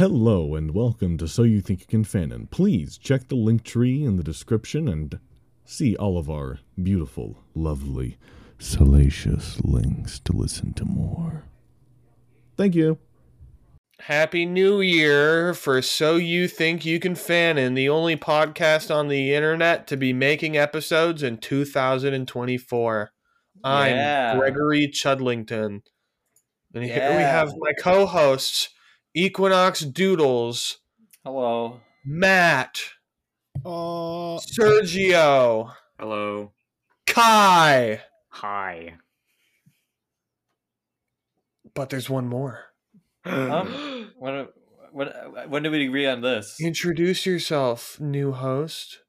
Hello and welcome to So You Think You Can Fanon. Please check the link tree in the description and see all of our beautiful, lovely, salacious links to listen to more. Thank you. Happy New Year for So You Think You Can Fanon, the only podcast on the internet to be making episodes in 2024. I'm Yeah. Gregory Chudlington. And here we have my co hosts, Equinox Doodles, Hello. Matt, Uh, Sergio, Hello. Kai. hi. But there's one more. Um, when, when, when did we agree on this? Introduce yourself, new host.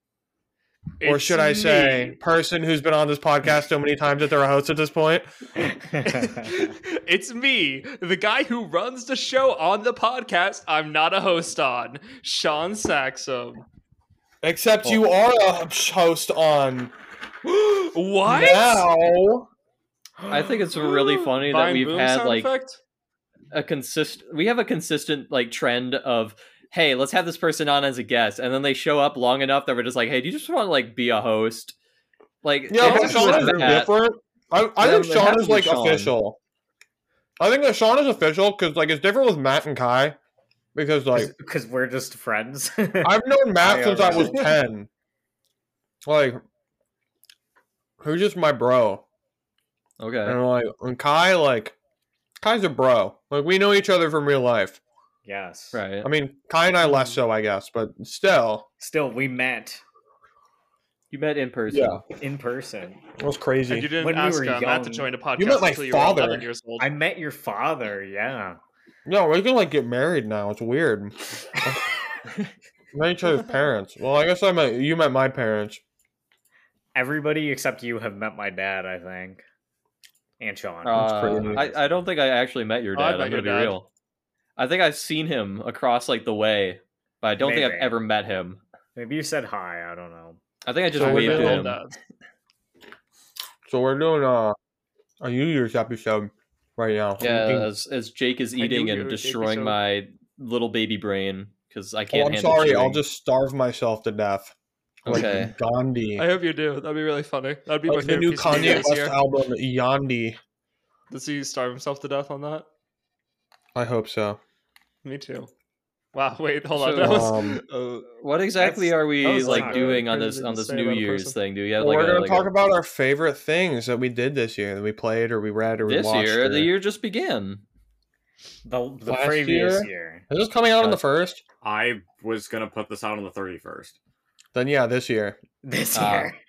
Or should I say, me. person who's been on this podcast so many times that they're a host at this point? it's me, the guy who runs the show on the podcast I'm not a host on, Shaun Saxum. Except you oh. are a host on what? now. I think it's really funny that Vine we've boom had like effect? a consist. We have a consistent like trend of hey, let's have this person on as a guest, and then they show up long enough that we're just like, hey, do you just want to like be a host? Like Yeah, but Shaun is different. I, I Yeah, think Shaun is like Shaun. official. I think that Shaun is official because like it's different with Matt and Kai. Because like Because we're just friends. I've known Matt I since I was ten. Like, who's just my bro? Okay. And like, and Kai, like, Kai's a bro. Like, we know each other from real life. Yes. Right. I mean, Kai and I less so, I guess, but still, Still, we met You met in person. yeah, in person. it was And you didn't When ask were uh, Matt to join a podcast You met my until you father. 11 years old. I met your father. Yeah. No, we can like get married now. It's weird. We met each other's parents. Well, I guess I met you met my parents. Everybody except you have met my dad. I think. And Shaun. Uh. I, I don't think I actually met your Oh, dad. met I'm gonna be dad. real. I think I've seen him across like the way, but I don't think I've ever met him. Maybe you said hi. I don't know. I think I just So waved doing to him. that. So we're doing uh, a New Year's episode right now. Yeah, Eating- as, as Jake is eating and destroying episode. my little baby brain because I Oh, can't. I'm handle sorry. I'll just starve myself to death. Like Okay. Gandhi. I hope you do. That'd be really funny. That'd be my Like the favorite new piece of Kanye West year. album, Yandhi. Does he starve himself to death on that? I hope so. Me too. Wow, wait, hold on. So, That was, um, uh, What exactly are we like doing on this on this New Year's person. thing? Do you have like? we're a, gonna like talk a- about our favorite things that we did this year that we played or we read or we this watched. year? or- The year just began. The the Last previous year? year. Is this coming out on Uh, the first? I was gonna put this out on the thirty first. Then yeah, this year. This Ah. year.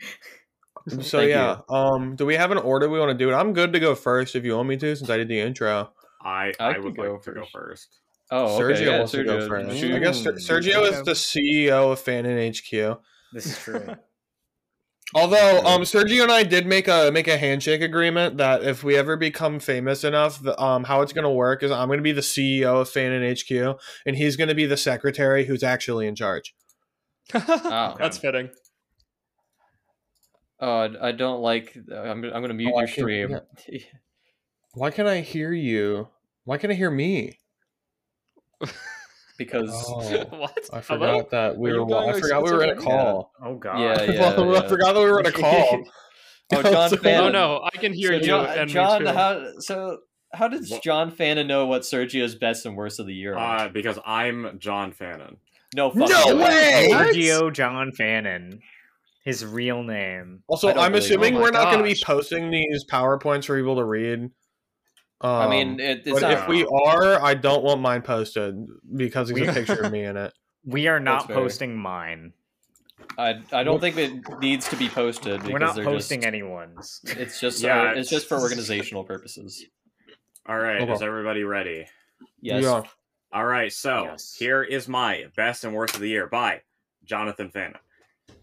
So Thank yeah, um, do we have an order we want to do it? I'm good to go first if you want me to, since I did the intro. I I I, can would go like to go first. First. Oh, okay. Sergio yeah, wants to go Sergio, first. shoot. I guess. Sergio is the CEO of Fanon HQ. This is true. Although um, Sergio and I did make a make a handshake agreement that if we ever become famous enough, the, um, how it's going to work is I'm going to be the CEO of Fanon HQ, and he's going to be the secretary who's actually in charge. Oh. That's fitting. Oh, I- I don't like. I'm, I'm gonna mute Oh, your can- stream. Why can I hear you? Why can't I hear me? Because Oh, what? I Hello? forgot that we were. going I forgot we were in a schizophrenic? call. Oh god. Yeah, yeah. I forgot that we were in a call. oh, John So- Fannin. Oh no, I can hear So you. John, and John how so how did What? John Fannin know what Sergio's best and worst of the year are? Uh, because I'm John Fannin. no, fucking No way! Sergio John Fannin. His real name. Also, I don't I'm believe- assuming oh we're not going to be posting these powerpoints for people to read. Um, I mean, it, it's but not. if we are, I don't want mine posted because there's We- a picture of me in it. We are not That's fair. posting mine. I, I don't think it needs to be posted. Because We're not they're posting just, anyone's. It's just Yeah, uh, it's just for organizational purposes. All right, Okay. is everybody ready? Yes. Yeah. All right, so Yes. here is my best and worst of the year by Jonathan Fannin.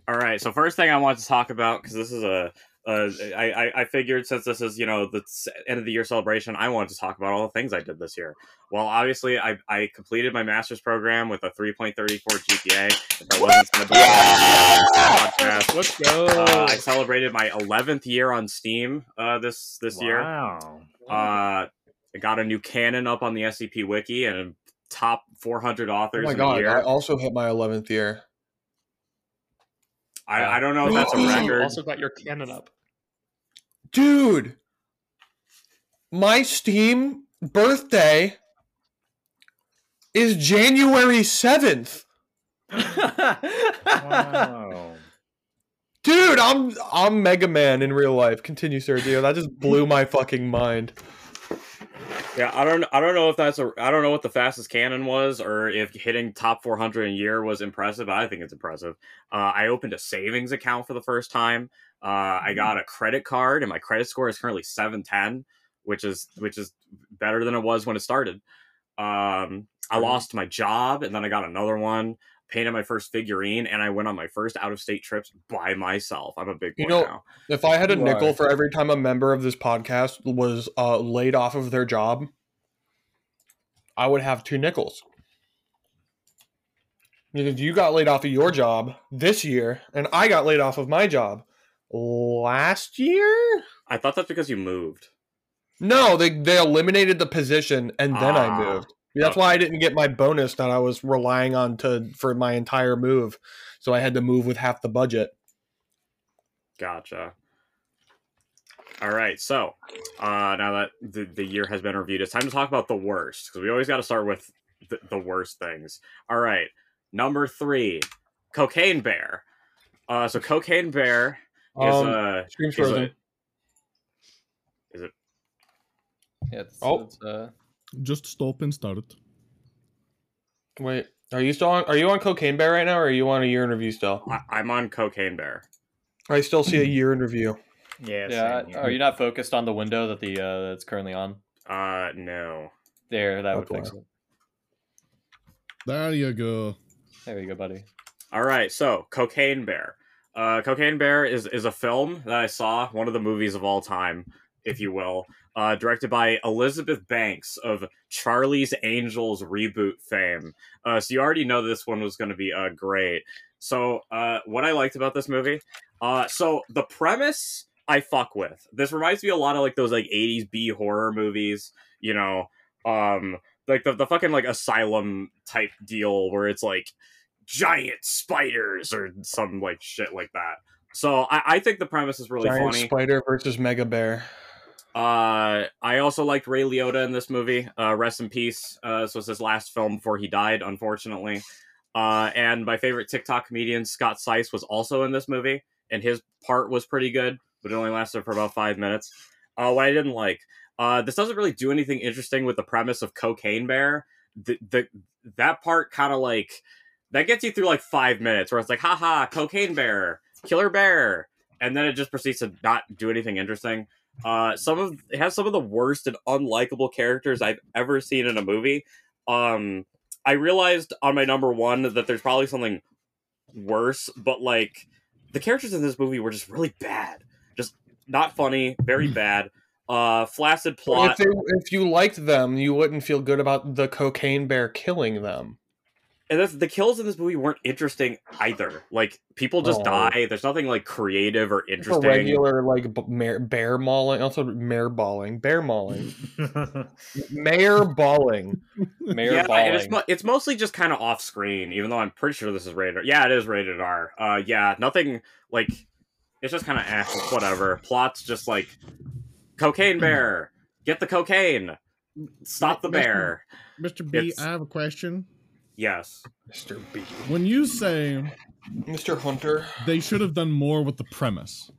All right, so first thing I want to talk about because this is a, a I, I I figured since this is you know the end of the year celebration, I wanted to talk about all the things I did this year. Well, obviously, I I completed my master's program with a 3.34 GPA. If I wasn't going to be on the podcast, Let's go. uh, I celebrated my 11th year on Steam uh, this this year. Wow. Uh, I got a new canon up on the SCP wiki, and top 400 authors. Oh authors my in god! a year. I also hit my eleventh year. I, I don't know if that's a You record. Also got your canon up. Dude, my Steam birthday is January 7th. Wow. Dude, I'm I'm Mega Man in real life. Continue, Sergio. That just blew my fucking mind. Yeah, I don't I don't know if that's a I don't know what the fastest canon was or if hitting top 400 in a year was impressive. I think it's impressive. Uh, I opened a savings account for the first time. Uh, I got a credit card, and my credit score is currently 710, which is which is better than it was when it started. Um, I lost my job, and then I got another one. Painted my first figurine, and I went on my first out of state trips by myself. I'm a big boy You know- now. If I had a nickel are. for every time a member of this podcast was uh, laid off of their job, I would have two nickels. Because you got laid off of your job this year, and I got laid off of my job last year. I thought that's because you moved. No, they they eliminated the position and then I Ah, moved. That's why I didn't get my bonus that I was relying on to for my entire move. So I had to move with half the budget. Gotcha. All right, so uh, now that the, the year has been reviewed, it's time to talk about the worst because we always got to start with the, the worst things. All right, number three, Cocaine Bear. Uh, so Cocaine Bear Um, uh, Scream's is a- frozen. Yeah, it's, Oh. it's, uh, Just stop and start it. Wait, are you still on? Are you on Cocaine Bear right now, or are you on a year in review still? I, I'm on Cocaine Bear. I still see a year in review. Yeah. yeah. Are you not focused on the window that the uh, that's currently on? Uh, no. There, that would fix it. There you go. There you go, buddy. All right, so Cocaine Bear. Uh, Cocaine Bear is is a film that I saw, one of the movies of all time, if you will, uh, directed by Elizabeth Banks of Charlie's Angels reboot fame. Uh, so you already know this one was going to be uh, great. So uh, what I liked about this movie, uh, so the premise I fuck with. This reminds me a lot of like those like '80s B horror movies, you know, um, like the the fucking like asylum type deal where it's like giant spiders or some like shit like that. So I, I think the premise is really Giant funny. Spider versus Mega Bear. Uh, I also liked Ray Liotta in this movie. Uh, rest in peace. Uh, this was his last film before he died, unfortunately. Uh, and my favorite TikTok comedian Scott Seiss was also in this movie, and his part was pretty good, but it only lasted for about five minutes. Uh, what I didn't like, uh, this doesn't really do anything interesting with the premise of Cocaine Bear. The, the that part kind of like that gets you through like five minutes, where it's like, haha, Cocaine Bear, Killer Bear, and then it just proceeds to not do anything interesting. Uh, some of it has some of the worst and unlikable characters I've ever seen in a movie. Um, I realized on my number one that there's probably something worse, but like the characters in this movie were just really bad, just not funny, very bad. Uh, flaccid If, plot. they, if you liked them, you wouldn't feel good about the Cocaine Bear killing them. And that's, the kills in this movie weren't interesting either. Like people just Oh. die. There's nothing like creative or It's a interesting. regular like b- mare, bear mauling, also mare balling, bear mauling, mare balling. Mayor yeah, and it's, Balling. mo- it's mostly just kind of off screen, even though I'm pretty sure this is rated. Yeah, it is rated R. Uh, yeah, nothing like it's just kind of eh, whatever. Plot's just like cocaine bear, get the cocaine, stop the bear. Mr. B, It's- I have a question. Yes, Mr. B, When you say Mr. Hunter. they should have done more with the premise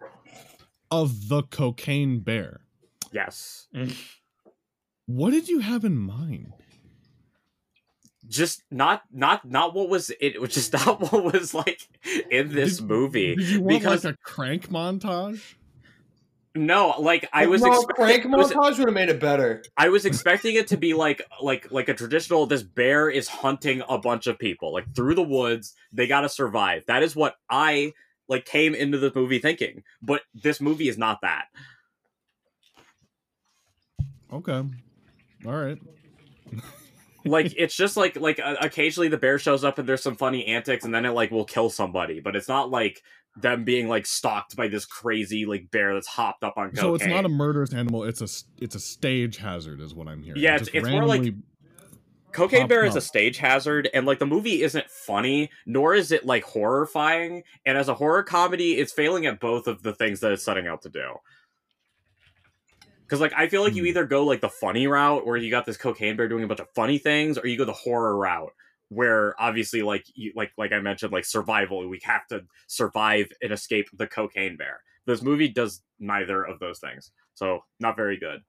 of the cocaine bear, yes. what did you have in mind? Just not not not what was it. Was just not what was like in this Did- movie. Did you want because like a crank montage? No, like I was no, expecting. crank it was- montage would have made it better. I was expecting it to be like like like a traditional this bear is hunting a bunch of people like through the woods they got to survive. That is what I like came into the movie thinking. But this movie is not that. Okay. All right. Like it's just like like uh, occasionally the bear shows up and there's some funny antics and then it like will kill somebody, but it's not like them being like stalked by this crazy like bear that's hopped up on cocaine. So it's not a murderous animal. It's a it's a stage hazard, is what I'm hearing. Yeah, It it's- it's more like- Cocaine Bear is a stage hazard, and like the movie isn't funny, nor is it like horrifying. And as a horror comedy, it's failing at both of the things that it's setting out to do. Because like I feel like you Hmm. either go like the funny route, where you got this Cocaine Bear doing a bunch of funny things, or you go the horror route, where obviously like you like like I mentioned, like survival, we have to survive and escape the Cocaine Bear. This movie does neither of those things, so not very good.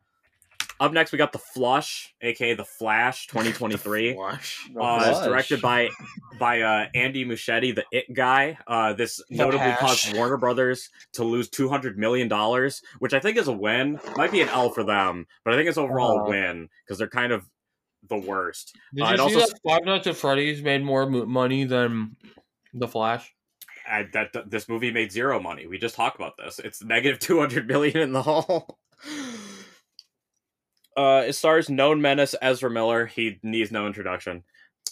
Up next, we got the Flush, aka the Flash, 2023. Flush. Uh, it's Flush. directed by by uh, Andy Muschietti, the It guy. Uh, this notably hash. caused Warner Brothers to lose two hundred million dollars, which I think is a win. Might be an L for them, but I think it's overall Uh. a win because they're kind of the worst. Did Uh, you see also that Five Nights at Freddy's made more mo- money than The Flash? I, that, that this movie made zero money. We just talked about this. It's negative two hundred million in the hole. Uh, it stars known menace Ezra Miller. He needs no introduction.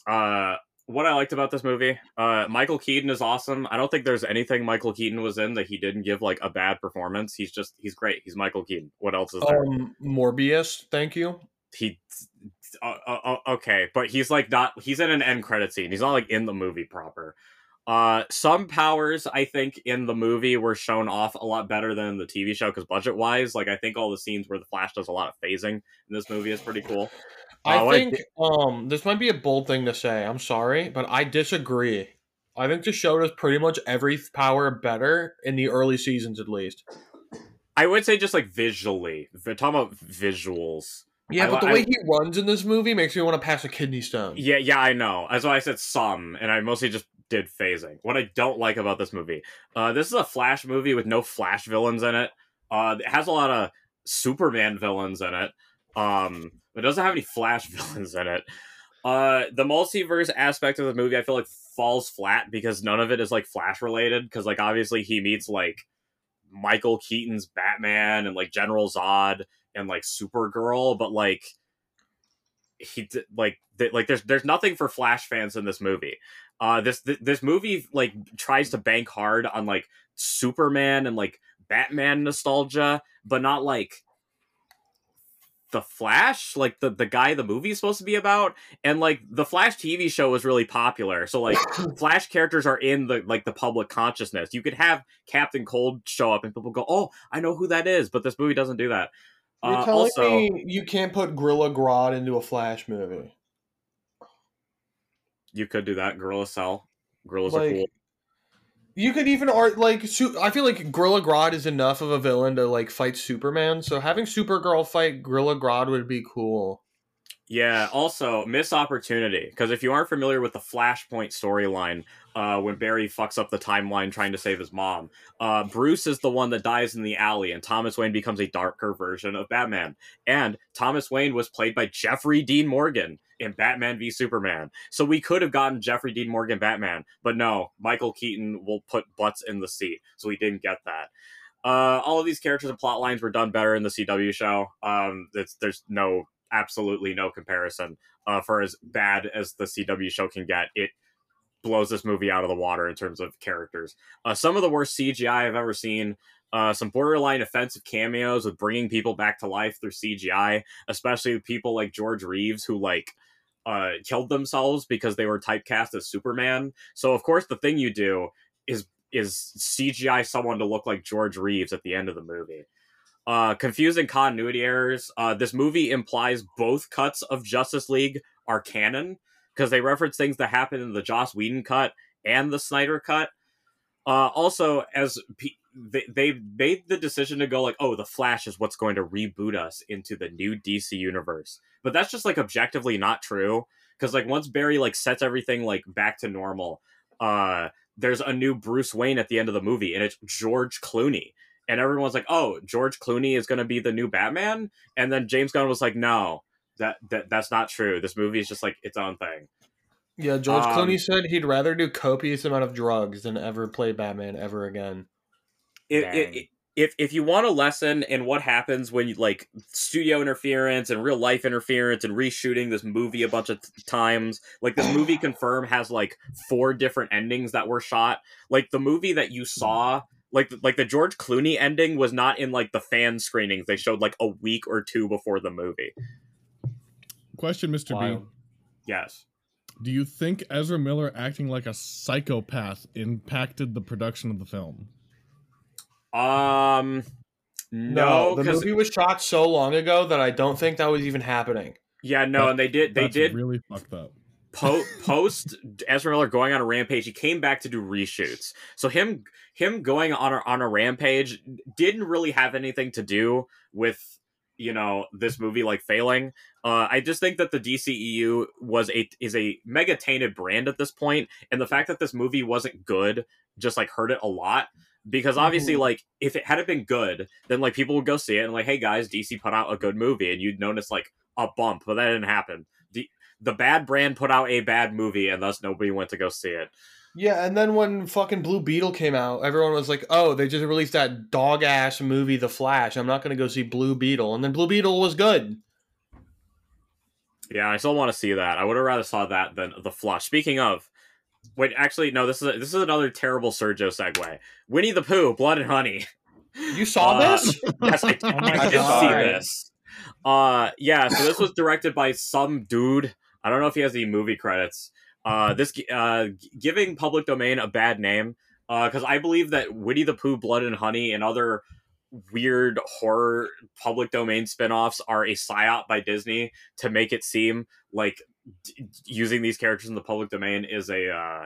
Uh, what I liked about this movie, uh, Michael Keaton is awesome. I don't think there's anything Michael Keaton was in that he didn't give like a bad performance. He's just he's great. He's Michael Keaton. What else is there? Um, Morbius, thank you. he uh, uh, uh, okay but he's like not he's in an end credit scene he's not like in the movie proper uh some powers i think in the movie were shown off a lot better than in the tv show because budget wise like i think all the scenes where the flash does a lot of phasing in this movie is pretty cool I Uh, think um this might be a bold thing to say. I'm sorry, but I disagree. I think the show does pretty much every power better in the early seasons, at least. i would say just like visually talking about visuals Yeah, I- but the I- way he runs in this movie makes me want to pass a kidney stone. Yeah, yeah, I know. That's why I said some, and I mostly just did phasing. What I don't like about this movie, uh, this is a Flash movie with no Flash villains in it. Uh, it has a lot of Superman villains in it. Um, but it doesn't have any Flash villains in it. Uh, the multiverse aspect of the movie, I feel like falls flat because none of it is like Flash related. Because like obviously he meets like Michael Keaton's Batman and like General Zod and like Supergirl, but like he d- like th- like there's there's nothing for Flash fans in this movie. Uh, this th- this movie like tries to bank hard on like Superman and like Batman nostalgia, but not like the Flash, like the the guy the movie is supposed to be about. And like the Flash TV show was really popular, so like Flash characters are in the like the public consciousness. You could have Captain Cold show up and people go, "Oh, I know who that is," but this movie doesn't do that. You're Uh, telling also, me you can't put Gorilla Grodd into a Flash movie? you could do that. Gorilla Cell, gorillas Like, are cool. You could even art like I feel like Gorilla Grodd is enough of a villain to like fight Superman. So having Supergirl fight Gorilla Grodd would be cool. Yeah, also missed opportunity because if you aren't familiar with the Flashpoint storyline, uh, when Barry fucks up the timeline trying to save his mom, uh, Bruce is the one that dies in the alley, and Thomas Wayne becomes a darker version of Batman. And Thomas Wayne was played by Jeffrey Dean Morgan in Batman v Superman, so we could have gotten Jeffrey Dean Morgan Batman, but no, Michael Keaton will put butts in the seat, so we didn't get that. Uh, all of these characters and plot lines were done better in the CW show. Um, there's no absolutely no comparison. Uh, for as bad as the CW show can get, it blows this movie out of the water in terms of characters. Uh, some of the worst CGI I've ever seen. Uh, some borderline offensive cameos with bringing people back to life through CGI, especially people like George Reeves who like uh, killed themselves because they were typecast as Superman. So of course the thing you do is is CGI someone to look like George Reeves at the end of the movie. Uh, confusing continuity errors. Uh, this movie implies both cuts of Justice League are canon because they reference things that happened in the Joss Whedon cut and the Snyder cut. Uh, also, as P- they they made the decision to go like, oh, the Flash is what's going to reboot us into the new DC universe, but that's just like objectively not true because like once Barry like sets everything like back to normal, uh, there's a new Bruce Wayne at the end of the movie, and it's George Clooney and everyone's like, "Oh, George Clooney is going to be the new Batman," and then James Gunn was like, "No, that, that that's not true. This movie is just like its own thing." Yeah, George Um, Clooney said he'd rather do copious amount of drugs than ever play Batman ever again. It, it, it- if if you want a lesson in what happens when you like studio interference and real life interference and reshooting this movie a bunch of t- times, like this movie confirm has like four different endings that were shot. Like the movie that you saw, like like the George Clooney ending was not in like the fan screenings they showed like a week or two before the movie. Question, Mr. B. Yes. Do you think Ezra Miller acting like a psychopath impacted the production of the film? Um, no, the because movie was shot so long ago that I don't think that was even happening. yeah, no, That- and they did they did really fucked up. Po- post Ezra Miller going on a rampage. He came back to do reshoots. So him him going on a, on a rampage didn't really have anything to do with you know this movie like failing. Uh, I just think that the DCEU was a is a mega tainted brand at this point, and the fact that this movie wasn't good just like hurt it a lot. Because obviously, Mhm. like if it had it been good, then like people would go see it and like, hey guys, DC put out a good movie, and you'd notice like a bump, but that didn't happen. The the bad brand put out a bad movie, and thus nobody went to go see it. Yeah, and then when fucking Blue Beetle came out, everyone was like, "Oh, they just released that dog ass movie, The Flash. I'm not going to go see Blue Beetle." And then Blue Beetle was good. Yeah, I still want to see that. I would have rather saw that than the Flash. Speaking of, wait, actually, no. This is a, this is another terrible Sergio segue. Winnie the Pooh, Blood and Honey. You saw Uh, this? Yes, I, Oh I did God. see this. Uh, yeah. So this was directed by some dude. I don't know if he has any movie credits. Uh, this uh, giving public domain a bad name. Uh, because I believe that Winnie the Pooh, Blood and Honey, and other weird horror public domain spin-offs are a psyop by Disney to make it seem like d- using these characters in the public domain is a uh,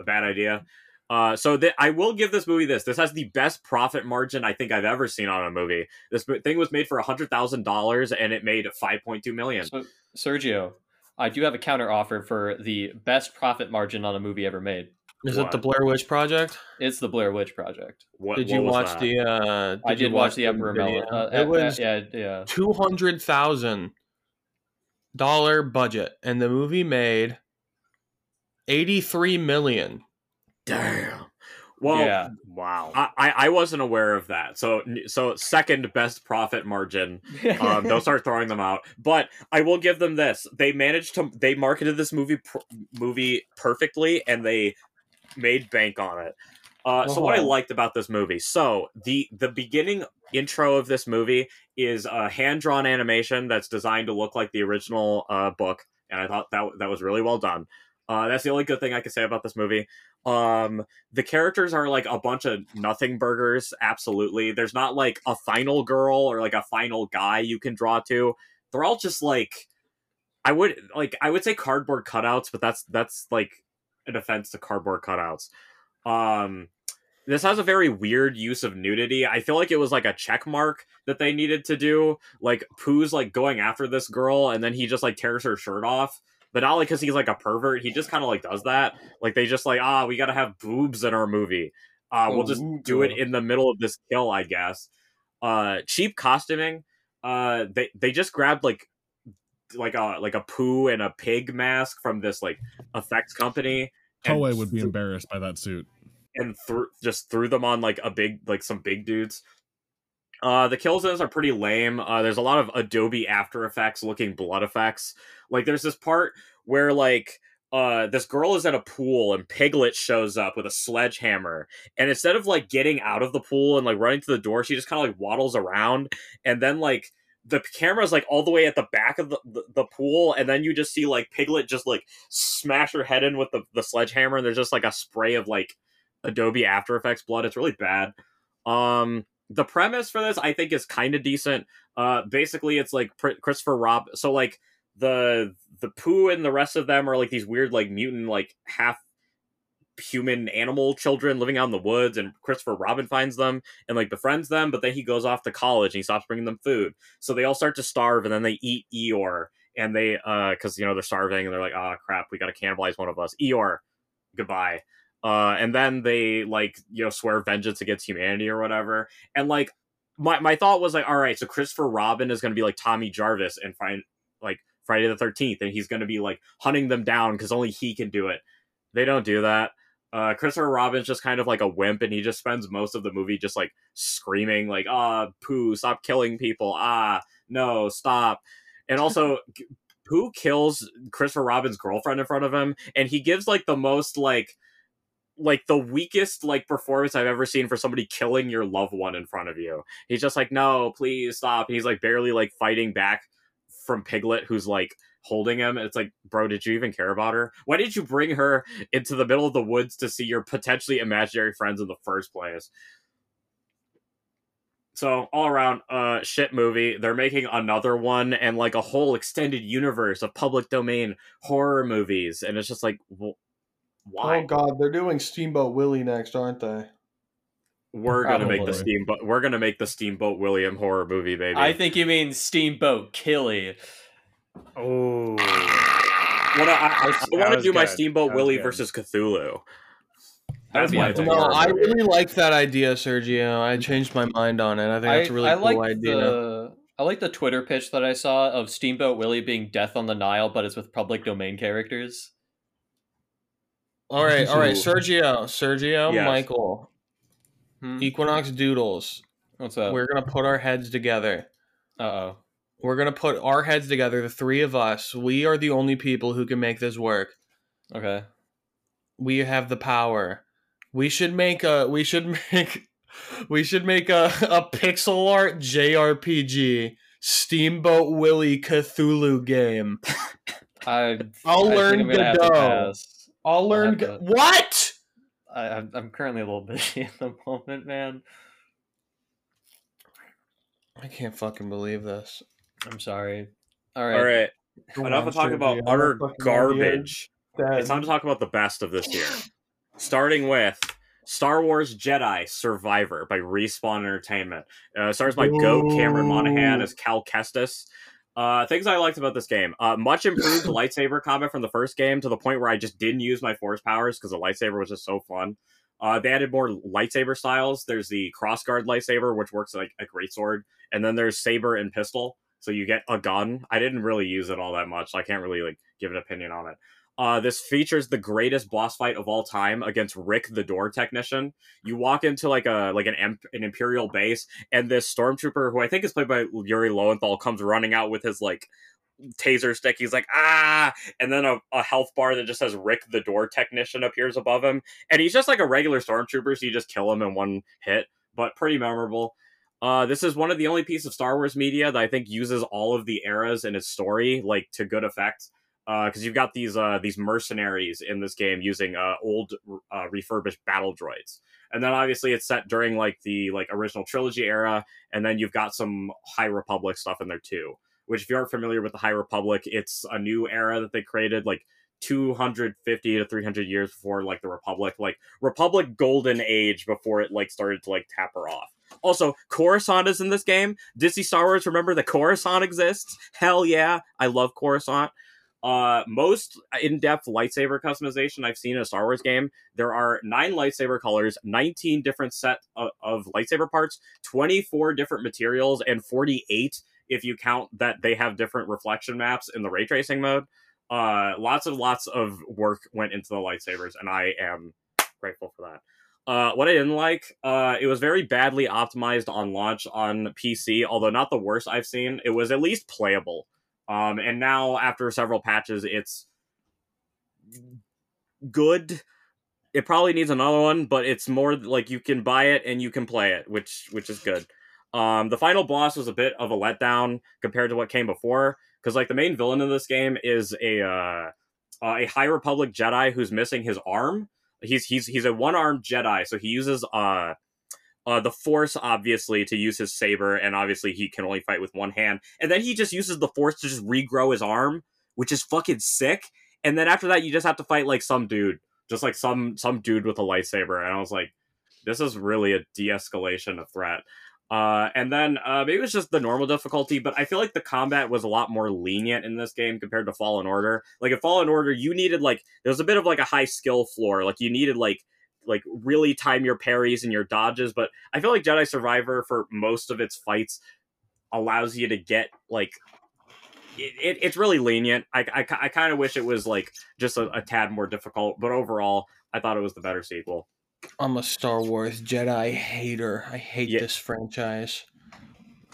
a bad idea. Uh, so th- I will give this movie this. This has the best profit margin I think I've ever seen on a movie. This thing was made for hundred thousand dollars and it made five point two million. So, Sergio, I do have a counter offer for the best profit margin on a movie ever made. Is What? it the Blair Witch Project? It's the Blair Witch Project. What, Did you was watch that? the? uh I did watch the Emperor video? Melon. Uh, it uh, was yeah, yeah. two hundred thousand dollar budget, and the movie made eighty three million. Damn. Well, yeah. Wow. I, I I wasn't aware of that. So so second best profit margin. Um, don't start throwing them out. But I will give them this: they managed to they marketed this movie pr- movie perfectly, and they made bank on it. Uh, So what I Uh-huh. liked about this movie, so the the beginning intro of this movie is a hand drawn animation that's designed to look like the original uh, book, and I thought that that was really well done. Uh, that's the only good thing I can say about this movie. Um, the characters are like a bunch of nothing burgers. Absolutely, there's not like a final girl or like a final guy you can draw to. They're all just like I would like I would say cardboard cutouts, but that's that's like an offense to cardboard cutouts. Um, this has a very weird use of nudity. I feel like it was like a check mark that they needed to do. Like Pooh's like going after this girl, and then he just like tears her shirt off. But not like because he's like a pervert. He just kind of like does that. Like they just like ah, we gotta have boobs in our movie. Uh, we'll just do it in the middle of this kill, I guess. Uh, cheap costuming. Uh, they they just grabbed like like a like a poo and a pig mask from this like effects company. and Toei would be th- embarrassed by that suit. and threw just threw them on like a big like some big dudes. Uh, the kills in this are pretty lame. Uh, there's a lot of Adobe After Effects looking blood effects. Like there's this part where like uh this girl is at a pool and Piglet shows up with a sledgehammer and instead of like getting out of the pool and like running to the door, she just kind of like waddles around and then like the camera's like all the way at the back of the, the, the pool and then you just see like Piglet just like smash her head in with the, the sledgehammer and there's just like a spray of like Adobe After Effects blood. It's really bad. Um, the premise for this, I think, is kind of decent. Uh, basically, it's like Pr- Christopher Rob. So like the the Pooh and the rest of them are like these weird like mutant like half human animal children living out in the woods and Christopher Robin finds them and like befriends them but then he goes off to college and he stops bringing them food so they all start to starve and then they eat Eeyore and they uh because you know they're starving and they're like oh crap we gotta cannibalize one of us Eeyore goodbye uh and then they like you know swear vengeance against humanity or whatever. And like my, my thought was like all right so christopher robin is going to be like tommy jarvis and find like friday the 13th and he's going to be like hunting them down because only he can do it. They don't do that. Uh christopher robin's just kind of like a wimp and he just spends most of the movie just like screaming like ah pooh stop killing people. Ah no stop. And also Pooh kills Christopher Robin's girlfriend in front of him, and he gives like the most like like the weakest like performance I've ever seen for somebody killing your loved one in front of you. He's just like, no, please stop. And he's like barely like fighting back from Piglet, who's like holding him. It's like, bro, did you even care about her? Why did you bring her into the middle of the woods to see your potentially imaginary friends in the first place? So all around, uh, shit movie. They're making another one and like a whole extended universe of public domain horror movies, and it's just like, well, Oh, why? Oh god, they're doing Steamboat Willie next, aren't they? We're gonna make the steamboat. We're gonna make the Steamboat William horror movie, baby. I think you mean Steamboat Killy. Oh, What I, I, I want to was do my. Steamboat Willie good. versus Cthulhu. That's would my. No, horror I really like that idea, Sergio. I changed my mind on it. I think that's a really I cool like idea. the I like the Twitter pitch that I saw of Steamboat Willie being Death on the Nile, but it's with public domain characters. All right, all right, Sergio, Sergio, Yes. Michael, Hmm? Equinox Doodles. What's up? We're gonna put our heads together. Uh oh. We're gonna put our heads together, the three of us. We are the only people who can make this work. Okay. We have the power. We should make a. We should make. We should make a a pixel art JRPG Steamboat Willie Cthulhu game. I I'll I learn think I'm gonna Godot. Pass. I'll learn. have Go- to- what? I, I'm I'm currently a little busy at the moment, man. I can't fucking believe this. I'm sorry. All right. All right, Go enough on, of talking about Sergio. utter garbage. It's time to talk about the best of this year. Starting with Star Wars Jedi Survivor by Respawn Entertainment. Uh, stars my Go Cameron Monaghan Ooh. as Cal Kestis. Uh, things I liked about this game: uh, much improved lightsaber combat from the first game to the point where I just didn't use my force powers because the lightsaber was just so fun. Uh, they added more lightsaber styles. There's the crossguard lightsaber, which works like a great sword, and then there's saber and pistol. So you get a gun. I didn't really use it all that much. So I can't really like give an opinion on it. Uh, this features the greatest boss fight of all time against Rick, the door technician. You walk into like a like an em- an imperial base, and this stormtrooper, who I think is played by Yuri Lowenthal, comes running out with his like taser stick. He's like ah, and then a, a health bar that just says Rick, the door technician, appears above him, and he's just like a regular stormtrooper, so you just kill him in one hit. But pretty memorable. Uh, this is one of the only pieces of Star Wars media that I think uses all of the eras in its story like to good effect because you've got these uh, these mercenaries in this game using uh, old uh, refurbished battle droids, and then obviously it's set during like the like original trilogy era, and then you've got some High Republic stuff in there too. Which, if you aren't familiar with the High Republic, it's a new era that they created like 250 to 300 years before like the Republic, like Republic Golden Age before it like started to like taper off. Also, Coruscant is in this game. Disney Star Wars, remember that Coruscant exists? Hell yeah, I love Coruscant uh most in-depth lightsaber customization i've seen in a star wars game there are nine lightsaber colors 19 different set of, of lightsaber parts 24 different materials and 48 if you count that they have different reflection maps in the ray tracing mode uh lots and lots of work went into the lightsabers and i am grateful for that uh, what I didn't like, uh, it was very badly optimized on launch on PC, although not the worst I've seen. It was at least playable. Um, and now after several patches, it's good. It probably needs another one, but it's more like you can buy it and you can play it, which which is good. Um, the final boss was a bit of a letdown compared to what came before, because like the main villain in this game is a uh, a High Republic Jedi who's missing his arm. He's he's he's a one armed Jedi, so he uses uh uh, the force obviously to use his saber and obviously he can only fight with one hand and then he just uses the force to just regrow his arm which is fucking sick and then after that you just have to fight like some dude just like some some dude with a lightsaber and i was like this is really a de-escalation of threat uh, and then uh, maybe it was just the normal difficulty, but I feel like the combat was a lot more lenient in this game compared to Fallen Order. Like in Fallen Order, you needed like there was a bit of like a high skill floor. Like you needed like like really time your parries and your dodges. But I feel like Jedi Survivor for most of its fights allows you to get like it, it, it's really lenient. I, I, I kind of wish it was like just a, a tad more difficult, but overall, I thought it was the better sequel. I'm a Star Wars Jedi hater. I hate Yeah. this franchise.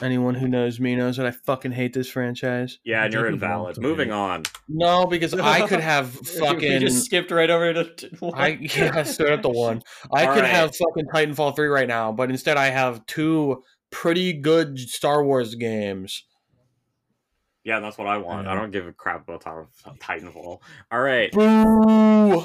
Anyone who knows me knows that I fucking hate this franchise. Yeah, and you're Take it all invalid. Moving me. on. No, because I could have we fucking. just skipped right over to. I yeah, straight up the one. I All could right. have fucking Titanfall three right now, but instead I have two pretty good Star Wars games. Yeah, that's what I want. I don't give a crap about Titanfall. All right. Boo!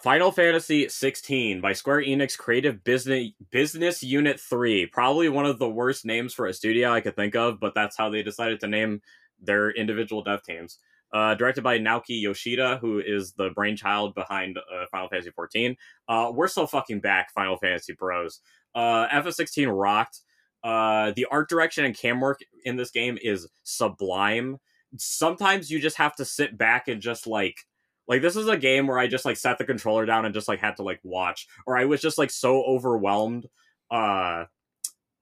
Final Fantasy 16 by Square Enix Creative Business Business Unit 3. Probably one of the worst names for a studio I could think of, but that's how they decided to name their individual dev teams. Uh, directed by Naoki Yoshida, who is the brainchild behind uh, Final Fantasy 14. Uh, we're so fucking back, Final Fantasy bros. Uh, FF16 rocked. Uh, the art direction and cam work in this game is sublime. Sometimes you just have to sit back and just like like this is a game where I just like set the controller down and just like had to like watch, or I was just like so overwhelmed uh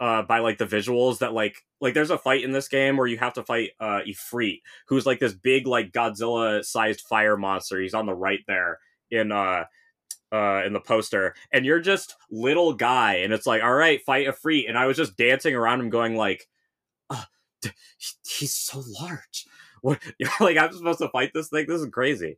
uh by like the visuals that like like there's a fight in this game where you have to fight uh Ifrit, who's like this big like Godzilla sized fire monster. He's on the right there in uh uh in the poster. And you're just little guy and it's like all right fight Ifrit. And I was just dancing around him going like uh, d- he's so large. What like I'm supposed to fight this thing? This is crazy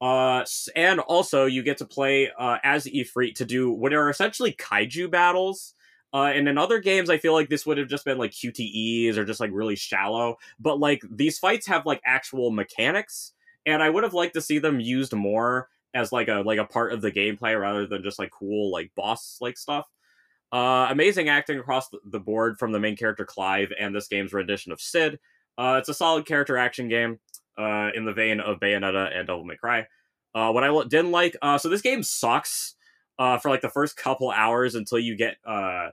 uh, and also you get to play uh, as Ifrit to do what are essentially kaiju battles. Uh, and in other games, I feel like this would have just been like QTEs or just like really shallow. But like these fights have like actual mechanics, and I would have liked to see them used more as like a like a part of the gameplay rather than just like cool like boss like stuff. Uh, amazing acting across the- board from the main character Clive and this game's rendition of Sid. Uh, it's a solid character action game uh, in the vein of Bayonetta and Devil May Cry. Uh, what I didn't like, uh, so this game sucks uh, for like the first couple hours until you get. Uh,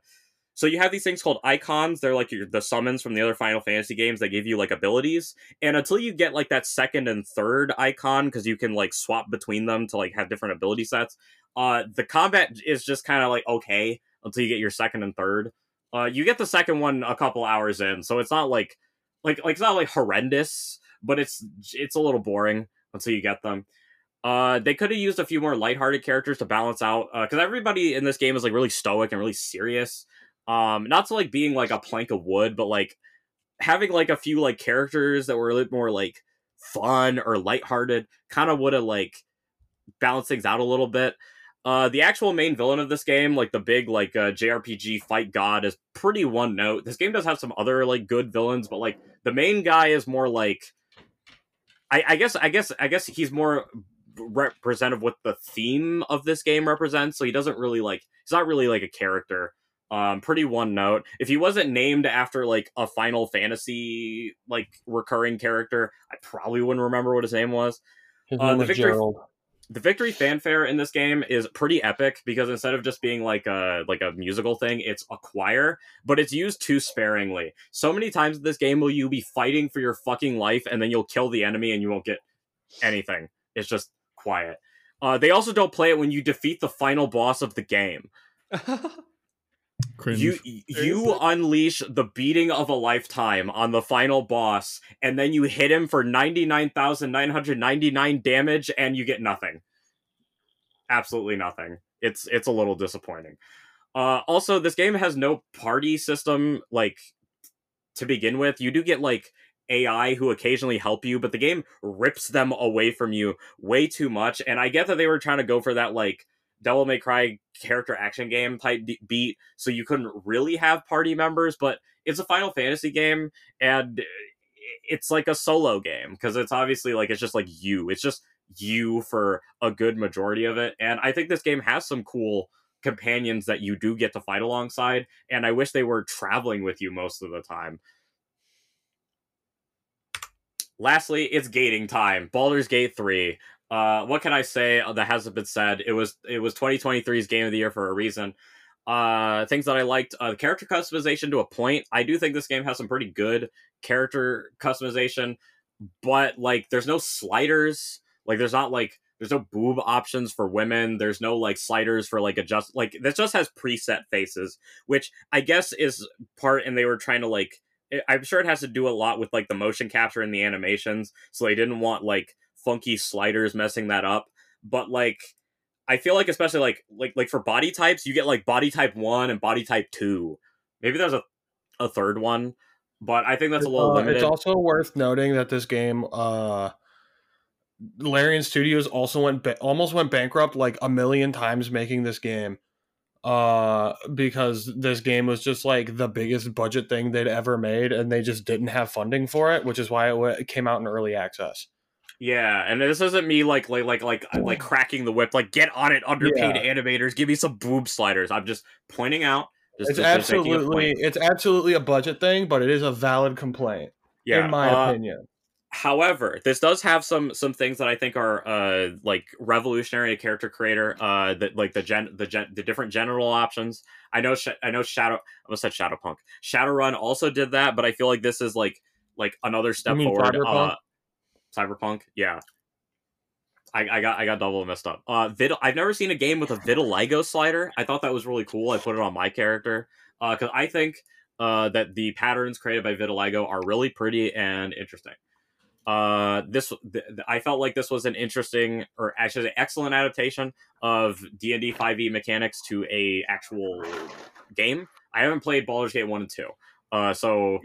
so you have these things called icons. They're like your, the summons from the other Final Fantasy games that give you like abilities. And until you get like that second and third icon, because you can like swap between them to like have different ability sets. Uh, the combat is just kind of like okay until you get your second and third. Uh, you get the second one a couple hours in, so it's not like like like it's not like horrendous, but it's it's a little boring until you get them. Uh, they could have used a few more lighthearted characters to balance out because everybody in this game is like really stoic and really serious. Um, not to like being like a plank of wood, but like having like a few like characters that were a little more like fun or lighthearted kind of would have like balanced things out a little bit. Uh, the actual main villain of this game, like the big like uh, JRPG fight god, is pretty one note. This game does have some other like good villains, but like the main guy is more like, I, I guess, I guess, I guess he's more representative what the theme of this game represents. So he doesn't really like, he's not really like a character. Um, pretty one note. If he wasn't named after like a Final Fantasy like recurring character, I probably wouldn't remember what his name was His Uh, name the was victory- Gerald. The victory fanfare in this game is pretty epic because instead of just being like a like a musical thing it's a choir but it's used too sparingly. So many times in this game will you be fighting for your fucking life and then you'll kill the enemy and you won't get anything. It's just quiet. Uh, they also don't play it when you defeat the final boss of the game Cringe. you you unleash the beating of a lifetime on the final boss, and then you hit him for ninety nine thousand nine hundred ninety nine damage, and you get nothing. Absolutely nothing. It's it's a little disappointing. Uh, also, this game has no party system like to begin with. You do get like AI who occasionally help you, but the game rips them away from you way too much. And I get that they were trying to go for that like Devil May Cry character action game type beat, so you couldn't really have party members, but it's a Final Fantasy game and it's like a solo game because it's obviously like it's just like you. It's just you for a good majority of it. And I think this game has some cool companions that you do get to fight alongside, and I wish they were traveling with you most of the time. Lastly, it's gating time. Baldur's Gate 3. Uh, what can I say that hasn't been said? It was it was 2023's game of the year for a reason. Uh, things that I liked, uh, character customization to a point. I do think this game has some pretty good character customization, but like, there's no sliders. Like, there's not like there's no boob options for women. There's no like sliders for like adjust. Like, this just has preset faces, which I guess is part. And they were trying to like. I'm sure it has to do a lot with like the motion capture and the animations, so they didn't want like funky sliders messing that up. But like, I feel like especially like like like for body types, you get like body type one and body type two. Maybe there's a a third one, but I think that's a little Uh, limited. It's also worth noting that this game, uh, Larian Studios also went ba- almost went bankrupt like a million times making this game. uh because this game was just like the biggest budget thing they'd ever made and they just didn't have funding for it which is why it, w- it came out in early access Yeah, and this isn't me like like like like like cracking the whip. Like get on it, underpaid animators. Give me some boob sliders. I'm just pointing out. Just, it's just- just absolutely point. it's absolutely a budget thing but it is a valid complaint yeah. in my uh, opinion However, this does have some some things that I think are uh like revolutionary character creator. Uh, that like the gen the gen the different general options. I know Sh- I know Shadow. I almost said Shadowpunk. Shadowrun also did that, but I feel like this is like like another step forward. Cyberpunk? Uh, Cyberpunk, yeah. I, I got I got double messed up. Uh, Vid- I've never seen a game with a vitiligo slider. I thought that was really cool. I put it on my character because I think uh, that the patterns created by vitiligo are really pretty and interesting. Uh, this th- I felt like this was an interesting or actually an excellent adaptation of D and D five e mechanics to a actual game. I haven't played Baldur's Gate one and two, uh, so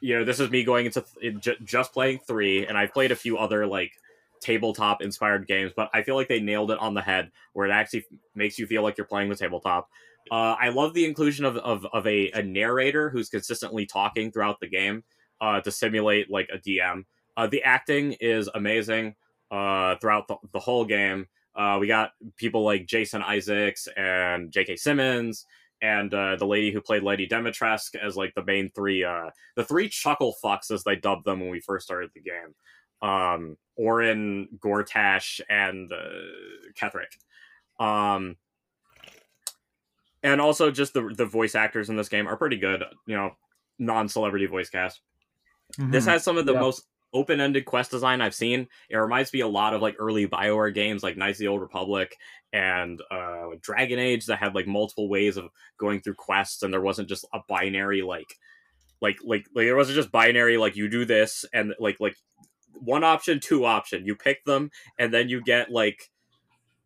you know this is me going into th- just playing three, and I've played a few other like tabletop inspired games, but I feel like they nailed it on the head where it actually makes you feel like you're playing the tabletop. Uh, I love the inclusion of, of, of a, a narrator who's consistently talking throughout the game uh, to simulate like a DM. Uh, the acting is amazing uh, throughout the, the whole game. Uh, we got people like Jason Isaacs and J.K. Simmons and uh, the lady who played Lady Dimitrescu as like the main three, uh, the three chuckle fucks as they dubbed them when we first started the game. Um, Orin, Gortash, and uh, Ketheric. Um, and also just the the voice actors in this game are pretty good. You know, non celebrity voice cast. This has some of the Yeah. most open-ended quest design I've seen. It reminds me a lot of like early Bioware games, like Knights of the Old Republic and uh, Dragon Age, that had like multiple ways of going through quests, and there wasn't just a binary like, like like like it wasn't just binary like you do this and like like one option, two option. You pick them, and then you get like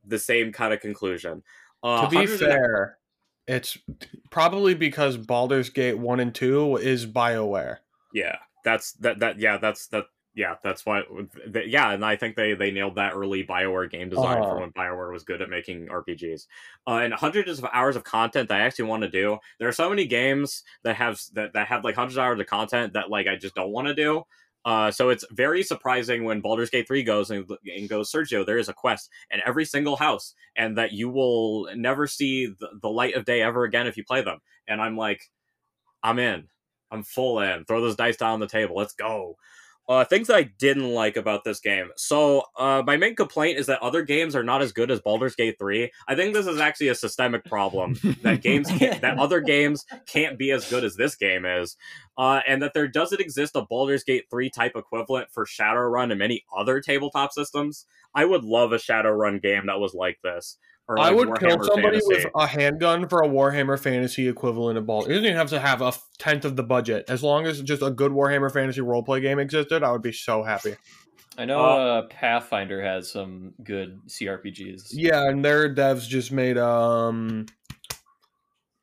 the same kind of conclusion. Uh, to be fair it's probably because Baldur's Gate 1 and 2 is BioWare yeah that's that that yeah that's that yeah that's why yeah and i think they they nailed that early bioware game design Uh-huh. for when bioware was good at making rpgs uh, and hundreds of hours of content that i actually want to do there are so many games that have that, that have like hundreds of hours of content that like i just don't want to do uh, so it's very surprising when Baldur's Gate 3 goes and, and goes, Sergio, there is a quest in every single house, and that you will never see the, the light of day ever again if you play them. And I'm like, I'm in. I'm full in. Throw those dice down on the table. Let's go. Uh, things that I didn't like about this game. So, uh, my main complaint is that other games are not as good as Baldur's Gate 3. I think this is actually a systemic problem that games can't, that other games can't be as good as this game is, uh, and that there doesn't exist a Baldur's Gate 3 type equivalent for Shadowrun and many other tabletop systems. I would love a Shadowrun game that was like this. Or I like would kill somebody Fantasy. with a handgun for a Warhammer Fantasy equivalent of ball. It doesn't even have to have a f- tenth of the budget. As long as just a good Warhammer Fantasy roleplay game existed, I would be so happy. I know Uh, uh, Pathfinder has some good CRPGs. Yeah, and their devs just made um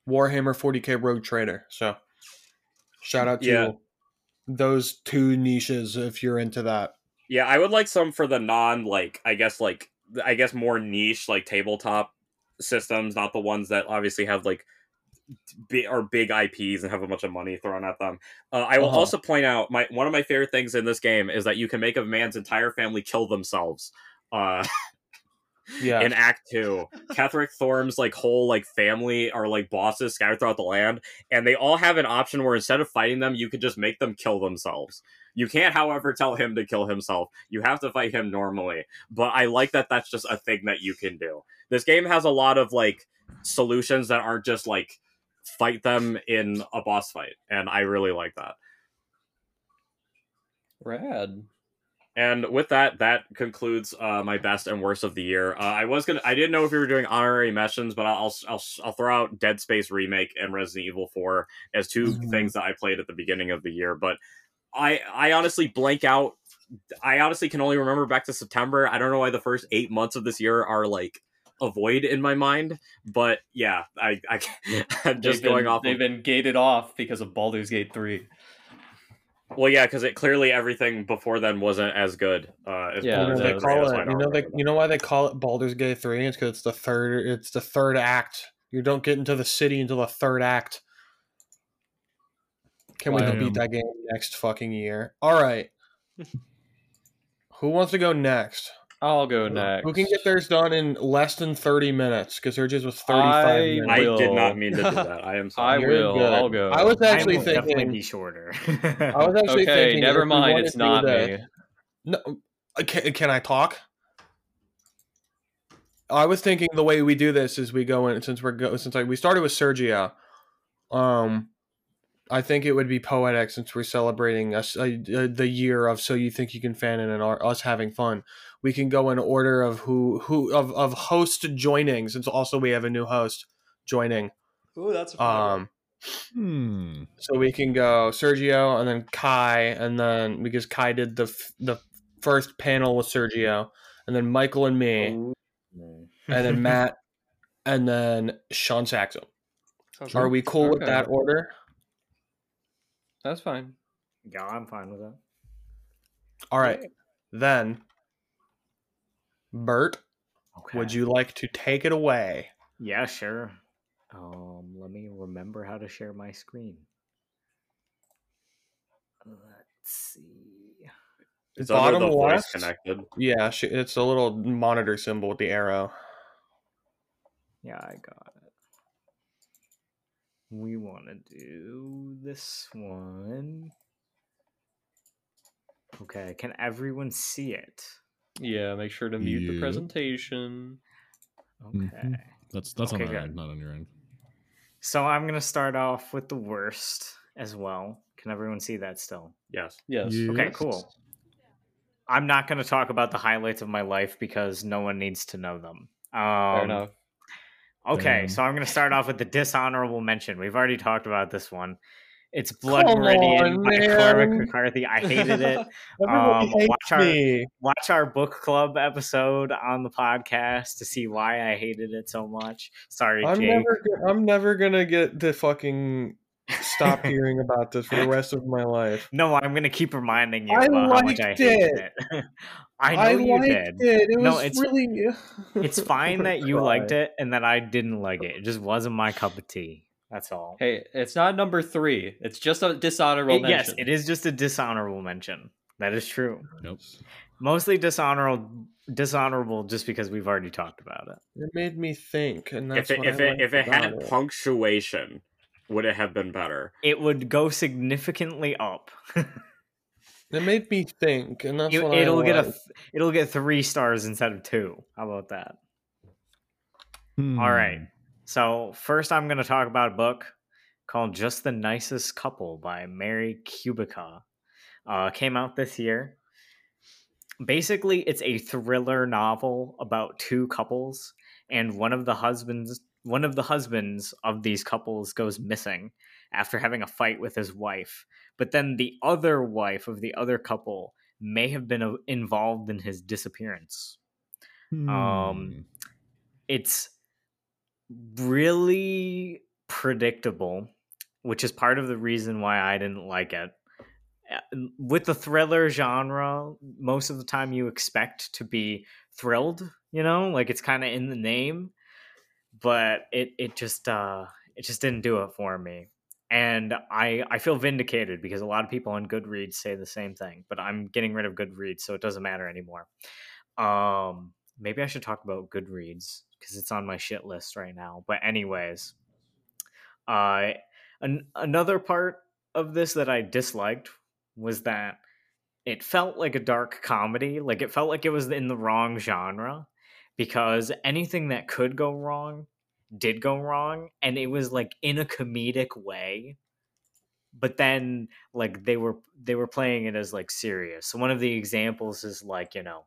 Warhammer 40k Rogue Trader. So shout out to Yeah. those two niches if you're into that. Yeah, I would like some for the non like I guess like I guess more niche like tabletop systems, not the ones that obviously have like big or big IPs and have a bunch of money thrown at them. Uh, I will Uh-huh. also point out my one of my favorite things in this game is that you can make a man's entire family kill themselves. Uh, Yeah. in Act Two, Ketheric Thorm's like whole like family are like bosses scattered throughout the land, and they all have an option where instead of fighting them, you could just make them kill themselves. You can't, however, tell him to kill himself. You have to fight him normally. But I like that that's just a thing that you can do. This game has a lot of like solutions that aren't just like fight them in a boss fight, and I really like that. Rad. And with that, that concludes uh, my best and worst of the year. Uh, I was gonna, I didn't know if we were doing honorary mentions, but I'll, I'll, I'll throw out Dead Space remake and Resident Evil Four as 2 Mhm. things that I played at the beginning of the year. But I, I honestly blank out. I honestly can only remember back to September. I don't know why the first eight months of this year are like a void in my mind. But yeah, I, I I'm just been- going off. They've Of, been gated off because of Baldur's Gate 3. Well, yeah, because it clearly everything before then wasn't as good. Uh, as Yeah, you know, Baldur's they Gate that three, call why it. You know they. You know why they call it Baldur's Gate three? It's because it's the third. It's the third act You don't get into the city until the third act. Can we beat that game next fucking year? All right. Who wants to go next? I'll go next. Who can get theirs done in less than 30 minutes? Because hers is was 35 I minutes. I will. did not mean to do that. I am I sorry. You're will. good. I'll go. I was I actually will definitely thinking. be shorter. I was actually okay, thinking. never mind. It's not this- me. No, uh, can, can I talk? I was thinking the way we do this is we go in since we're go since like we started with Sergio. Um, I think it would be poetic since we're celebrating us uh, the year of So You Think You Can Fanon and our, us having fun. We can go in order of who who of of host joining since also we have a new host joining. Ooh, that's a Um, Hmm. so we can go Sergio and then Kai, and then because Kai did the f- the first panel with Sergio, and then Michael and me, and then Matt, and then Shaun Saxon. Sounds Are we cool with that order? That's fine. Yeah, I'm fine with that. All right, then Bert, Okay. would you like to take it away? Yeah, sure. Um, let me remember how to share my screen. Let's see. It's under Bottom the voice left. connected. Yeah, it's a little monitor symbol with the arrow. Yeah, I got it. We want to do this one. Okay, can everyone see it? Yeah, make sure to mute the presentation. Okay. Mhm. That's that's Okay, on our end, not on your end. So I'm going to start off with the worst as well. Can everyone see that still? Yes. Yes. Yeah. Okay, cool. I'm not going to talk about the highlights of my life because no one needs to know them. Um, Fair enough. Okay, so I'm going to start off with the dishonorable mention. We've already talked about this one. It's Blood Meridian on, by Cormac. McCarthy. I hated it. Um, watch our- me. Watch our book club episode on the podcast to see why I hated it so much. Sorry, I'm Jake. never. I'm never gonna get the fucking stop hearing about this for the rest of my life. No, I'm going to keep reminding you I about how much I liked hated it. it. I know you liked did. it. It No, was it's- really. It's fine that you liked it and that I didn't like it. It just wasn't my cup of tea. That's all. Hey, it's not number three. It's just a dishonorable It- mention. yes, it is just a dishonorable mention. That is true. Nope. Mostly dishonorable, dishonorable, just because we've already talked about it. It made me think, and that's If it what if I it if it had about it. punctuation, would it have been better? It would go significantly up. It made me think, and that's You- what it'll I get a, it'll get three stars instead of two. How about that? All right. Hmm. So first, I'm going to talk about a book called "Just the Nicest Couple" by Mary Kubica. Uh, came out this year. Basically, it's a thriller novel about two couples, and one of the husbands, one of the husbands of these couples, goes missing after having a fight with his wife. But then the other wife of the other couple may have been uh, involved in his disappearance Hmm. Um, it's really predictable, which is part of the reason why I didn't like it. Uh, With the thriller genre, most of the time you expect to be thrilled, you know, like it's kind of in the name, but it it just uh it just didn't do it for me. And I I feel vindicated because a lot of people on Goodreads say the same thing, but I'm getting rid of Goodreads, so it doesn't matter anymore. Um maybe I should talk about Goodreads because it's on my shit list right now. But anyways, uh, an- another part of this that I disliked was that it felt like a dark comedy. Like it felt like it was in the wrong genre because anything that could go wrong did go wrong, and it was like in a comedic way. But then, like they were they were playing it as like serious. So one of the examples is like you know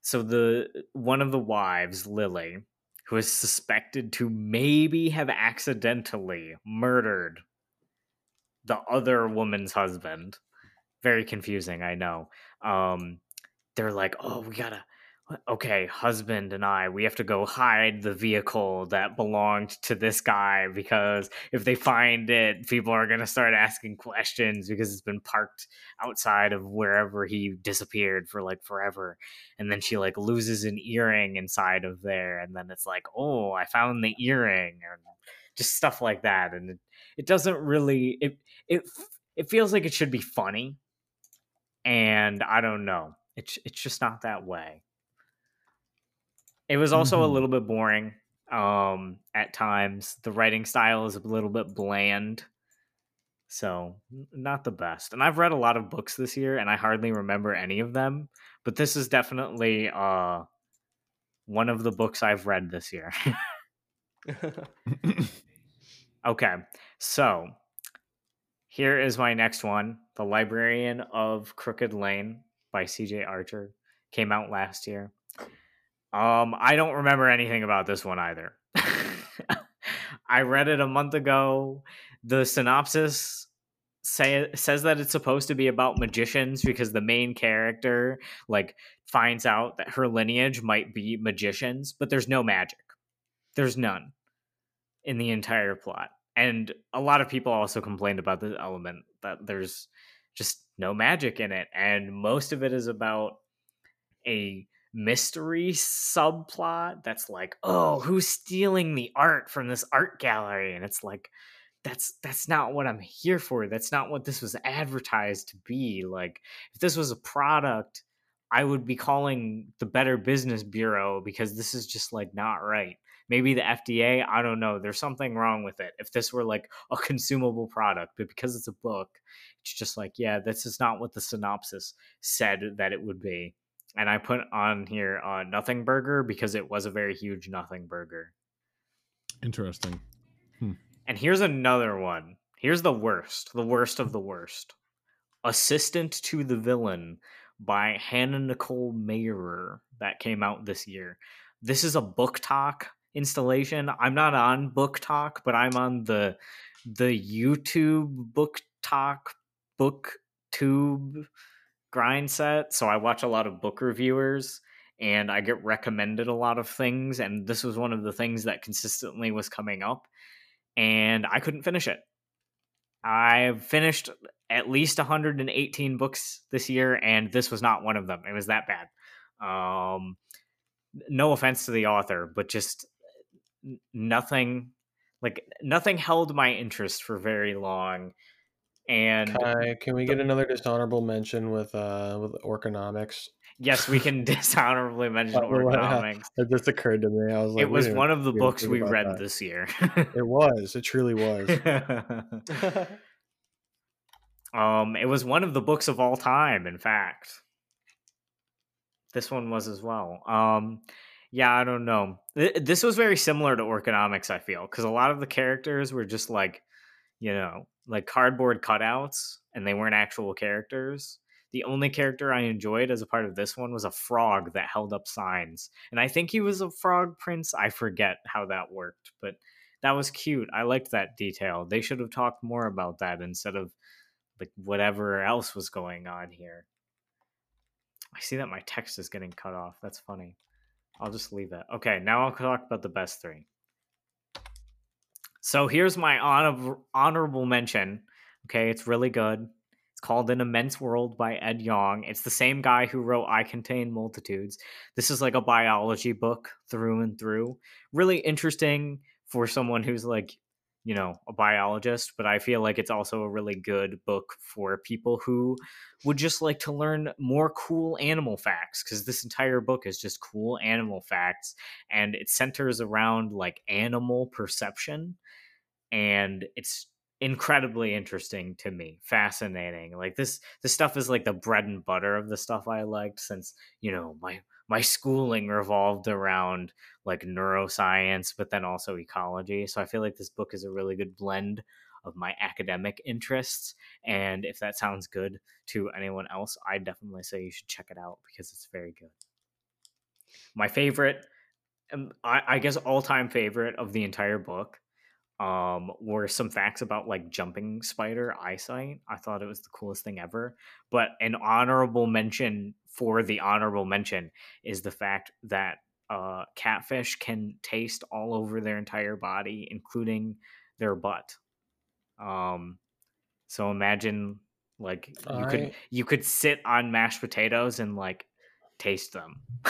so the one of the wives lily who is suspected to maybe have accidentally murdered the other woman's husband very confusing i know um they're like oh we gotta okay, husband and I, we have to go hide the vehicle that belonged to this guy because if they find it, people are going to start asking questions because it's been parked outside of wherever he disappeared for like forever. And then she like loses an earring inside of there. And then it's like, oh, I found the earring and just stuff like that. And it, it doesn't really, it, it, it feels like it should be funny. And I don't know. It's, it's just not that way. It was also Mhm. a little bit boring um at times. The writing style is a little bit bland. So, not the best. And I've read a lot of books this year and I hardly remember any of them, but this is definitely uh one of the books I've read this year. okay. So, here is my next one. The Librarian of Crooked Lane by CJ Archer came out last year. Um, I don't remember anything about this one either. I read it a month ago. The synopsis say, says that it's supposed to be about magicians because the main character like finds out that her lineage might be magicians, but there's no magic. There's none in the entire plot. And a lot of people also complained about the element that there's just no magic in it and most of it is about a mystery subplot that's like oh who's stealing the art from this art gallery? And it's like that's that's not what i'm here for. That's not what this was advertised to be. Like if this was a product i would be calling the better business bureau because this is just like not right. Maybe the fda i don't know. There's something wrong with it. If this were like a consumable product but because it's a book it's just like yeah this is not what the synopsis said that it would be and I put on here uh, Nothing Burger because it was a very huge Nothing Burger. Interesting. And here's another one. Here's the worst, the worst of the worst. Assistant to the Villain by Hannah Nicole Maehrer that came out this year. This is a BookTok installation. I'm not on BookTok, but I'm on the the YouTube book talk booktube grind set. So I watch a lot of book reviewers and I get recommended a lot of things. And this was one of the things that consistently was coming up. And I couldn't finish it. I've finished at least 118 books this year, and this was not one of them. It was that bad. Um, no offense to the author, but just nothing like nothing held my interest for very long. And Kai, can we get another dishonorable mention with uh with Orconomics? yes, we can dishonorably mention wow. It just occurred to me. I was like, It was one of the books we read that. this year. It was. It truly was. um, it was one of the books of all time, in fact. This one was as well. Um, yeah, I don't know. This was very similar to Orconomics, I feel, because a lot of the characters were just like, you know, like cardboard cutouts, and they weren't actual characters. The only character I enjoyed as a part of this one was a frog that held up signs. And I think he was a frog prince. I forget how that worked, but that was cute. I liked that detail. They should have talked more about that instead of like whatever else was going on here. I see that my text is getting cut off. That's funny. I'll just leave it. Okay, now I'll talk about the best three. So here's my honor- honorable mention. Okay, it's really good. It's called An Immense World by Ed Yong. It's the same guy who wrote I Contain Multitudes. This is like a biology book through and through. Really interesting for someone who's like, you know, a biologist, but I feel like it's also a really good book for people who would just like to learn more cool animal facts because this entire book is just cool animal facts and it centers around like animal perception and it's incredibly interesting to me fascinating like this this stuff is like the bread and butter of the stuff i liked since you know my my schooling revolved around like neuroscience but then also ecology so i feel like this book is a really good blend of my academic interests and if that sounds good to anyone else i definitely say you should check it out because it's very good. My favorite um, I, guess all-time favorite of the entire book um, were some facts about like jumping spider eyesight. I thought it was the coolest thing ever. But an honorable mention for the honorable mention is the fact that uh, catfish can taste all over their entire body, including their butt. Um, so imagine like you All could right. you could sit on mashed potatoes and like taste them.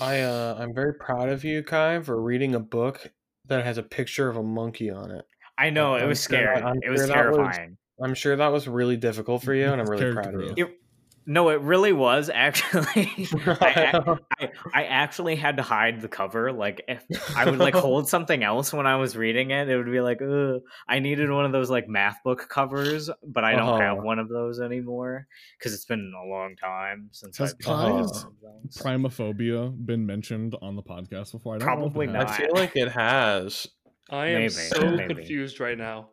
I uh, I'm very proud of you, Kai, for reading a book that has a picture of a monkey on it. I know it I'm was sure that- scary. I'm It was sure that was- terrifying. I'm sure that was really difficult for you, and I'm really proud of you. It- no, it really was actually. I, I, I actually had to hide the cover. Like, if I would like hold something else when I was reading it, it would be like, Ugh. I needed one of those like math book covers, but I don't Uh-huh. have one of those anymore because it's been a long time since Has I've Kai done is those. Primophobia been mentioned on the podcast before? I don't know if it Probably has. not. I feel like it has. I am Maybe, so maybe. confused right now.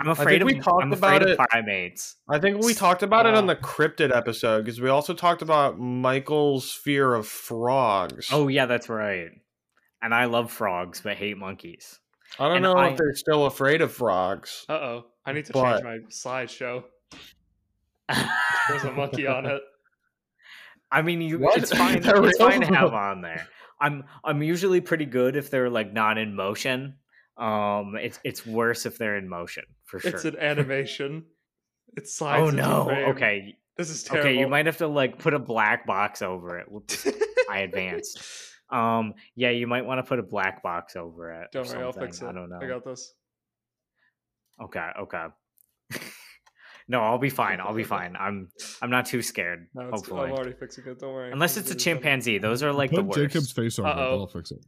I'm afraid of we talked I'm about afraid of it- primates. I think we talked about it on the cryptid episode because we also talked about Michael's fear of frogs. Oh yeah, that's right. And I love frogs, but hate monkeys. I don't and know I- if they're still afraid of frogs. Uh oh. I need to But- change my slideshow. There's a monkey on it. I mean, you What? it's fine. They're it's fine to have on there. I'm I'm usually pretty good if they're like not in motion. Um, it's it's worse if they're in motion for sure. It's an animation. It slides. oh no! Okay, This is terrible. okay. You might have to like put a black box over it. Whoops, I advanced. Um, yeah, you might want to put a black box over it. Don't worry, I'll fix it. I don't know. I got this. Okay, okay. no, I'll be fine. I'll be fine. I'm I'm not too scared. No, hopefully, I'm already fixing it. Don't worry. unless it's a chimpanzee. Those are like the Put worst. Jacob's face over it. Uh-oh. That'll fix it.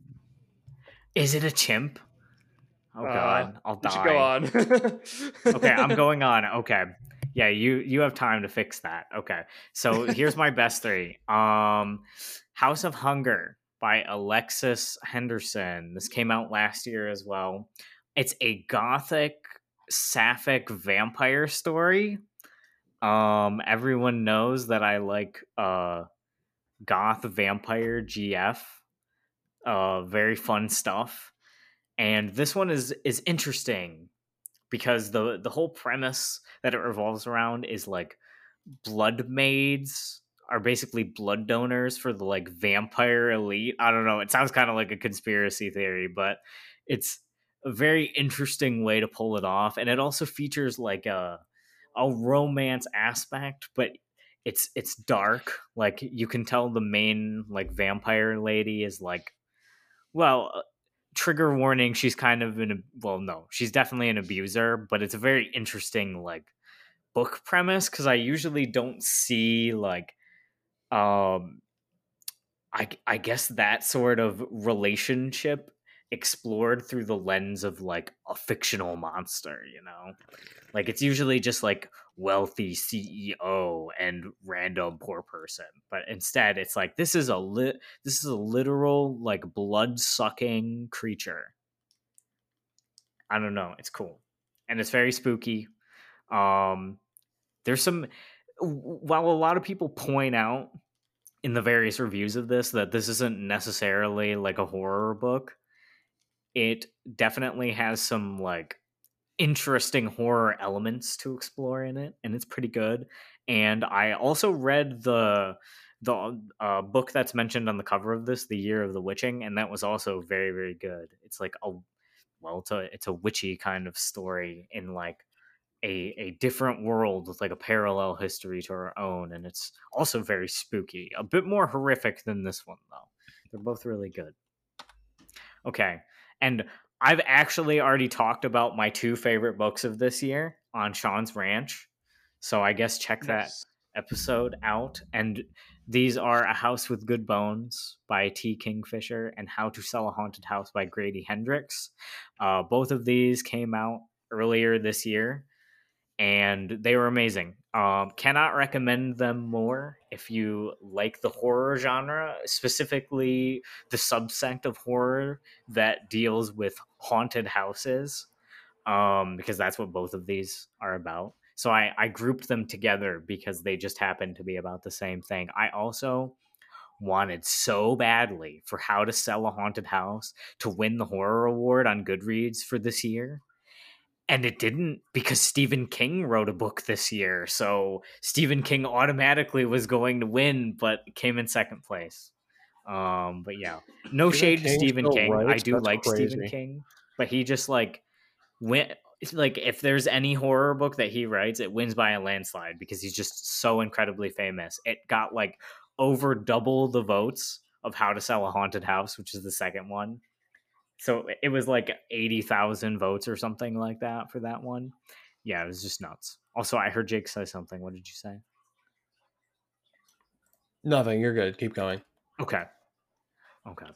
Is it a chimp? Oh Uh, god, I'll die. go on. okay, I'm going on. Okay. Yeah, you you have time to fix that. Okay. So here's my best three. Um House of Hunger by Alexis Henderson. This came out last year as well. It's a gothic sapphic vampire story. Um everyone knows that I like uh goth vampire GF. Uh very fun stuff. And this one is is interesting because the the whole premise that it revolves around is like blood maids are basically blood donors for the like vampire elite. I don't know. It sounds kind of like a conspiracy theory, but it's a very interesting way to pull it off and it also features like a a romance aspect, but it's it's dark. Like you can tell the main like vampire lady is like well, trigger warning she's kind of an well no she's definitely an abuser but it's a very interesting like book premise because i usually don't see like um i i guess that sort of relationship explored through the lens of like a fictional monster you know? Like it's usually just like wealthy ceo and random poor person but instead it's like this is a lit this is a literal like blood sucking creature. I don't know it's cool and it's very spooky. Um there's some while a lot of people point out in the various reviews of this that this isn't necessarily like a horror book it definitely has some like interesting horror elements to explore in it and it's pretty good and i also read the the uh, book that's mentioned on the cover of this the year of the witching and that was also very very good. It's like a well it's a it's a witchy kind of story in like a a different world with like a parallel history to our own and it's also very spooky. A bit more horrific than this one though. They're both really good. Okay and i've actually already talked about my two favorite books of this year on sean's ranch. So i guess check that Nice. episode out. And these are a house with good bones by t. Kingfisher and how to sell a haunted house by grady hendrix. Uh, both of these came out earlier this year and they were amazing um, cannot recommend them more if you like the horror genre specifically the subsect of horror that deals with haunted houses um, because that's what both of these are about so I, I grouped them together because they just happen to be about the same thing. I also wanted so badly for How to Sell a Haunted House to win the horror award on Goodreads for this year. And it didn't because Stephen King wrote a book this year. So Stephen King automatically was going to win, but came in second place. Um, but yeah, no Stephen shade to Stephen King. I do That's like Stephen. King, but he just like went like if there's any horror book that he writes, it wins by a landslide because he's just so incredibly famous. It got like over double the votes of How to Sell a Haunted House, which is the second one. So it was like 80,000 votes or something like that for that one. Yeah, it was just nuts. Also, I heard Jake say something. What did you say? Nothing. You're good. Keep going. Okay. Okay.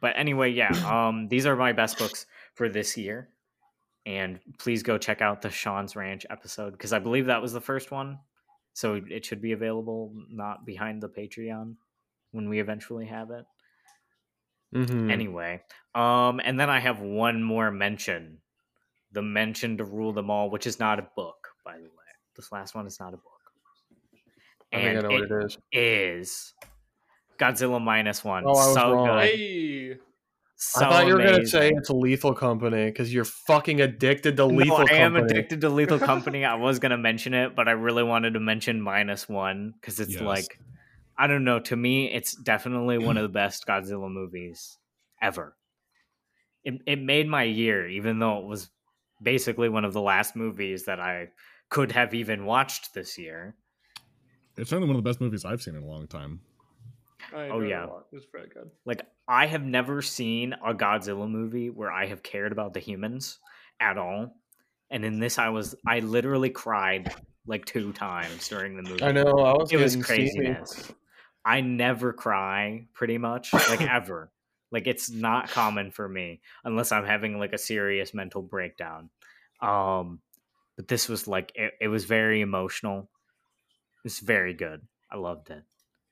But anyway, yeah, um these are my best books for this year. And please go check out the Sean's Ranch episode because I believe that was the first one. So it should be available not behind the Patreon when we eventually have it. Mm-hmm. Anyway, um and then I have one more mention. The mention to rule them all, which is not a book, by the way. This last one is not a book. I think I And know what it is. is Godzilla minus one. Oh, I was so wrong. good. Hey, So I thought you were gonna say it's Lethal Company because you're fucking addicted to Lethal no, I Company. am addicted to Lethal Company. I was gonna mention it, but I really wanted to mention minus one because it's Yes. like I don't know. To me, it's definitely one of the best Godzilla movies ever. It it made my year, even though it was basically one of the last movies that I could have even watched this year. It's certainly one of the best movies I've seen in a long time. I Oh, yeah. it was very good. Like I have never seen a Godzilla movie where I have cared about the humans at all. And in this I was I literally cried like two times during the movie. I know. I was. It was getting steamy. craziness. I never cry pretty much, like ever. Like it's not common for me unless I'm having like a serious mental breakdown. Um but this was like it, it was very emotional. It's very good. I loved it.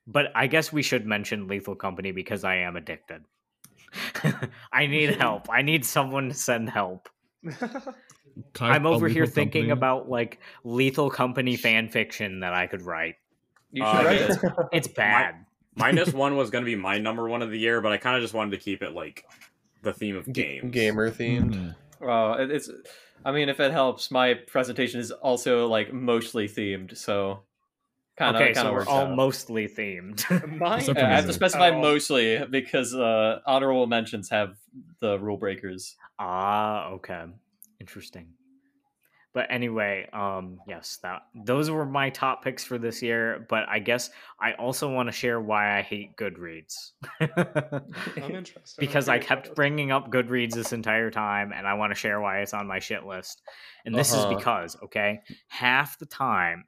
But I guess we should mention Lethal Company because I am addicted. I need help. I need someone to send help. Kai- I'm over here thinking Company- about like Lethal Company fan fiction that I could write. You Uh, should write yeah. it. It's bad. Minus one was going to be my number one of the year, but I kind of just wanted to keep it like the theme of Ga- games. gamer themed. Mhm. Well, it- it's. I mean, if it helps, my presentation is also like mostly themed, so kind of okay, kind so of we're works all out. mostly themed. Mine, Except I have to specify Oh. mostly because uh, honorable mentions have the rule breakers. ah, okay. Interesting. But anyway, um, yes, that those were my top picks for this year. But I guess I also want to share why I hate Goodreads. I'm interested. because I kept bringing up Goodreads this entire time, and I want to share why it's on my shit list. And this Uh-huh. is because, okay, half the time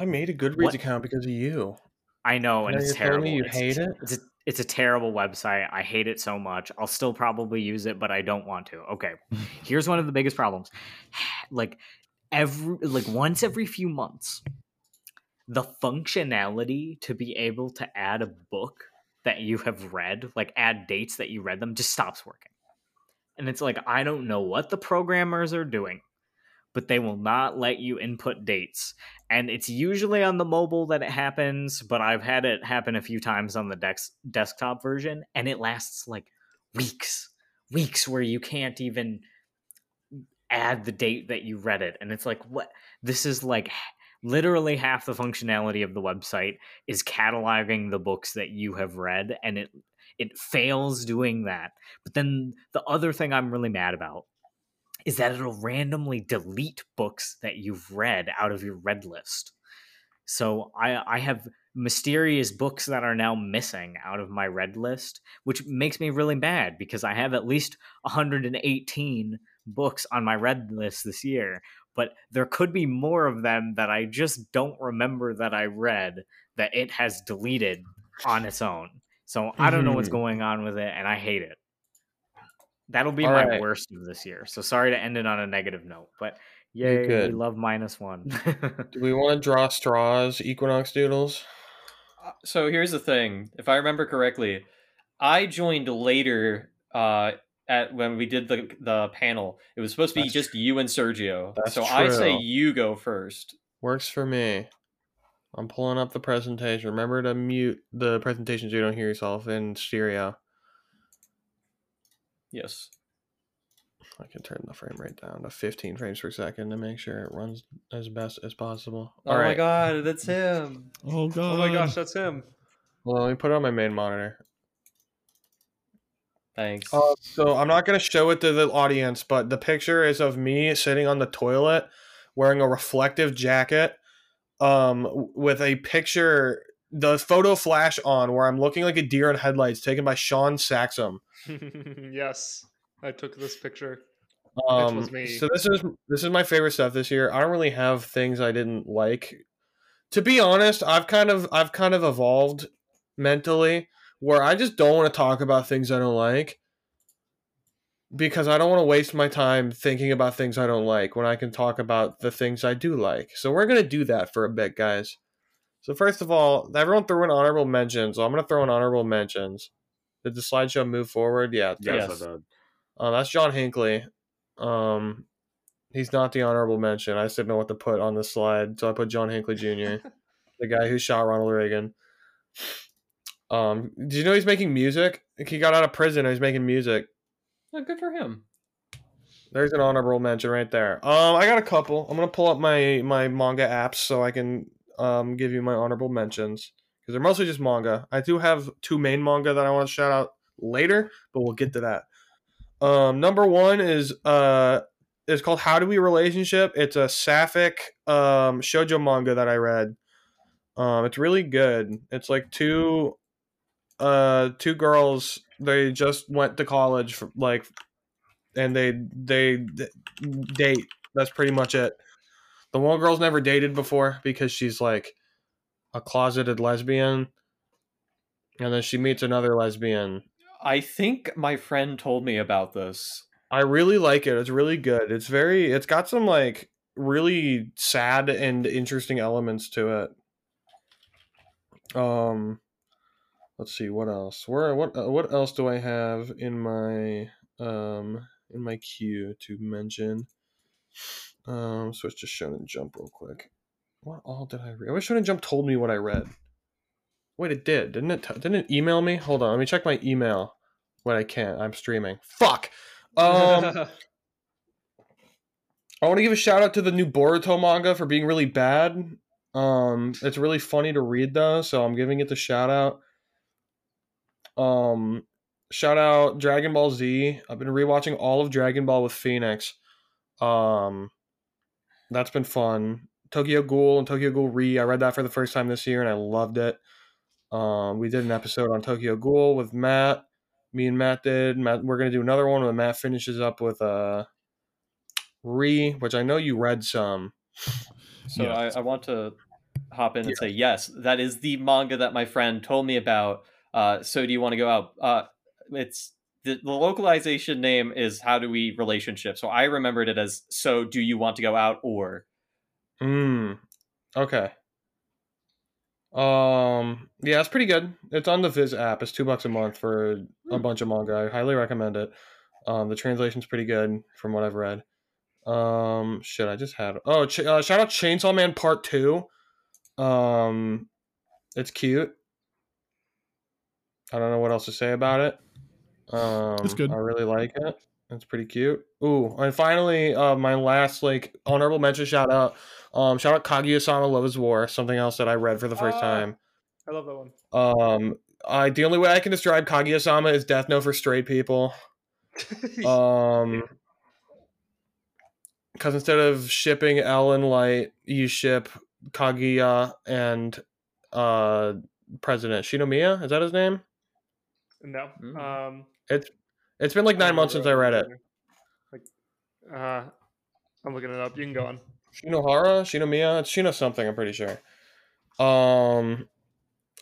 I made a Goodreads What? account because of you. I know, and Now it's terrible. you it's, hate it? It's a, it's a terrible website. I hate it so much. I'll still probably use it, but I don't want to. Okay, here's one of the biggest problems. Like every like once every few months, the functionality to be able to add a book that you have read, like add dates that you read them, just stops working. And it's like I don't know what the programmers are doing, but they will not let you input dates. And it's usually on the mobile that it happens, but I've had it happen a few times on the dex- desktop version, and it lasts like weeks, weeks where you can't even add the date that you read it. And it's like, what? This is like literally half the functionality of the website is cataloging the books that you have read, and it it fails doing that. But then the other thing I'm really mad about is that it'll randomly delete books that you've read out of your read list. So I I have mysterious books that are now missing out of my read list, which makes me really mad because I have at least 118 books on my read list this year, but there could be more of them that I just don't remember that I read that it has deleted on its own. So I don't know what's Mhm. going on with it and I hate it. That'll be All my right. worst of this year. So sorry to end it on a negative note, but yay, we love minus one. Do we want to draw straws, Equinox Doodles? Uh, So here's the thing: if I remember correctly, I joined later uh, at when we did the the panel. It was supposed to be That's just you and Sergio. That's so I say you go first. Works for me. I'm pulling up the presentation. Remember to mute the presentation so you don't hear yourself in stereo. Yes. I can turn the frame rate down to 15 frames per second to make sure it runs as best as possible. Oh All my right. god, that's him. Oh god. Oh my gosh, that's him. Well, let me put it on my main monitor. Thanks. Uh, so I'm not going to show it to the audience, but the picture is of me sitting on the toilet wearing a reflective jacket um, with a picture, the photo flash on where I'm looking like a deer in headlights taken by Shaun Saxum. yes, I took this picture. Um, was me. So this is this is my favorite stuff this year. I don't really have things I didn't like. To be honest, I've kind of I've kind of evolved mentally where I just don't want to talk about things I don't like because I don't want to waste my time thinking about things I don't like when I can talk about the things I do like. So we're gonna do that for a bit, guys. So first of all, everyone threw in honorable mentions. So I'm gonna throw in honorable mentions. Did the slideshow move forward? Yeah. Yes, Yes. I. Uh, that's John Hinckley. Um, he's not the honorable mention. I just didn't know what to put on the slide, so I put John Hinckley Jr., the guy who shot Ronald Reagan. Um, did you know he's making music? He got out of prison and he's making music. Oh, good for him. There's an honorable mention right there. Um, I got a couple. I'm gonna pull up my my manga apps so I can um give you my honorable mentions because they're mostly just manga. I do have two main manga that I want to shout out later, but we'll get to that. Um, number one is uh is called How Do We Relationship. It's a sapphic um shojo manga that I read. Um, it's really good. It's like two uh two girls. They just went to college for like and they they d- date. That's pretty much it. The one girl's never dated before because she's like a closeted lesbian, and then she meets another lesbian. I think my friend told me about this. I really like it. It's really good. It's very. It's got some like really sad and interesting elements to it. Um, let's see what else. Where what uh, what else do I have in my um in my queue to mention? Um, switch to Shonen Jump real quick. What all did I read? I wish Shonen Jump told me what I read. Wait, it did, didn't it? T- didn't it email me? Hold on, let me check my email. When I can't, I'm streaming. Fuck. Um, I want to give a shout out to the new Boruto manga for being really bad. Um, it's really funny to read though, so I'm giving it the shout out. Um, shout out Dragon Ball Z. I've been rewatching all of Dragon Ball with Phoenix. Um, that's been fun. Tokyo Ghoul and Tokyo Ghoul Re. I read that for the first time this year and I loved it. Um, we did an episode on Tokyo Ghoul with Matt. Me and Matt did. Matt, we're gonna do another one when Matt finishes up with uh Re, which I know you read some. So Yeah. I, I want to hop in and say yes, that is the manga that my friend told me about. Uh, so do you want to go out? Uh, it's the, the localization name is how do we relationship. So I remembered it as so do you want to go out or Mm. Okay. Um. Yeah, it's pretty good. It's on the Viz app. It's two bucks a month for a Hmm. bunch of manga. I highly recommend it. Um, the translation's pretty good from what I've read. Um, shit, I just had. Oh, ch- uh, shout out Chainsaw Man Part Two. Um, it's cute. I don't know what else to say about it. Um, It's good. I really like it. It's pretty cute. Ooh, and finally, uh, my last like honorable mention shout out. Um, shout out Kaguya-sama Love is War, something else that I read for the first Ah. time. I love that one. Um, I the only way I can describe Kaguya-sama is Death Note for straight people. Um, because instead of shipping L and Light, you ship Kaguya and uh President Shinomiya. Is that his name? No. Mm. Um, It's it's been like nine months since I read it. Like, uh, I'm looking it up. You can go on. Shinohara, Shinomiya, it's Shino something. I'm pretty sure. Um,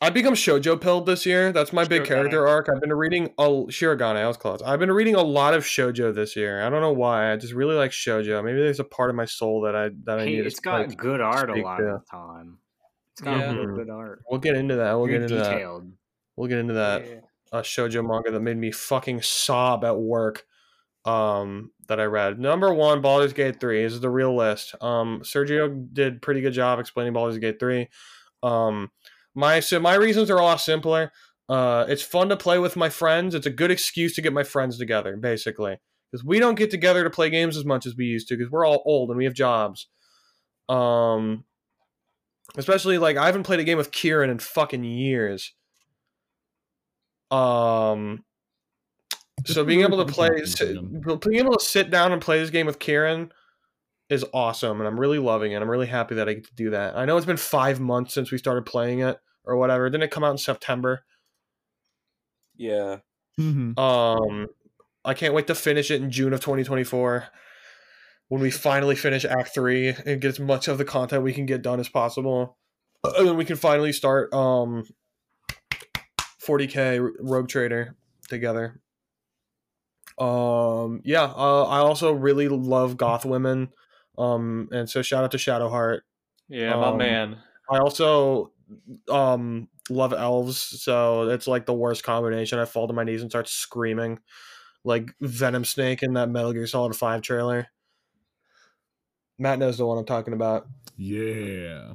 I become shojo pilled this year. That's my big character arc. I've been reading a Shirogane. I was close. I've been reading a lot of shojo this year. I don't know why. I just really like shojo. Maybe there's a part of my soul that I that I need. it's to, got like, good art a lot to. of the time. It's got Yeah. real good art. We'll get into that. We'll Very get into that. We'll get into that. Yeah. A shojo manga that made me fucking sob at work um that I read. Number one, Baldur's Gate 3. This is the real list. Um Sergio did pretty good job explaining Baldur's Gate 3. Um, my so my reasons are a lot simpler. Uh, it's fun to play with my friends. It's a good excuse to get my friends together, basically, because we don't get together to play games as much as we used to because we're all old and we have jobs. Um, especially like I haven't played a game with Kieran in fucking years. Um, so being able to play, sit, being able to sit down and play this game with Kieran is awesome, and I'm really loving it. I'm really happy that I get to do that. I know it's been five months since we started playing it or whatever. Didn't it come out in September? Yeah. Mhm. Um, I can't wait to finish it in June of 2024 when we finally finish Act Three and get as much of the content we can get done as possible, and then we can finally start um 40k Rogue Trader together. Um, yeah, uh, I also really love goth women. Um, and so shout out to Shadowheart. Yeah, my Um, man. I also um love elves, so it's like the worst combination. I fall to my knees and start screaming like Venom Snake in that Metal Gear Solid 5 trailer. Matt knows the one I'm talking about. Yeah.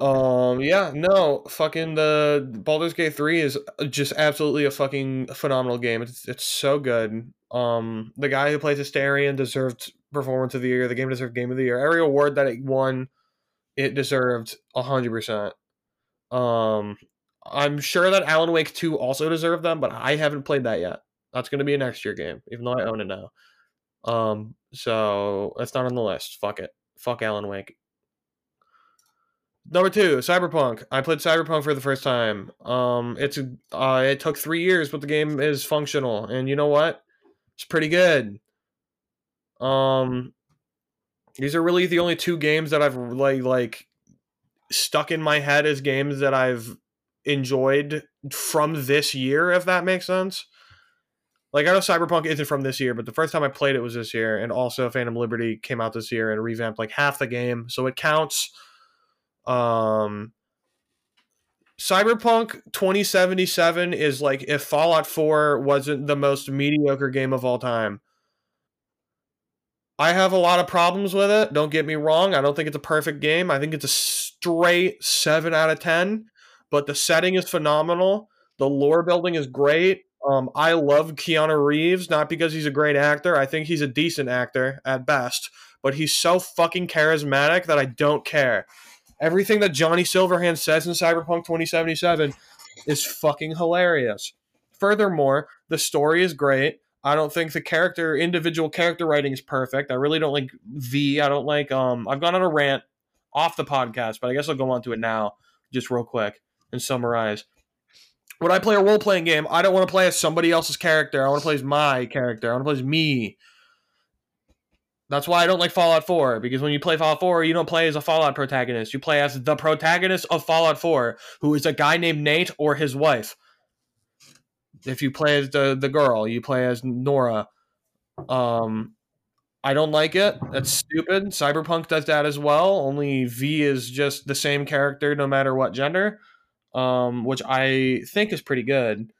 Um yeah, no, fucking the Baldur's Gate 3 is just absolutely a fucking phenomenal game. It's it's so good. Um the guy who plays Astarion deserved performance of the year. The game deserved game of the year. Every award that it won, it deserved 100%. Um I'm sure that Alan Wake 2 also deserved them, but I haven't played that yet. That's going to be a next year game, even though I own it now. Um so it's not on the list. Fuck it. Fuck Alan Wake. Number two, Cyberpunk. I played Cyberpunk for the first time. Um, it's uh, it took three years, but the game is functional, and you know what? It's pretty good. Um, these are really the only two games that I've like like stuck in my head as games that I've enjoyed from this year, if that makes sense. Like I know Cyberpunk isn't from this year, but the first time I played it was this year, and also Phantom Liberty came out this year and revamped like half the game, so it counts. Um, Cyberpunk 2077 is like if Fallout 4 wasn't the most mediocre game of all time. I have a lot of problems with it. Don't get me wrong. I don't think it's a perfect game. I think it's a straight 7 out of 10, but the setting is phenomenal. The lore building is great. Um, I love Keanu Reeves, not because he's a great actor. I think he's a decent actor at best, but he's so fucking charismatic that I don't care. Everything that Johnny Silverhand says in Cyberpunk 2077 is fucking hilarious. Furthermore, the story is great. I don't think the character individual character writing is perfect. I really don't like V. I don't like um I've gone on a rant off the podcast, but I guess I'll go on to it now just real quick and summarize. When I play a role playing game, I don't want to play as somebody else's character. I want to play as my character. I want to play as me. That's why I don't like Fallout 4 because when you play Fallout 4, you don't play as a Fallout protagonist. You play as the protagonist of Fallout 4, who is a guy named Nate or his wife. If you play as the the girl, you play as Nora. Um I don't like it. That's stupid. Cyberpunk does that as well. Only V is just the same character no matter what gender. Um which I think is pretty good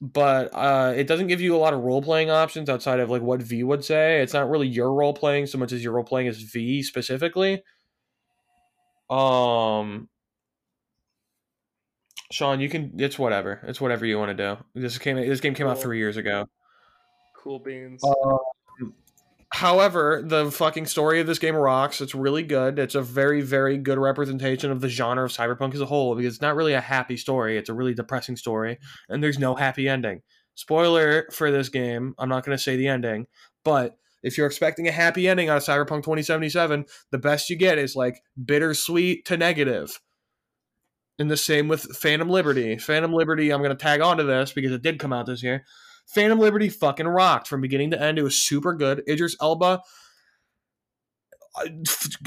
but uh, it doesn't give you a lot of role playing options outside of like what V would say. It's not really your role playing so much as your role playing is V specifically. Um, Shaun, you can. It's whatever. It's whatever you want to do. This came. This game came out three years ago. Cool beans. Um, however, the fucking story of this game rocks. It's really good. It's a very, very good representation of the genre of cyberpunk as a whole because it's not really a happy story. It's a really depressing story, and there's no happy ending. Spoiler for this game. I'm not going to say the ending, but if you're expecting a happy ending out of Cyberpunk 2077, the best you get is like bittersweet to negative. And the same with Phantom Liberty. Phantom Liberty, I'm going to tag onto this because it did come out this year. Phantom Liberty fucking rocked from beginning to end. It was super good. Idris Elba, uh,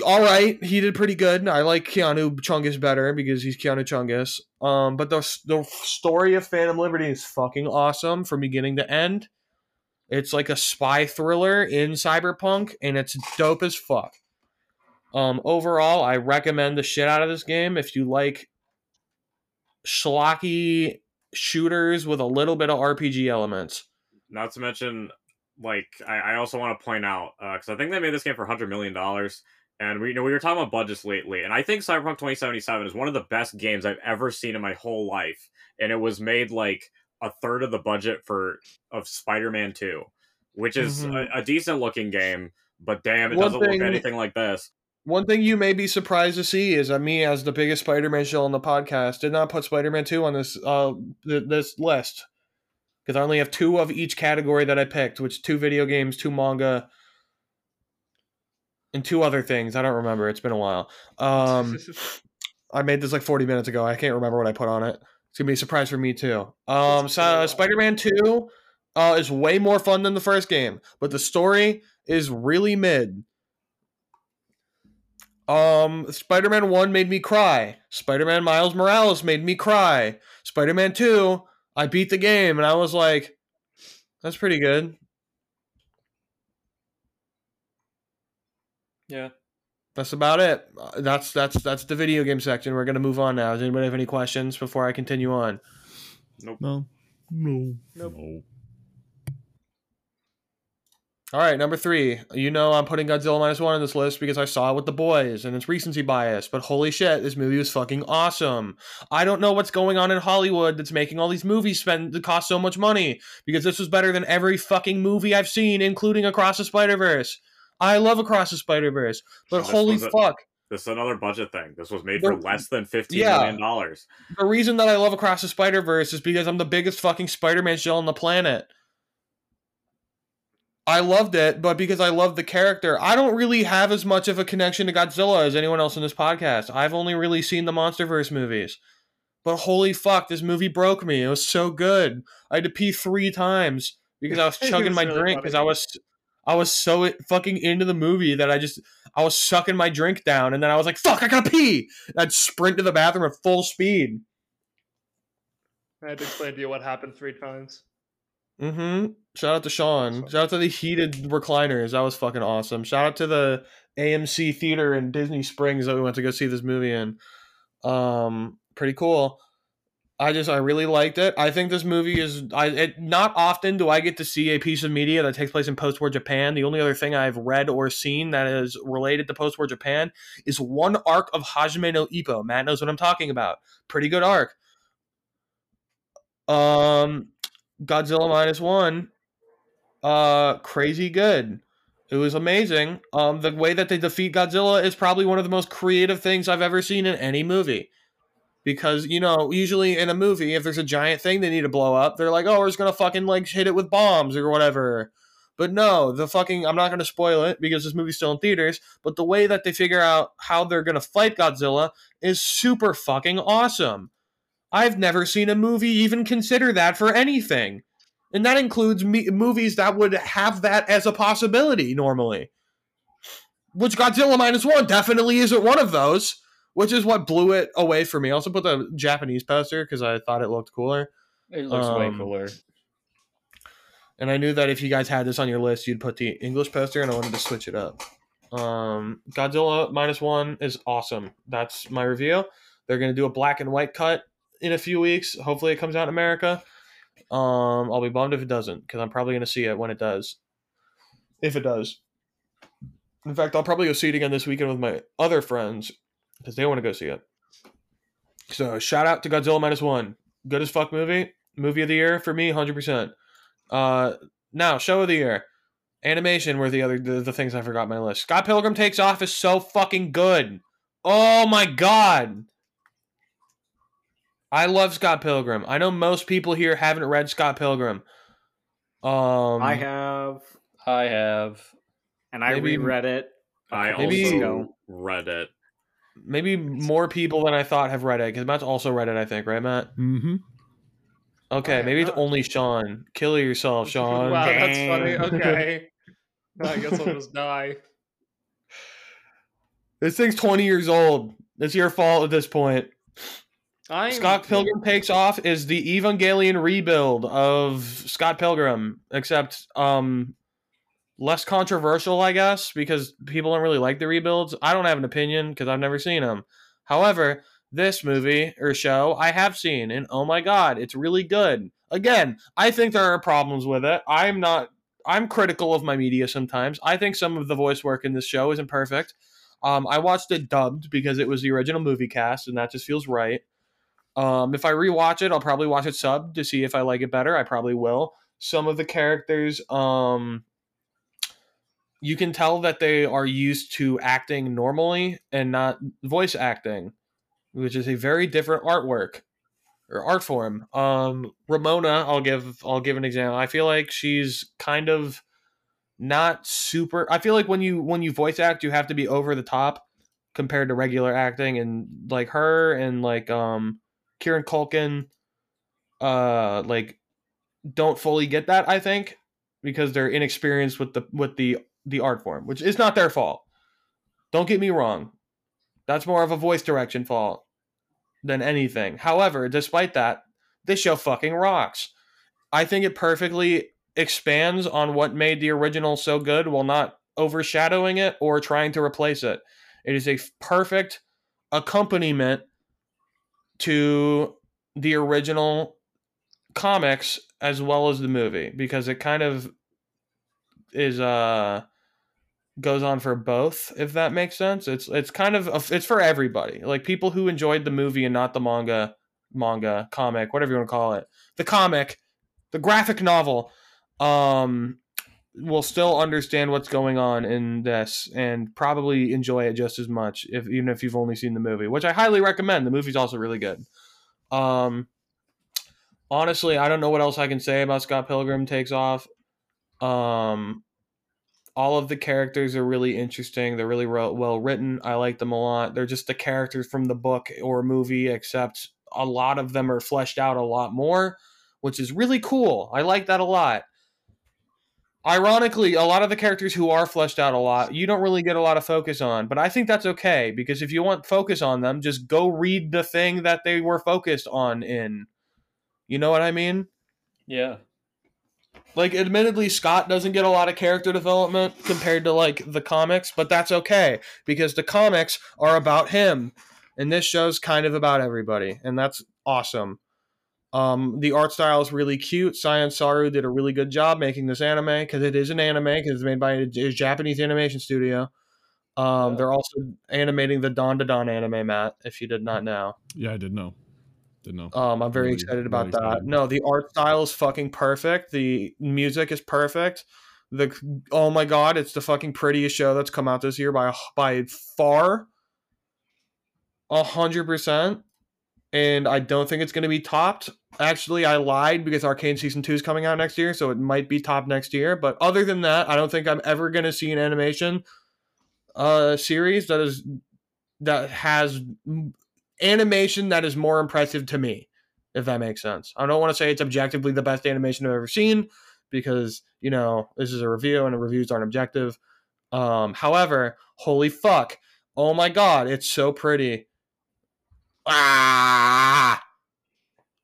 all right, he did pretty good. I like Keanu Chungus better because he's Keanu Chungus. Um, but the the story of Phantom Liberty is fucking awesome from beginning to end. It's like a spy thriller in cyberpunk, and it's dope as fuck. Um, overall, I recommend the shit out of this game if you like schlocky shooters with a little bit of RPG elements. Not to mention, like I, I also want to point out because I think they made this game for hundred million dollars, And we you know we were talking about budgets lately, and I think Cyberpunk 2077 is one of the best games I've ever seen in my whole life. And it was made like a third of the budget for of Spider-Man 2, which is Mhm. a, a decent looking game, but damn, it One doesn't thing- look anything like this. One thing you may be surprised to see is that me, as the biggest Spider-Man shill on the podcast, did not put Spider-Man Two on this uh th- this list because I only have two of each category that I picked, which two video games, two manga, and two other things. I don't remember. It's been a while. Um, I made this like 40 minutes ago. I can't remember what I put on it. It's gonna be a surprise for me too. Um, so Spider-Man Two uh, is way more fun than the first game, but the story is really mid. Um, Spider-Man One made me cry. Spider-Man Miles Morales made me cry. Spider-Man Two, I beat the game and I was like, "That's pretty good." Yeah. That's about it. Uh, That's that's that's the video game section. We're gonna move on now. Does anybody have any questions before I continue on? Nope. No. No. Nope. No. All right, number three. You know I'm putting Godzilla minus one on this list because I saw it with the boys and it's recency bias. But holy shit, this movie was fucking awesome. I don't know what's going on in Hollywood that's making all these movies spend that cost so much money because this was better than every fucking movie I've seen, including Across the Spider Verse. I love Across the Spider Verse, but This holy a- fuck. This is another budget thing. This was made The- for less than fifteen Yeah. million dollars. The reason that I love Across the Spider Verse is because I'm the biggest fucking Spider Man shell on the planet. I loved it, but because I love the character, I don't really have as much of a connection to Godzilla as anyone else in this podcast. I've only really seen the MonsterVerse movies. But holy fuck, this movie broke me. It was so good. I had to pee three times because I was chugging was my really drink because I was I was so fucking into the movie that I just I was sucking my drink down and then I was like, fuck, I gotta pee. I'd sprint to the bathroom at full speed. I had to explain to you what happened three times. Mm-hmm. Shout out to Shaun. Shout out to the heated recliners. That was fucking awesome. Shout out to the AMC theater in Disney Springs that we went to go see this movie in. Um, pretty cool. I just I really liked it. I think this movie is I it, not often do I get to see a piece of media that takes place in post-war Japan. The only other thing I've read or seen that is related to post-war Japan is one arc of Hajime no Ippo. Matt knows what I'm talking about. Pretty good arc. Um, Godzilla minus one, uh, crazy good. It was amazing. Um, the way that they defeat Godzilla is probably one of the most creative things I've ever seen in any movie. Because you know, usually in a movie, if there's a giant thing they need to blow up, they're like, "Oh, we're just gonna fucking like hit it with bombs or whatever." But no, the fucking I'm not gonna spoil it because this movie's still in theaters. But the way that they figure out how they're gonna fight Godzilla is super fucking awesome. I've never seen a movie even consider that for anything. And that includes me- movies that would have that as a possibility normally. Which Godzilla minus one definitely isn't one of those, which is what blew it away for me. I also put the Japanese poster because I thought it looked cooler. It looks way Um, cooler. And I knew that if you guys had this on your list, you'd put the English poster, and I wanted to switch it up. Um, Godzilla minus one is awesome. That's my review. They're gonna do a black and white cut in a few weeks. Hopefully, it comes out in America. Um, I'll be bummed if it doesn't, because I'm probably gonna see it when it does. If it does. In fact, I'll probably go see it again this weekend with my other friends because they want to go see it. So shout out to Godzilla minus one. Good as fuck movie. Movie of the year for me, hundred percent. Uh, now show of the year. Animation were the other the, the things I forgot my list. Scott Pilgrim takes off is so fucking good. Oh my god. I love Scott Pilgrim. I know most people here haven't read Scott Pilgrim. Um I have, I have. and I maybe- reread it. I couple Maybe- weeks also ago. read it. maybe more people than I thought have read it because Matt's also read it, I think, right, Matt? Mm-hmm. Okay, have maybe it's only Shaun. Kill yourself, Shaun. wow, that's funny. Okay. I guess I'll just die. This thing's 20 years old. It's your fault at this point. I'm Scott Pilgrim Takes Off is the Evangelion rebuild of Scott Pilgrim, except um less controversial, I guess, because people don't really like the rebuilds. I don't have an opinion because I've never seen them. However, this movie or show I have seen, and oh my god, it's really good. Again, I think there are problems with it. I'm not. I'm critical of my media sometimes. I think some of the voice work in this show isn't perfect. Um, I watched it dubbed because it was the original movie cast, and that just feels right. Um, if I rewatch it, I'll probably watch it sub to see if I like it better. I probably will. Some of the characters, um, you can tell that they are used to acting normally and not voice acting, which is a very different artwork or art form. Um, Ramona, I'll give I'll give an example. I feel like she's kind of not super. I feel like when you when you voice act, you have to be over the top compared to regular acting, and like her and like um Kieran Culkin, uh, like don't fully get that. I think because they're inexperienced with the with the the art form, which is not their fault. Don't get me wrong. That's more of a voice direction fault than anything. However, despite that, this show fucking rocks. I think it perfectly expands on what made the original so good while not overshadowing it or trying to replace it. It is a perfect accompaniment to the original comics as well as the movie because it kind of is uh goes on for both if that makes sense. It's it's kind of it's for everybody. Like people who enjoyed the movie and not the manga manga comic whatever you want to call it. The comic the graphic novel um will still understand what's going on in this and probably enjoy it just as much if even if you've only seen the movie which i highly recommend the movie's also really good um honestly i don't know what else i can say about scott pilgrim takes off um all of the characters are really interesting. They're really well written. I like them a lot. They're just the characters from the book or movie, except a lot of them are fleshed out a lot more, which is really cool. I like that a lot. Ironically, a lot of the characters who are fleshed out a lot, you don't really get a lot of focus on. But I think that's okay because if you want focus on them, just go read the thing that they were focused on in. You know what I mean? Yeah. Like, admittedly, Scott doesn't get a lot of character development compared to like the comics, but that's okay because the comics are about him, and this show's kind of about everybody, and that's awesome. Um, the art style is really cute. Science Saru did a really good job making this anime because it is an anime because it's made by a, a, Japanese animation studio. Um, yeah. They're also animating the Dandadan anime, Matt. If you did not know, yeah, I did know. Didn't know. Um, I'm very really, excited about really that. Excited. No, the art style is fucking perfect. The music is perfect. The oh my god, it's the fucking prettiest show that's come out this year by by far. A hundred percent. And I don't think it's going to be topped. Actually, I lied because Arcane season two is coming out next year, so it might be topped next year. But other than that, I don't think I'm ever going to see an animation uh series that is that has animation that is more impressive to me, if that makes sense. I don't want to say it's objectively the best animation I've ever seen because, you know, this is a review and reviews aren't objective. Um, however, holy fuck. Oh my god, it's so pretty. Ah!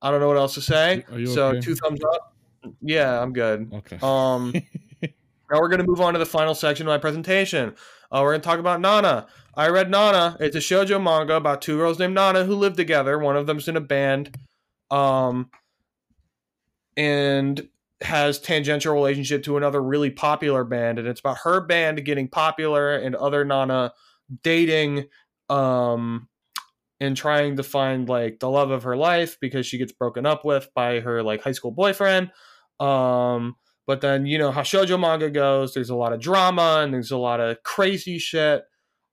I don't know what else to say. so okay? two thumbs up. Yeah, I'm good. Okay. Um now we're gonna move on to the final section of my presentation. Uh, we're gonna talk about Nana. I read Nana. It's a shojo manga about two girls named Nana who live together. One of them's in a band, um, and has tangential relationship to another really popular band, and it's about her band getting popular and other Nana dating, um, and trying to find like the love of her life because she gets broken up with by her like high school boyfriend. Um, but then you know how shoujo manga goes. There's a lot of drama and there's a lot of crazy shit.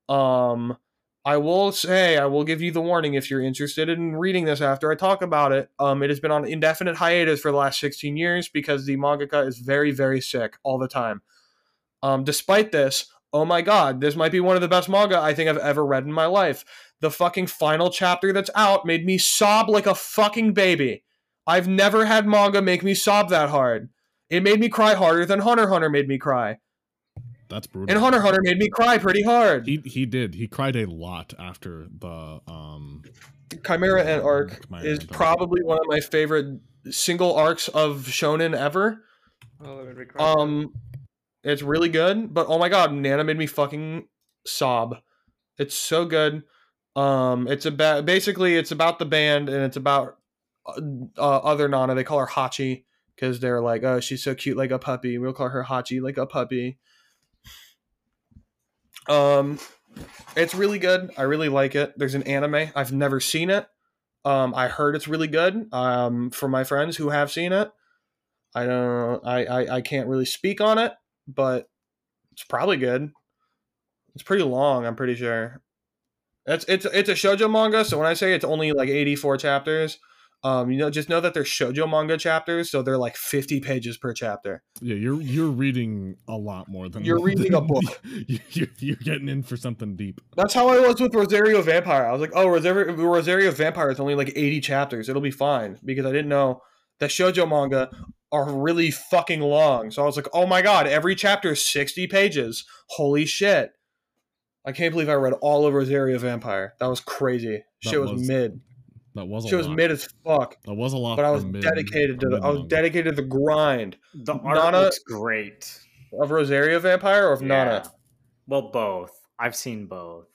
Um, I will say, I will give you the warning if you're interested in reading this after I talk about it. Um, it has been on indefinite hiatus for the last 16 years because the mangaka is very, very sick all the time. Um, despite this, oh my god, this might be one of the best manga I think I've ever read in my life. The fucking final chapter that's out made me sob like a fucking baby. I've never had manga make me sob that hard. It made me cry harder than Hunter Hunter made me cry. That's brutal. And Hunter Hunter made me cry pretty hard. He he did. He cried a lot after the um Chimera Ant arc Chimera is probably one of my favorite single arcs of shonen ever. Oh, um it's really good, but oh my god, Nana made me fucking sob. It's so good. Um it's about basically it's about the band and it's about uh, uh, other Nana. They call her Hachi because they're like, oh, she's so cute like a puppy. We'll call her Hachi like a puppy. Um, It's really good. I really like it. There's an anime. I've never seen it. Um, I heard it's really good. Um, from my friends who have seen it. I don't. I, I I can't really speak on it, but it's probably good. It's pretty long. I'm pretty sure. It's it's it's a shojo manga. So when I say it's only like 84 chapters, um, you know, just know that they're shojo manga chapters, so they're like 50 pages per chapter. Yeah, you're you're reading a lot more than You're reading a book. you're, you're getting in for something deep. That's how I was with Rosario Vampire. I was like, oh, Rosario, Rosario Vampire is only like 80 chapters. It'll be fine because I didn't know that shojo manga are really fucking long. So I was like, oh my god, every chapter is 60 pages. Holy shit. I can't believe I read all of Rosario Vampire. That was crazy. That Shit was, was- mid. That was a Shit was mid as fuck. That was a lot. But I for was mid- dedicated to the I was manga. dedicated to the grind The art Nana- looks great. of Rosario Vampire or of Nana. Well, both. I've seen both.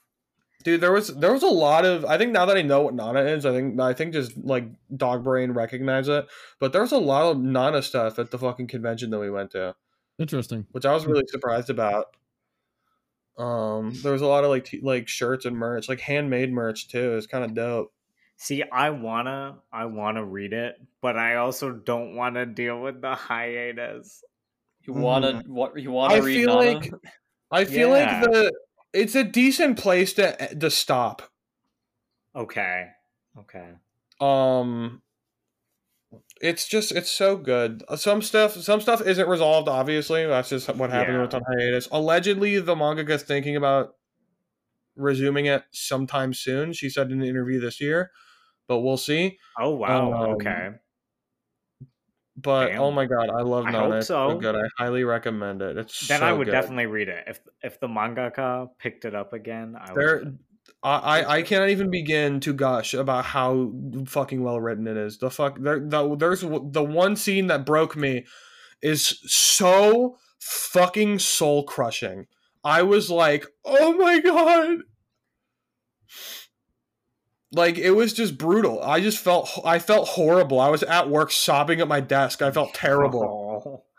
Dude, there was there was a lot of I think now that I know what Nana is, I think I think just like dog brain recognize it. But there was a lot of Nana stuff at the fucking convention that we went to, Interesting. which I was really surprised about. Um, there was a lot of like t- like shirts and merch, like handmade merch too. It's kind of dope. See, I wanna, I wanna read it, but I also don't want to deal with the hiatus. You wanna what you wanna I read feel Nana? like I feel Yeah. like the it's a decent place to to stop. Okay, okay. um it's just it's so good some stuff some stuff isn't resolved obviously that's just what happened Yeah. with on hiatus allegedly the mangaka's thinking about resuming it sometime soon she said in an interview this year but we'll see Oh wow. Um, okay. But oh Damn. oh my god i love I Nana. hope so so. good i highly recommend it it's Then so I would good. definitely read it if if the mangaka picked it up again. I there would. I, I I cannot even begin to gush about how fucking well written it is. The fuck there the, there's the one scene that broke me is so fucking soul crushing. I was like, "Oh my god." Like it was just brutal. I just felt I felt horrible. I was at work sobbing at my desk. I felt terrible.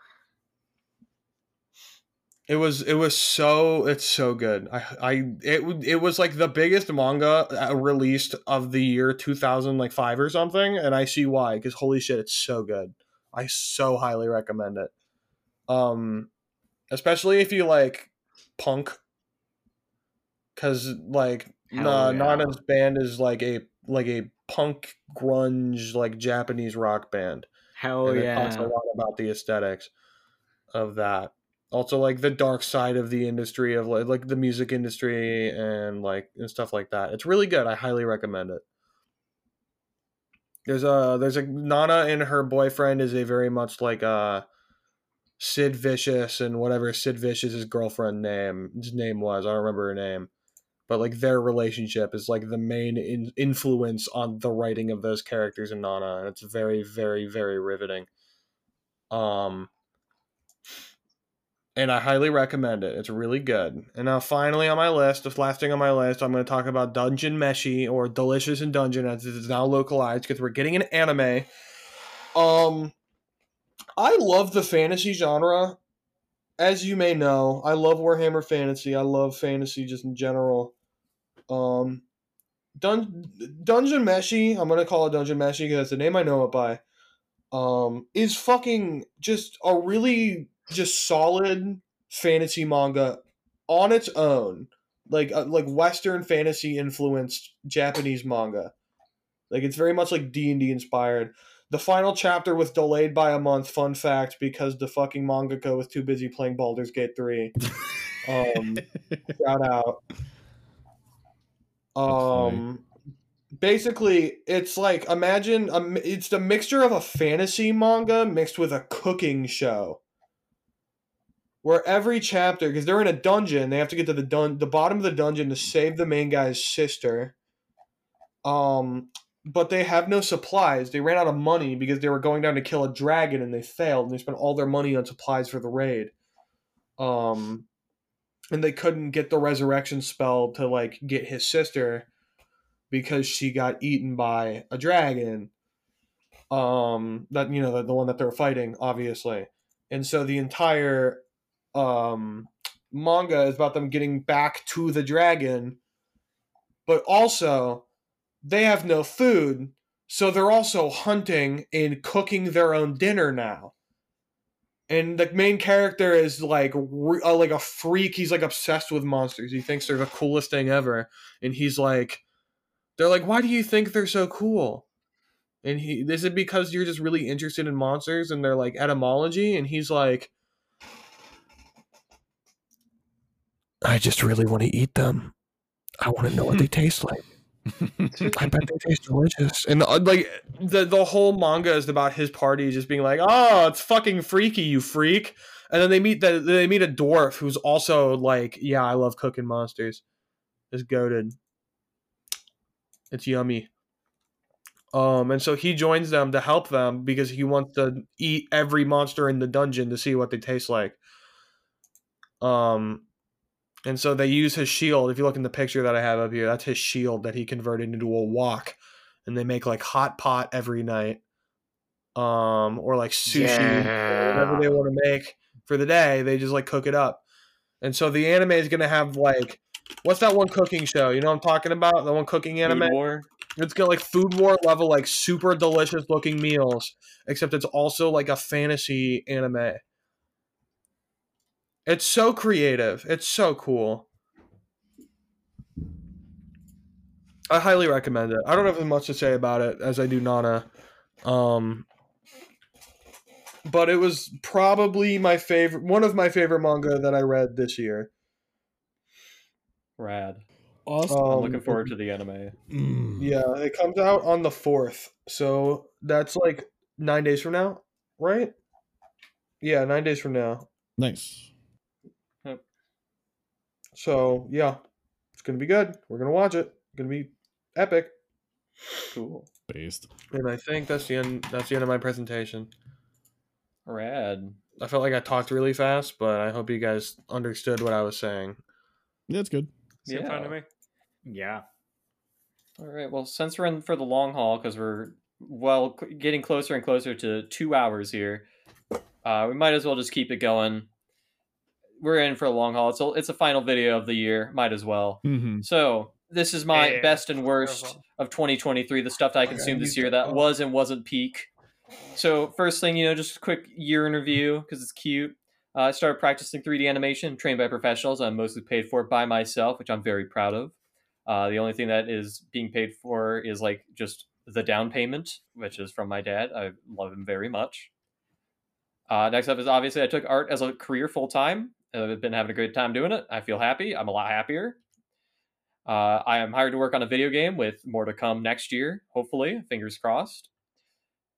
It was it was so it's so good. I I it it was like the biggest manga uh, released of the year 2000 like 5 or something and I see why cuz holy shit it's so good. I so highly recommend it. Um especially if you like punk cuz like Hell Na- yeah. Nana's band is like a like a punk grunge like Japanese rock band. Hell and it yeah. talks a lot about the aesthetics of that. Also like the dark side of the industry of like, like the music industry and like and stuff like that. It's really good. I highly recommend it. There's a there's a nana and her boyfriend is a very much like uh sid vicious and whatever sid vicious's girlfriend name his name was. I don't remember her name but like their relationship is like the main in- influence on the writing of those characters in nana and it's very very very riveting um and I highly recommend it. It's really good. And now, finally, on my list, the last thing on my list, I'm going to talk about Dungeon Meshi or Delicious in Dungeon as it is now localized because we're getting an anime. Um, I love the fantasy genre. As you may know, I love Warhammer Fantasy. I love fantasy just in general. Um, Dun- Dungeon Meshi, I'm going to call it Dungeon Meshi because that's the name I know it by, um, is fucking just a really just solid fantasy manga on its own. Like uh, like western fantasy influenced japanese manga. Like it's very much like d&d inspired. The final chapter was delayed by a month fun fact because the fucking mangaka was too busy playing Baldur's Gate 3 um shout out. Um basically it's like imagine a, it's the mixture of a fantasy manga mixed with a cooking show. Where every chapter because they're in a dungeon they have to get to the dun- the bottom of the dungeon to save the main guy's sister. Um but they have no supplies. They ran out of money because they were going down to kill a dragon and they failed and they spent all their money on supplies for the raid. Um and they couldn't get the resurrection spell to like get his sister because she got eaten by a dragon um that you know the, the one that they're fighting obviously and so the entire um manga is about them getting back to the dragon, but also they have no food, so they're also hunting and cooking their own dinner now. And the main character is like re- uh, like a freak. He's like obsessed with monsters. He thinks they're the coolest thing ever. And he's like, they're like, why do you think they're so cool? And he, is it because you're just really interested in monsters and they're like etymology? And he's like, I just really want to eat them. I want to know what they taste like. I bet they taste delicious. And uh, like the the whole manga is about his party just being like, "Oh, it's fucking freaky, you freak." And then they meet the they meet a dwarf who's also like, "Yeah, I love cooking monsters." It's goaded. It's yummy. Um, and so he joins them to help them because he wants to eat every monster in the dungeon to see what they taste like. Um, and so they use his shield. If you look in the picture that I have up here, that's his shield that he converted into a wok. And they make like hot pot every night. Um, or like sushi, or whatever they want to make for the day. They just like cook it up. And so the anime is gonna have like what's that one cooking show? You know what I'm talking about? The one cooking anime? Food War. It's got like food war level, like super delicious looking meals, except it's also like a fantasy anime. It's so creative. It's so cool. I highly recommend it. I don't have as much to say about it as I do Nana. Um but it was probably my favorite one of my favorite manga that I read this year. Rad. Awesome. Um, I'm looking forward to the anime. Mm. Yeah, it comes out on the 4th. So that's like 9 days from now, right? Yeah, 9 days from now. Nice. So, yeah. It's going to be good. We're going to watch it. It's going to be epic. Cool. Based. And I think that's the end that's the end of my presentation. Rad. I felt like I talked really fast, but I hope you guys understood what I was saying. Yeah, it's good. Seemed fine to Yeah. me. Yeah. All right. Well, since we're in for the long haul, because we're well getting closer and closer to two hours here, uh, we might as well just keep it going. We're in for a long haul. It's a, it's a final video of the year. Might as well. Mm-hmm. So this is my Yeah. best and worst of 2023. The stuff that I Okay, consumed this year that was and wasn't peak. So first thing, you know, just a quick year in review because it's cute. Uh, I started practicing 3D animation, trained by professionals. I'm mostly paid for by myself, which I'm very proud of. Uh, the only thing that is being paid for is like just the down payment, which is from my dad. I love him very much. Uh, next up is obviously I took art as a career full time. I've been having a great time doing it. I feel happy. I'm a lot happier. Uh, I am hired to work on a video game with more to come next year, hopefully. Fingers crossed.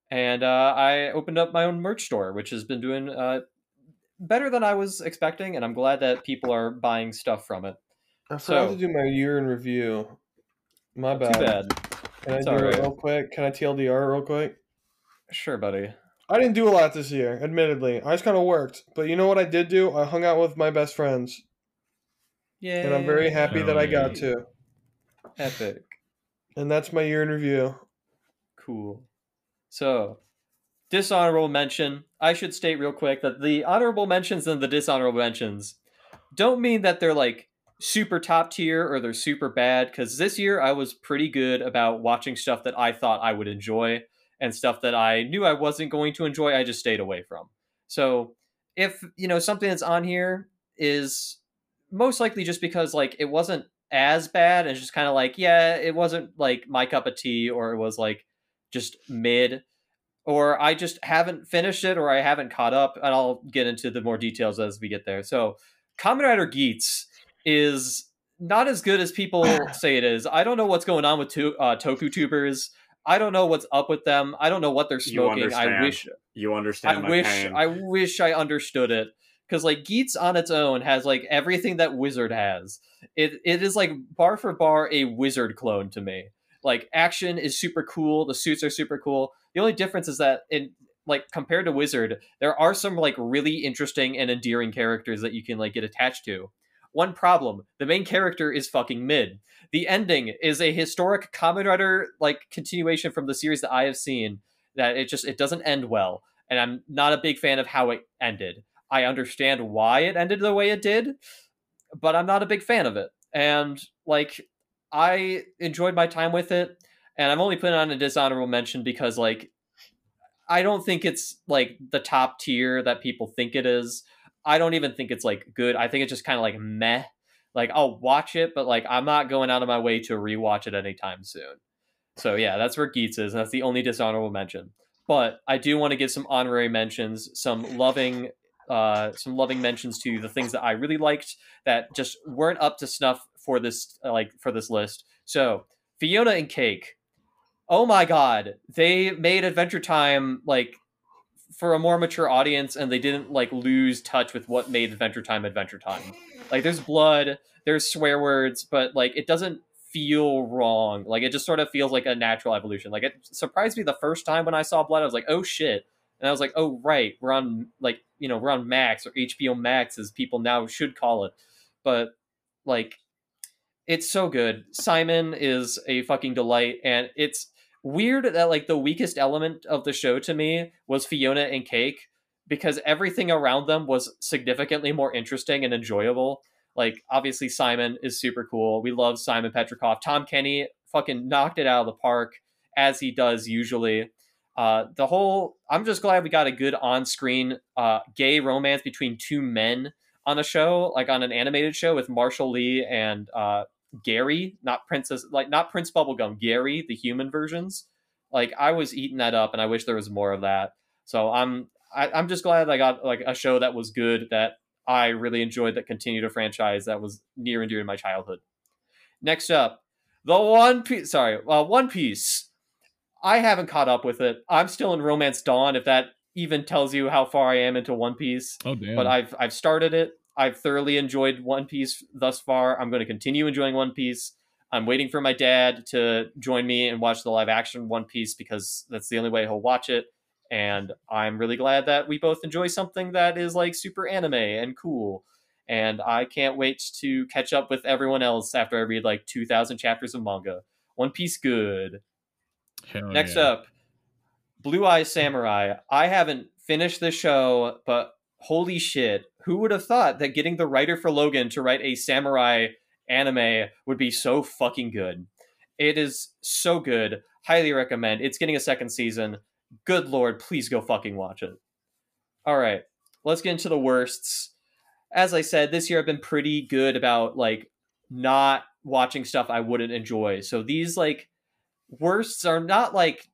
And uh, I opened up my own merch store, which has been doing uh, better than I was expecting, and I'm glad that people are buying stuff from it. I forgot So- to do my year in review. My bad. Too bad. Can I It's do it real quick? Can I TLDR real quick? Sure, buddy. I didn't do a lot this year, admittedly. I just kind of worked. But you know what I did do? I hung out with my best friends. Yeah. And I'm very happy that I got to. Epic. And that's my year in review. Cool. So, dishonorable mention. I should state real quick that the honorable mentions and the dishonorable mentions don't mean that they're like super top tier or they're super bad because this year I was pretty good about watching stuff that I thought I would enjoy and stuff that I knew I wasn't going to enjoy, I just stayed away from. So, if, you know, something that's on here is most likely just because like it wasn't as bad and it's just kind of like, yeah, it wasn't like my cup of tea or it was like just mid or I just haven't finished it or I haven't caught up and I'll get into the more details as we get there. So Kamen Rider Geats is not as good as people say it is. I don't know what's going on with to, uh, Toku tubers. I don't know what's up with them. I don't know what they're smoking. I wish You I understand my wish pain. I wish I understood it because like Geats on its own has like everything that Wizard has. It it is like bar for bar a Wizard clone to me. Like action is super cool, the suits are super cool. The only difference is that in like compared to Wizard, there are some like really interesting and endearing characters that you can like get attached to. One problem, the main character is fucking mid. The ending is a historic Kamen Rider like continuation from the series that I have seen that it just it doesn't end well and I'm not a big fan of how it ended. I understand why it ended the way it did, but I'm not a big fan of it. And like I enjoyed my time with it, and I'm only putting on a dishonorable mention because like I don't think it's like the top tier that people think it is. I don't even think it's like good. I think it's just kind of like meh. Like I'll watch it, but like I'm not going out of my way to rewatch it anytime soon. So yeah, that's where Geats is. And that's the only dishonorable mention. But I do want to give some honorary mentions, some loving, uh, some loving mentions to the things that I really liked that just weren't up to snuff for this, like for this list. So Fiona and Cake. Oh my god, they made Adventure Time like for a more mature audience, and they didn't like lose touch with what made Adventure Time Adventure Time. Like there's blood, there's swear words, but like it doesn't feel wrong. Like it just sort of feels like a natural evolution. Like it surprised me the first time when I saw blood. I was like, oh shit. And I was like, oh right, we're on like you know we're on Max or HBO Max as people now should call it. But like, it's so good. Simon is a fucking delight, and it's weird that like the weakest element of the show to me was Fiona and Cake because everything around them was significantly more interesting and enjoyable. Like obviously Simon is super cool. We love Simon Petrikov. Tom Kenny fucking knocked it out of the park as he does usually. Uh, the whole I'm just glad we got a good on-screen uh, gay romance between two men on a show, like on an animated show with Marshall Lee and uh, Gary, not Princess, like not Prince Bubblegum, Gary, the human versions. Like I was eating that up, and I wish there was more of that. So I'm I, am i am just glad I got like a show that was good that I really enjoyed that continued a franchise that was near and dear to my childhood. Next up, the One Piece. Sorry, uh, One Piece. I haven't caught up with it. I'm still in Romance Dawn. If that even tells you how far I am into One Piece. Oh damn! But I've I've started it. I've thoroughly enjoyed One Piece thus far. I'm going to continue enjoying One Piece. I'm waiting for my dad to join me and watch the live action One Piece because that's the only way he'll watch it and I'm really glad that we both enjoy something that is like super anime and cool. And I can't wait to catch up with everyone else after I read like 2,000 chapters of manga. One Piece good. Hell Next yeah. up, Blue Eye Samurai. I haven't finished the show, but holy shit, who would have thought that getting the writer for Logan to write a samurai anime would be so fucking good? It is so good. Highly recommend. It's getting a second season good lord, please go fucking watch it. All right, let's get into the worsts. As I said, this year I've been pretty good about like not watching stuff I wouldn't enjoy. So these like worsts are not like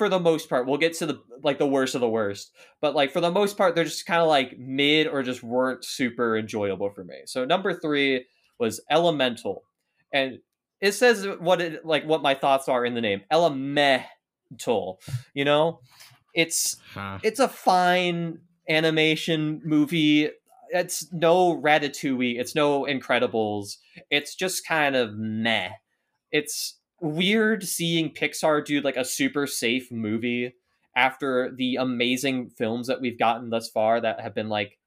for the most part. We'll get to the like the worst of the worst, but like for the most part, they're just kind of like mid or just weren't super enjoyable for me. So number three was Elemental, and it says what it like what my thoughts are in the name. Elemental. You know, it's Ha. it's a fine animation movie. It's no Ratatouille. It's no Incredibles. It's just kind of meh. It's weird seeing Pixar do like a super safe movie after the amazing films that we've gotten thus far that have been like,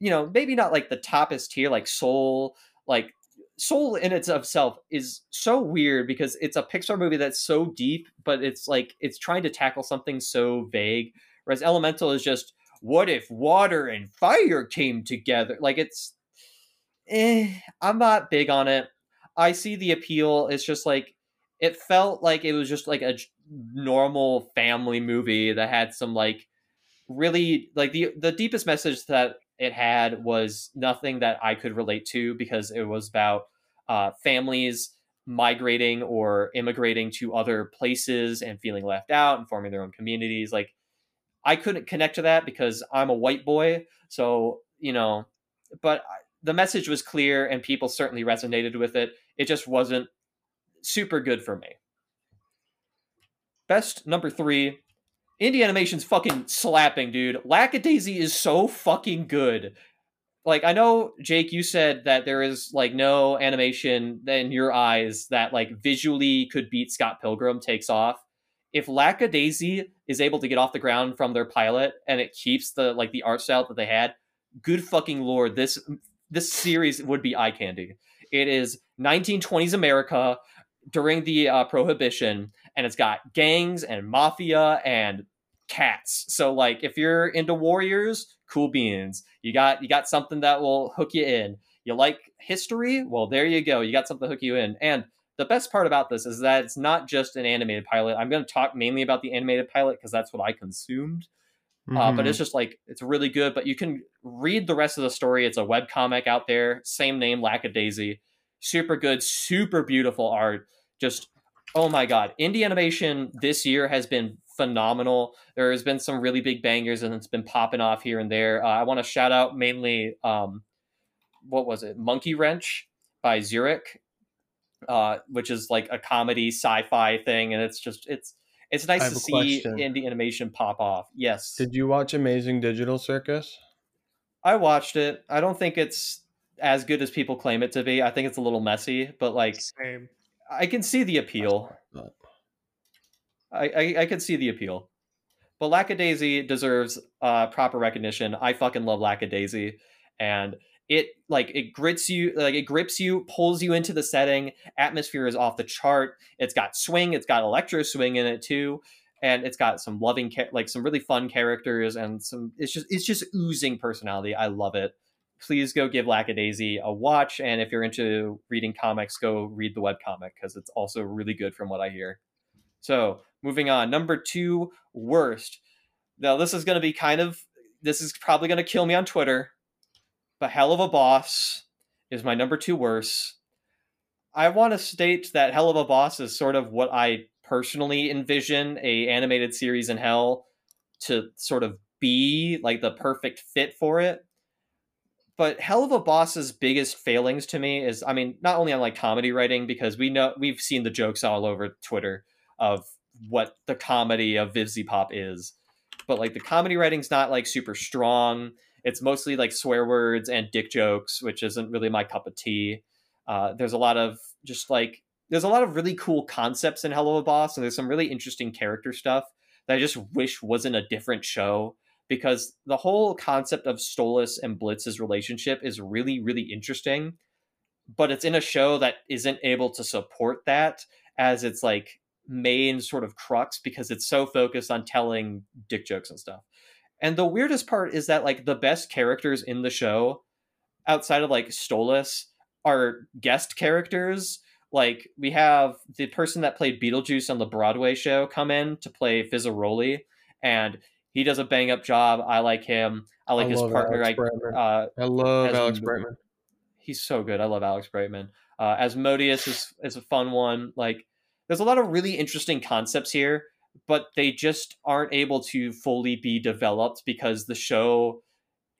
you know, maybe not like the toppest tier, like Soul, like Soul in its of is so weird because it's a Pixar movie that's so deep, but it's like it's trying to tackle something so vague. Whereas Elemental is just what if water and fire came together? Like it's eh, I'm not big on it. I see the appeal. It's just like it felt like it was just like a normal family movie that had some like really like the the deepest message that it had was nothing that I could relate to because it was about uh, families migrating or immigrating to other places and feeling left out and forming their own communities. Like I couldn't connect to that because I'm a white boy. So, you know, but the message was clear and people certainly resonated with it. It just wasn't super good for me. Best number three Indie animation's fucking slapping, dude. Lackadaisy is so fucking good. Like I know Jake, you said that there is like no animation in your eyes that like visually could beat Scott Pilgrim takes off. If Lackadaisy is able to get off the ground from their pilot and it keeps the like the art style that they had, good fucking lord, this this series would be eye candy. It is 1920s America during the uh, prohibition and it's got gangs and mafia and cats. So like if you're into warriors, cool beans. You got you got something that will hook you in. You like history? Well, there you go. You got something to hook you in. And the best part about this is that it's not just an animated pilot. I'm going to talk mainly about the animated pilot because that's what I consumed. Uh, but it's just like it's really good. But you can read the rest of the story. It's a web comic out there, same name, Lackadaisy. Super good, super beautiful art. Just oh my god, indie animation this year has been phenomenal. There has been some really big bangers, and it's been popping off here and there. Uh, I want to shout out mainly, um, what was it, Monkey Wrench by Zurich, uh, which is like a comedy sci-fi thing, and it's just it's it's nice to see question. indie animation pop off. Yes, Did you watch Amazing Digital Circus? I watched it. I don't think it's as good as people claim it to be. I think it's a little messy, but like Same. I can see the appeal. I, I, I can see the appeal. But Lackadaisy deserves uh, proper recognition. I fucking love Lackadaisy, and it like it grits you, like it grips you, pulls you into the setting. Atmosphere is off the chart. It's got swing. It's got electro swing in it too, and it's got some loving, like some really fun characters and some. It's just it's just oozing personality. I love it. Please go give Lackadaisy a watch, and if you're into reading comics, go read the webcomic because it's also really good from what I hear. So moving on, number two worst. Now this is going to be kind of this is probably going to kill me on Twitter, but Helluva Boss is my number two worst. I want to state that Helluva Boss is sort of what I personally envision a animated series in Hell to sort of be like the perfect fit for it. But Helluva Boss's biggest failings to me is I mean, not only on like comedy writing, because we know we've seen the jokes all over Twitter of what the comedy of VivziePop is. But like the comedy writing's not like super strong. It's mostly like swear words and dick jokes, which isn't really my cup of tea. Uh, there's a lot of just like there's a lot of really cool concepts in Helluva Boss, and there's some really interesting character stuff that I just wish wasn't a different show because the whole concept of Stolas and Blitz's relationship is really, really interesting. But it's in a show that isn't able to support that as its like main sort of crux because it's so focused on telling dick jokes and stuff. And the weirdest part is that like the best characters in the show, outside of like Stolas, are guest characters. Like we have the person that played Beetlejuice on the Broadway show come in to play Fizzaroli, and he does a bang up job. I like him. I like his love partner. Alex I uh, I love Alex a- Brightman. he's so good. I love Alex Brightman. Uh, Asmodeus is is a fun one. Like there's a lot of really interesting concepts here, but they just aren't able to fully be developed because the show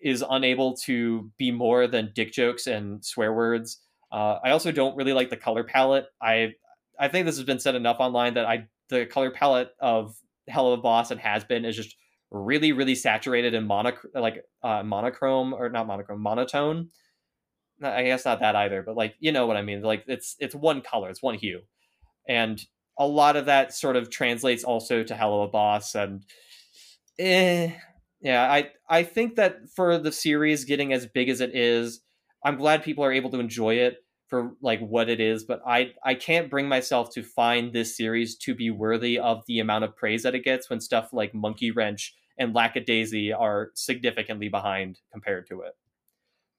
is unable to be more than dick jokes and swear words. Uh, I also don't really like the color palette. I I think this has been said enough online that I the color palette of Helluva Boss and Hazbin is just really really saturated and monoc like uh, monochrome or not monochrome monotone. I guess not that either, but like you know what I mean. Like it's it's one color, it's one hue, and a lot of that sort of translates also to Helluva Boss and eh, yeah, I I think that for the series getting as big as it is, I'm glad people are able to enjoy it for like what it is, but I I can't bring myself to find this series to be worthy of the amount of praise that it gets when stuff like Monkey Wrench and Lackadaisy are significantly behind compared to it.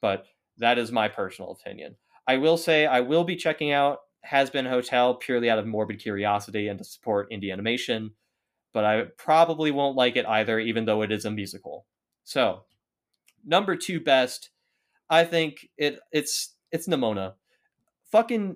But that is my personal opinion. I will say I will be checking out Hazbin Hotel purely out of morbid curiosity and to support indie animation, but I probably won't like it either, even though it is a musical. So, number two best, I think it it's it's Nimona. Fucking,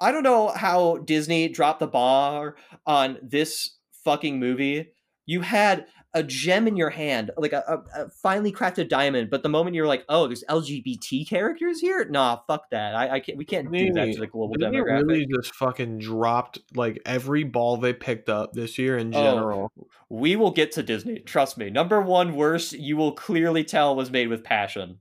I don't know how Disney dropped the bar on this fucking movie. You had a gem in your hand, like a, a, a finely crafted diamond, but the moment you're like, "Oh, there's LGBT characters here," nah, fuck that. I, I can't. We can't do that to the global demographic. really just fucking dropped like every ball they picked up this year in Oh. general. We will get to Disney. Trust me. Number one worst, you will clearly tell was made with passion.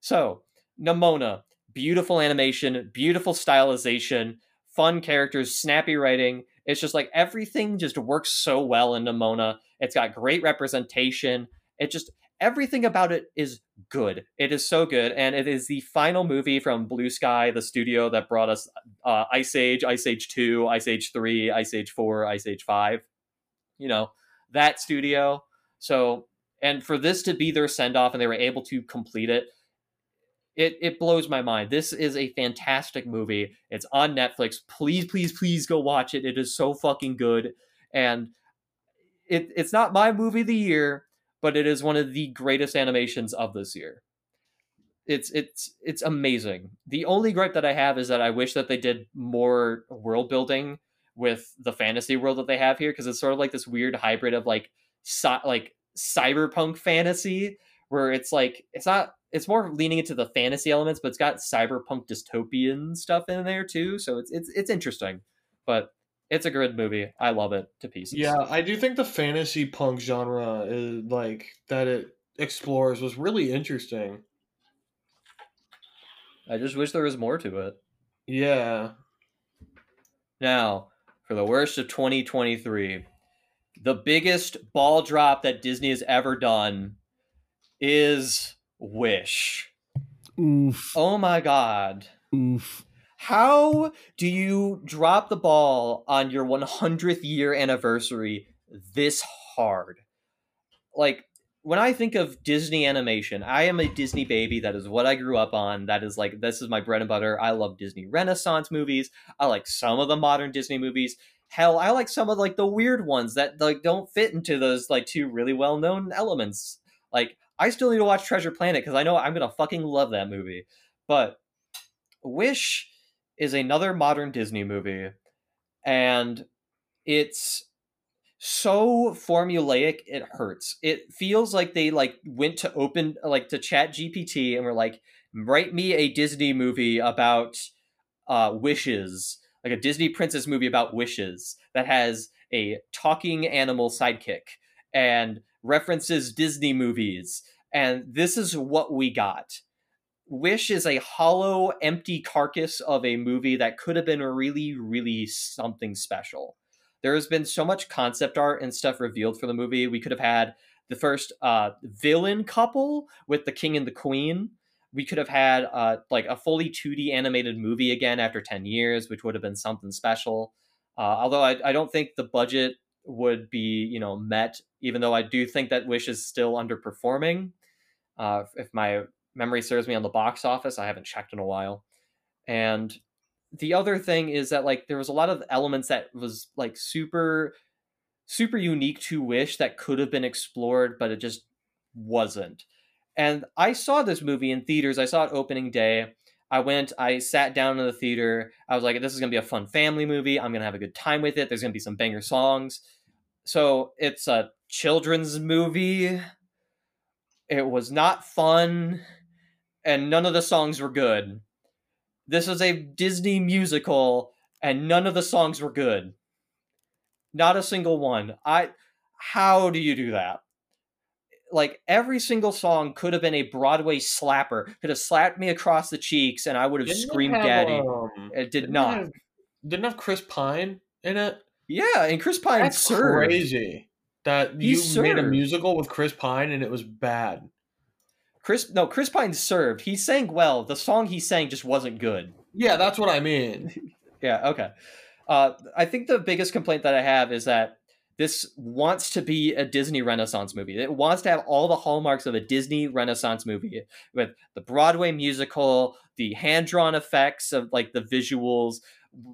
So, Nimona, beautiful animation, beautiful stylization, fun characters, snappy writing. It's just like everything just works so well in Nimona. It's got great representation. It just everything about it is good. It is so good, and it is the final movie from Blue Sky, the studio that brought us uh, Ice Age, Ice Age Two, Ice Age Three, Ice Age Four, Ice Age Five. You know, that studio. So, and for this to be their send off and they were able to complete it, it it blows my mind. This is a fantastic movie. It's on Netflix. Please, please, please go watch it. It is so fucking good. And it it's not my movie of the year, but it is one of the greatest animations of this year. It's it's it's amazing. The only gripe that I have is that I wish that they did more world building with the fantasy world that they have here because it's sort of like this weird hybrid of like like cyberpunk fantasy where it's like it's not it's more leaning into the fantasy elements but it's got cyberpunk dystopian stuff in there too so it's it's it's interesting but it's a good movie i love it to pieces Yeah, I do think the fantasy punk genre is like that it explores was really interesting. i just wish there was more to it Yeah. Now, for the worst of 2023, the biggest ball drop that Disney has ever done is Wish. Oof. Oh my god. Oof. How do you drop the ball on your 100th year anniversary this hard? Like, when I think of Disney animation, I am a Disney baby. That is what I grew up on. That is like, this is my bread and butter. I love Disney Renaissance movies. I like some of the modern Disney movies. Hell, I like some of like the weird ones that like don't fit into those like two really well known elements. Like, I still need to watch Treasure Planet because I know I'm gonna fucking love that movie. But Wish is another modern Disney movie, and it's so formulaic it hurts. It feels like they like went to open like to Chat GPT and were like, write me a Disney movie about uh wishes, like a Disney princess movie about wishes that has a talking animal sidekick and references Disney movies. And this is what we got. Wish is a hollow, empty carcass of a movie that could have been really, really something special. There has been so much concept art and stuff revealed for the movie. We could have had the first uh, villain couple with the king and the queen. We could have had uh, like a fully 2D animated movie again after 10 years, which would have been something special. Uh, although I, I don't think the budget would be, you know, met, even though I do think that Wish is still underperforming. Uh, if my memory serves me on the box office, I haven't checked in a while. And the other thing is that like there was a lot of elements that was like super super unique to wish that could have been explored but it just wasn't. And i saw this movie in theaters. I saw it opening day. I went i sat down in the theater. I was like this is going to be a fun family movie. I'm going to have a good time with it. There's going to be some banger songs. So it's a children's movie. It was not fun and none of the songs were good this is a Disney musical and none of the songs were good. Not a single one. I how do you do that? Like every single song could have been a Broadway slapper. Could have slapped me across the cheeks and I would have Didn't screamed have, daddy. um, it did not. Have, didn't have Chris Pine in it. yeah, and Chris Pine That's served. crazy. That He you made a musical with Chris Pine and it was bad. Chris no, Chris Pine served. He sang well. The song he sang just wasn't good. Yeah, that's what I mean. Yeah, okay. Uh, I think the biggest complaint that I have is that this wants to be a Disney Renaissance movie. It wants to have all the hallmarks of a Disney Renaissance movie with the Broadway musical, the hand drawn effects of like the visuals,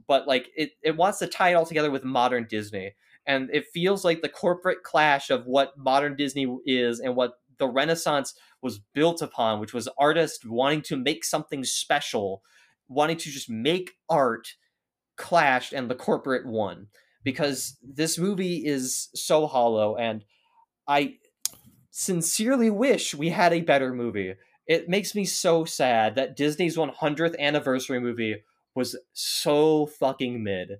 but like it, it wants to tie it all together with modern Disney. And it feels like the corporate clash of what modern Disney is and what the Renaissance was built upon, which was artists wanting to make something special, wanting to just make art clashed and the corporate won because this movie is so hollow and I sincerely wish we had a better movie. It makes me so sad that Disney's 100th anniversary movie was so fucking mid.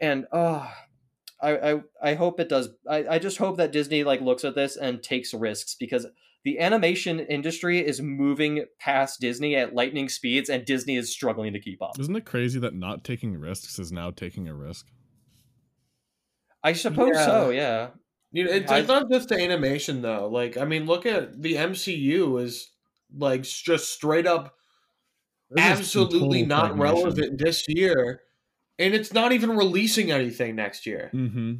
And oh, I, I I hope it does. I, I just hope that Disney like looks at this and takes risks because the animation industry is moving past Disney at lightning speeds, and Disney is struggling to keep up. Isn't it crazy that not taking risks is now taking a risk? I suppose Yeah. so. Yeah. You know, it's, I- it's not just the animation though. Like, I mean, look at the MCU is like just straight up This absolutely not stagnation. relevant this year, and it's not even releasing anything next year. Mm-hmm.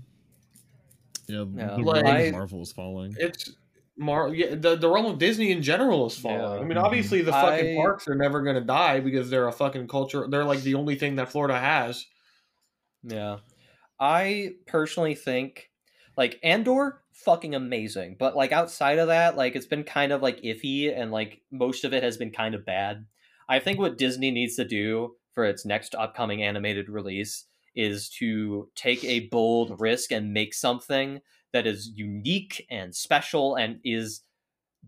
Yeah, Yeah. the Like- realm of Marvel is falling. It's Mar yeah, the the realm of Disney in general is falling. Yeah. I mean, obviously the fucking I- parks are never gonna die because they're a fucking culture. They're like the only thing that Florida has. Yeah. I personally think like Andor fucking amazing, but like outside of that, like it's been kind of like iffy and like most of it has been kind of bad. I think what Disney needs to do for its next upcoming animated release is to take a bold risk and make something that is unique and special and is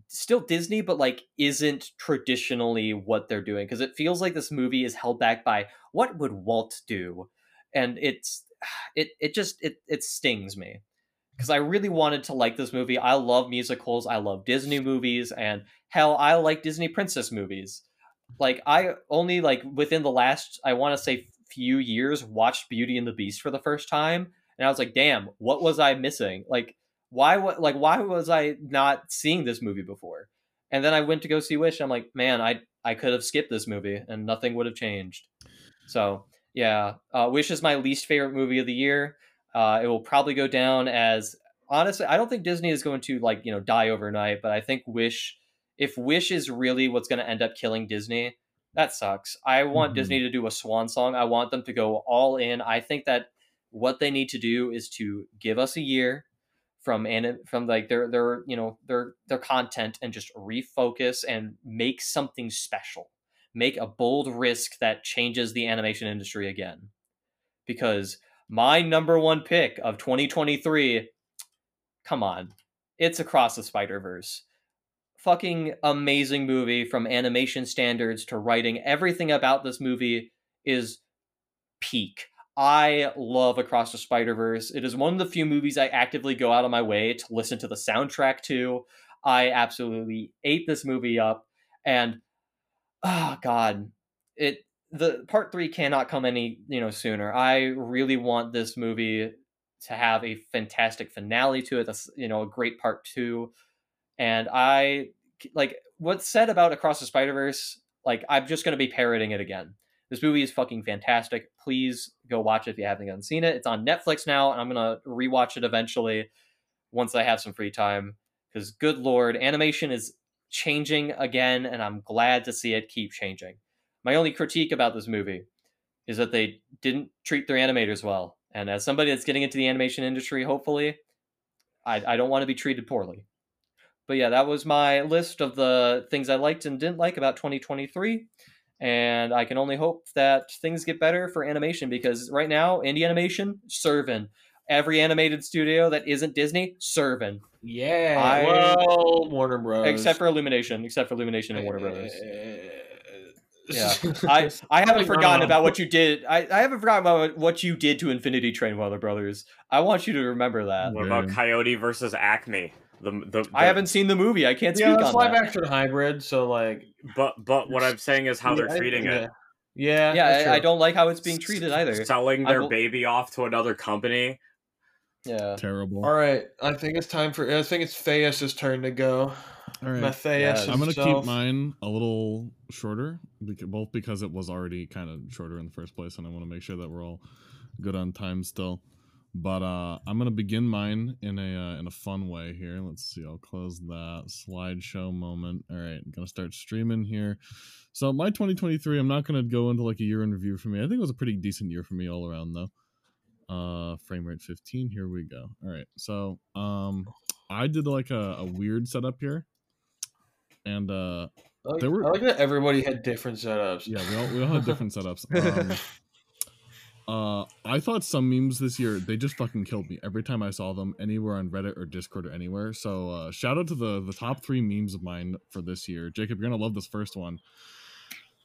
still Disney, but like isn't traditionally what they're doing. Because it feels like this movie is held back by what would Walt do? And it's it it just it it stings me. Because I really wanted to like this movie. I love musicals, I love Disney movies, and hell, I like Disney princess movies. Like I only like within the last I want to say few years watched Beauty and the Beast for the first time, and I was like, damn, what was I missing? Like why wa- like why was I not seeing this movie before? And then I went to go see Wish. I'm like, man, I I could have skipped this movie and nothing would have changed. So yeah, uh, Wish is my least favorite movie of the year. Uh, it will probably go down as honestly. I don't think Disney is going to like you know die overnight, but I think Wish. If Wish is really what's going to end up killing Disney, that sucks. I want Mhm. Disney to do a swan song. I want them to go all in. I think that what they need to do is to give us a year from and from like their their you know their their content and just refocus and make something special make a bold risk that changes the animation industry again because my number one pick of 2023 come on it's across the spider verse fucking amazing movie from animation standards to writing everything about this movie is peak I love Across the Spider Verse. It is one of the few movies I actively go out of my way to listen to the soundtrack to. I absolutely ate this movie up, and oh god, it the part three cannot come any you know sooner. I really want this movie to have a fantastic finale to it. That's you know a great part two, and I like what's said about Across the Spider Verse. Like I'm just gonna be parroting it again. This movie is fucking fantastic. Please go watch it if you haven't seen it. It's on Netflix now, and I'm gonna rewatch it eventually once I have some free time. Because good lord, animation is changing again, and I'm glad to see it keep changing. My only critique about this movie is that they didn't treat their animators well. And as somebody that's getting into the animation industry, hopefully, I, I don't want to be treated poorly. But yeah, that was my list of the things I liked and didn't like about 2023 and I can only hope that things get better for animation because right now, indie animation serving. Every animated studio that isn't Disney serving, Yeah. I- well, Warner Bros. except for Illumination, except for Illumination and Warner Brothers. Yeah. yeah. I I haven't forgotten about what you did. I, I haven't forgotten about what you did to Infinity Train, Warner Brothers. I want you to remember that. What about Coyote versus Acme? The, the, I haven't seen the movie. I can't speak yeah, it's on live that. action hybrid, so like But but what I'm saying is how they're yeah, treating yeah. it. Yeah, Yeah, I, I don't like how it's being treated either. Selling their will- baby off to another company. Yeah. Terrible. All right, I think it's time for. I think it's Theus's turn to go. All right. Matthias. Yeah, I'm gonna keep mine a little shorter, beca- both because it was already kind of shorter in the first place, and I want to make sure that we're all good on time still. But uh, I'm gonna begin mine in a uh, in a fun way here. Let's see. I'll close that slideshow moment. All right, I'm gonna start streaming here. So my 2023, I'm not gonna go into like a year in review for me. I think it was a pretty decent year for me all around though. Uh, frame rate 15. Here we go. All right. So um, I did like a, a weird setup here, and uh, I like, There were- I like that everybody had different setups. yeah, we all we all had different setups. Um, uh, I thought some memes this year they just fucking killed me every time I saw them anywhere on Reddit or Discord or anywhere. So uh, shout out to the the top three memes of mine for this year. Jacob, you're gonna love this first one.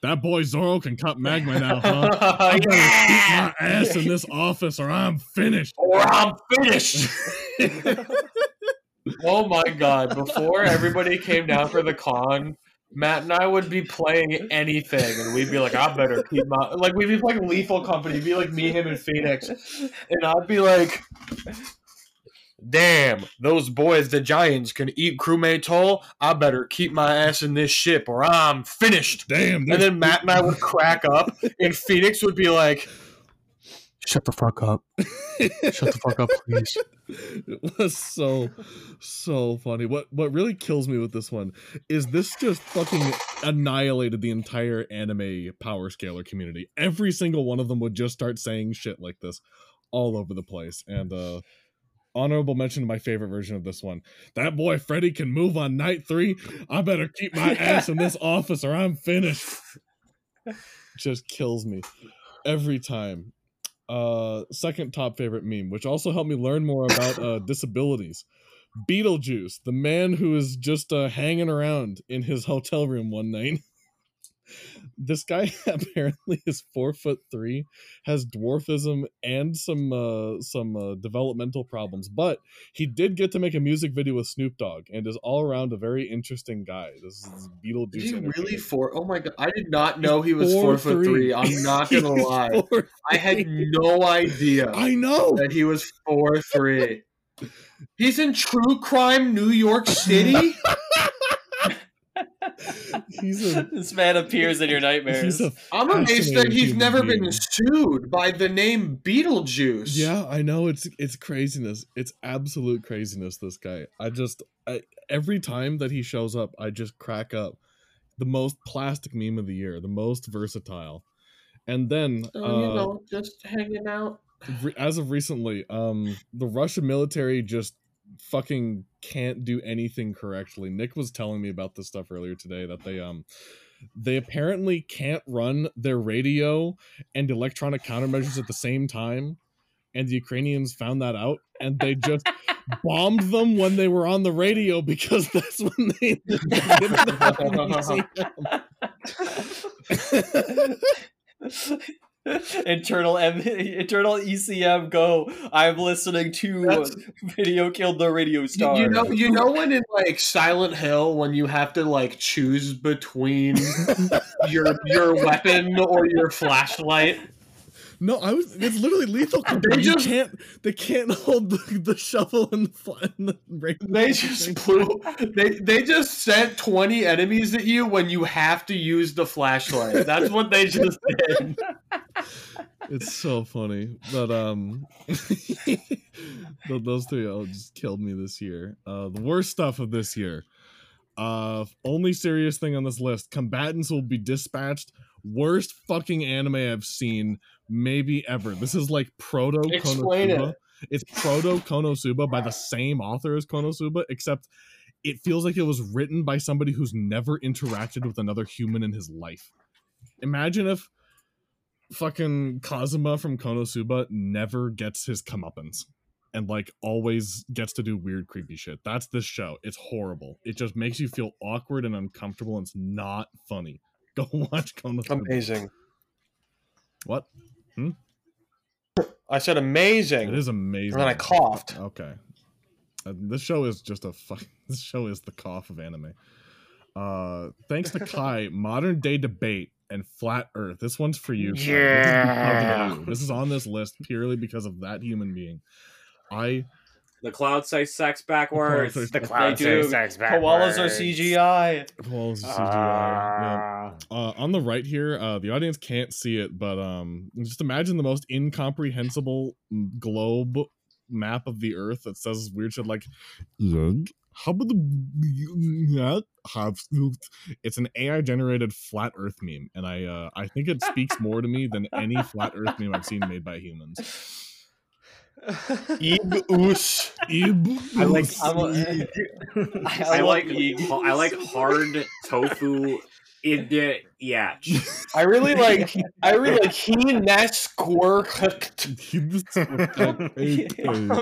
That boy Zoro can cut magma now, huh? I better keep my ass in this office or I'm finished. or I'm finished. oh my god! Before everybody came down for the con, Matt and I would be playing anything, and we'd be like, "I better keep my like." We'd be playing Lethal Company, It'd be like me, him, and Phoenix, and I'd be like. Damn, those boys, the Giants, can eat crewmate toll. I better keep my ass in this ship or I'm finished. Damn. And then Matt and I would crack up, and Phoenix would be like, Shut the fuck up. Shut the fuck up, please. it was so so funny. What what really kills me with this one is this just fucking annihilated the entire anime power scaler community. Every single one of them would just start saying shit like this all over the place. And uh honorable mention to my favorite version of this one. That boy Freddy can move on night three. I better keep my ass in this office or I'm finished. Just kills me every time uh second top favorite meme which also helped me learn more about uh disabilities. Beetlejuice the man who is just uh hanging around in his hotel room one night this guy apparently is four foot three has dwarfism and some uh some uh, developmental problems but he did get to make a music video with snoop dogg and is all around a very interesting guy this is beetlejuice Is he really four? Oh my god! I did not know he was Four four foot three. three. I'm not gonna lie. four I had no idea i know that he was four three. He's in True Crime New York City. he's a this man appears in your nightmares. he's a I'm amazed that he's never being. been sued by the name Beetlejuice. Yeah, I know it's it's craziness. It's absolute craziness. This guy. I just I, every time that he shows up, I just crack up. The most plastic meme of the year, the most versatile, and then So, uh, you know, just hanging out. re- as of recently, um, the Russian military just fucking can't do anything correctly. Nick was telling me about this stuff earlier today that they um they apparently can't run their radio and electronic countermeasures at the same time. And the Ukrainians found that out and they just bombed them when they were on the radio because that's when they didn't have ECM. Internal M- internal ECM go. I'm listening to That's- video killed the radio star. you know, you know when in like Silent Hill, when you have to like choose between your your weapon or your flashlight. No, I was. It's literally lethal. They just- can't. They can't hold the, the shovel and the, fl- and the. They just blew. They they just sent twenty enemies at you when you have to use the flashlight. That's what they just did. It's so funny, but um, those three all just killed me this year. Uh, the worst stuff of this year. Uh, only serious thing on this list: combatants will be dispatched. Worst fucking anime I've seen, maybe ever. This is like proto Konosuba. it. It's proto Konosuba by the same author as Konosuba, except it feels like it was written by somebody who's never interacted with another human in his life. Imagine if fucking Kazuma from Konosuba never gets his comeuppance and like always gets to do weird creepy shit. That's this show. It's horrible. It just makes you feel awkward and uncomfortable and it's not funny. Go watch Konosuba. Amazing. What? I said amazing. It is amazing. And then I coughed. Okay. Uh, this show is just a fuck. This show is the cough of anime. Uh, thanks to Kai, modern day debate and flat Earth. This one's for you. Kai. This is Yeah. you. This is on this list purely because of that human being. I The cloud say sex backwards. The cloud says- The cloud do. says sex Koalas are backwards. CGI. well, it's CGI. yeah. Ah. uh, on the right here, uh, the audience can't see it, but um, just imagine the most incomprehensible globe map of the Earth that says weird shit like, "Look, how about the have it's an AI generated flat Earth meme, and I uh, I think it speaks more to me than any flat Earth meme I've seen made by humans. Ib Us. I like- I'm a- I, I like I like hard tofu in the yeah. I really like. I really like he squirk. I'm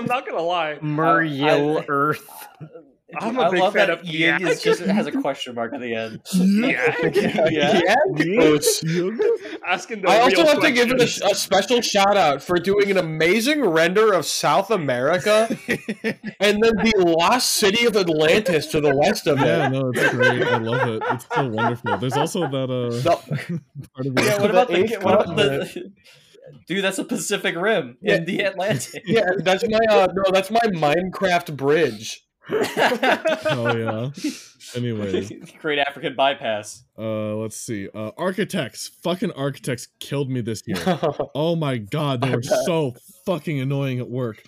not gonna lie. Muriel I- Earth. Uh, I'm a I big love fan that of Ying Yak. is just it has a question mark at the end. Yeah. Yeah. Us. Asking the I also real have to give it a, a special shout out for doing an amazing render of South America and then the lost city of Atlantis to the west of Yeah, it. no, it's great. I love it. It's so wonderful. There's also that uh The- part of it. Yeah, what about the eighth what about the Dude, that's a Pacific Rim Yeah. in the Atlantic. yeah, that's my uh, no, that's my Minecraft bridge. Oh yeah. Anyways, Great African bypass. uh, let's see. Uh, architects, fucking architects killed me this year. Oh my god, they were so fucking annoying at work.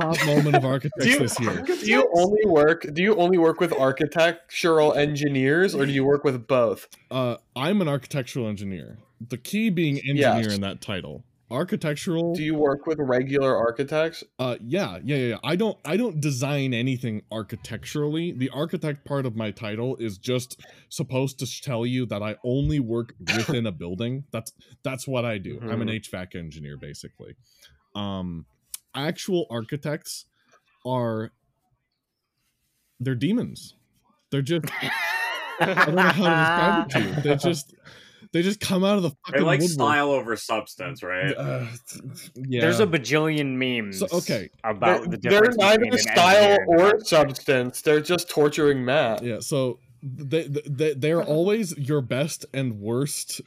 Top moment of architects you, this year. do you only work? Do you only work with architectural engineers, or do you work with both? Uh, I'm an architectural engineer. The key being engineer Yes. in that title. Architectural. Do you work with regular architects? Uh, yeah, yeah, yeah, yeah. I don't, I don't design anything architecturally. The architect part of my title is just supposed to tell you that I only work within a building. That's that's what I do. I'm an HVAC engineer, basically. Um, actual architects are they're demons. They're just I don't know how to describe it to you. they're just they just come out of the fucking. They like woodwork. style over substance, right? Uh, yeah. There's a bajillion memes. So, okay. about the they're difference neither between an style or architect. substance. They're just torturing Matt. Yeah, so they, they they're always your best and worst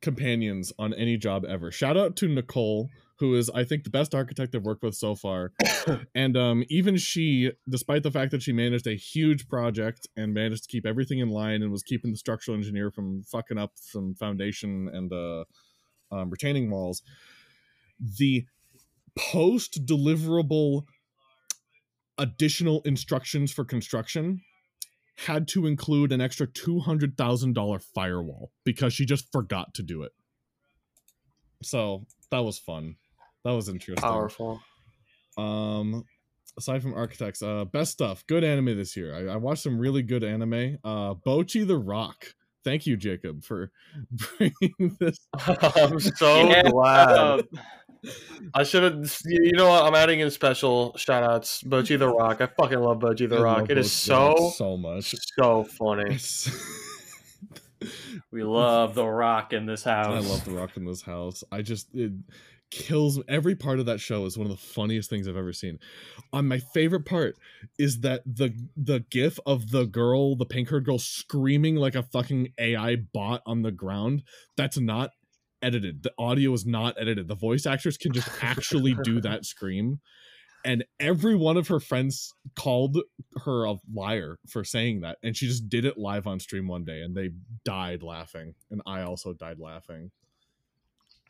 companions on any job ever. Shout out to Nicole, who is I think the best architect I've worked with so far. and um even she, despite the fact that she managed a huge project and managed to keep everything in line and was keeping the structural engineer from fucking up some foundation and uh um, retaining walls, the post deliverable additional instructions for construction had to include an extra $200,000 firewall because she just forgot to do it. So that was fun. That was interesting. Powerful. Um, aside from architects, uh, best stuff. Good anime this year. I, I watched some really good anime. Uh, Bocchi the Rock. Thank you, Jacob, for bringing this. I'm so Yeah. glad. Uh, I should have. You know what? I'm adding in special shout outs. Bocchi the Rock. I fucking love Bocchi the I Rock. love It is Bocchi the so so much. so funny. It's- we love the Rock in this house. I love The Rock in this house. I just it kills every part of that show is one of the funniest things I've ever seen. On my favorite part is that the the gif of the girl, the pink haired girl, screaming like a fucking AI bot on the ground. That's not edited. The audio is not edited. The voice actors can just actually do that scream. And every one of her friends called her a liar for saying that. And she just did it live on stream one day and they died laughing. And I also died laughing.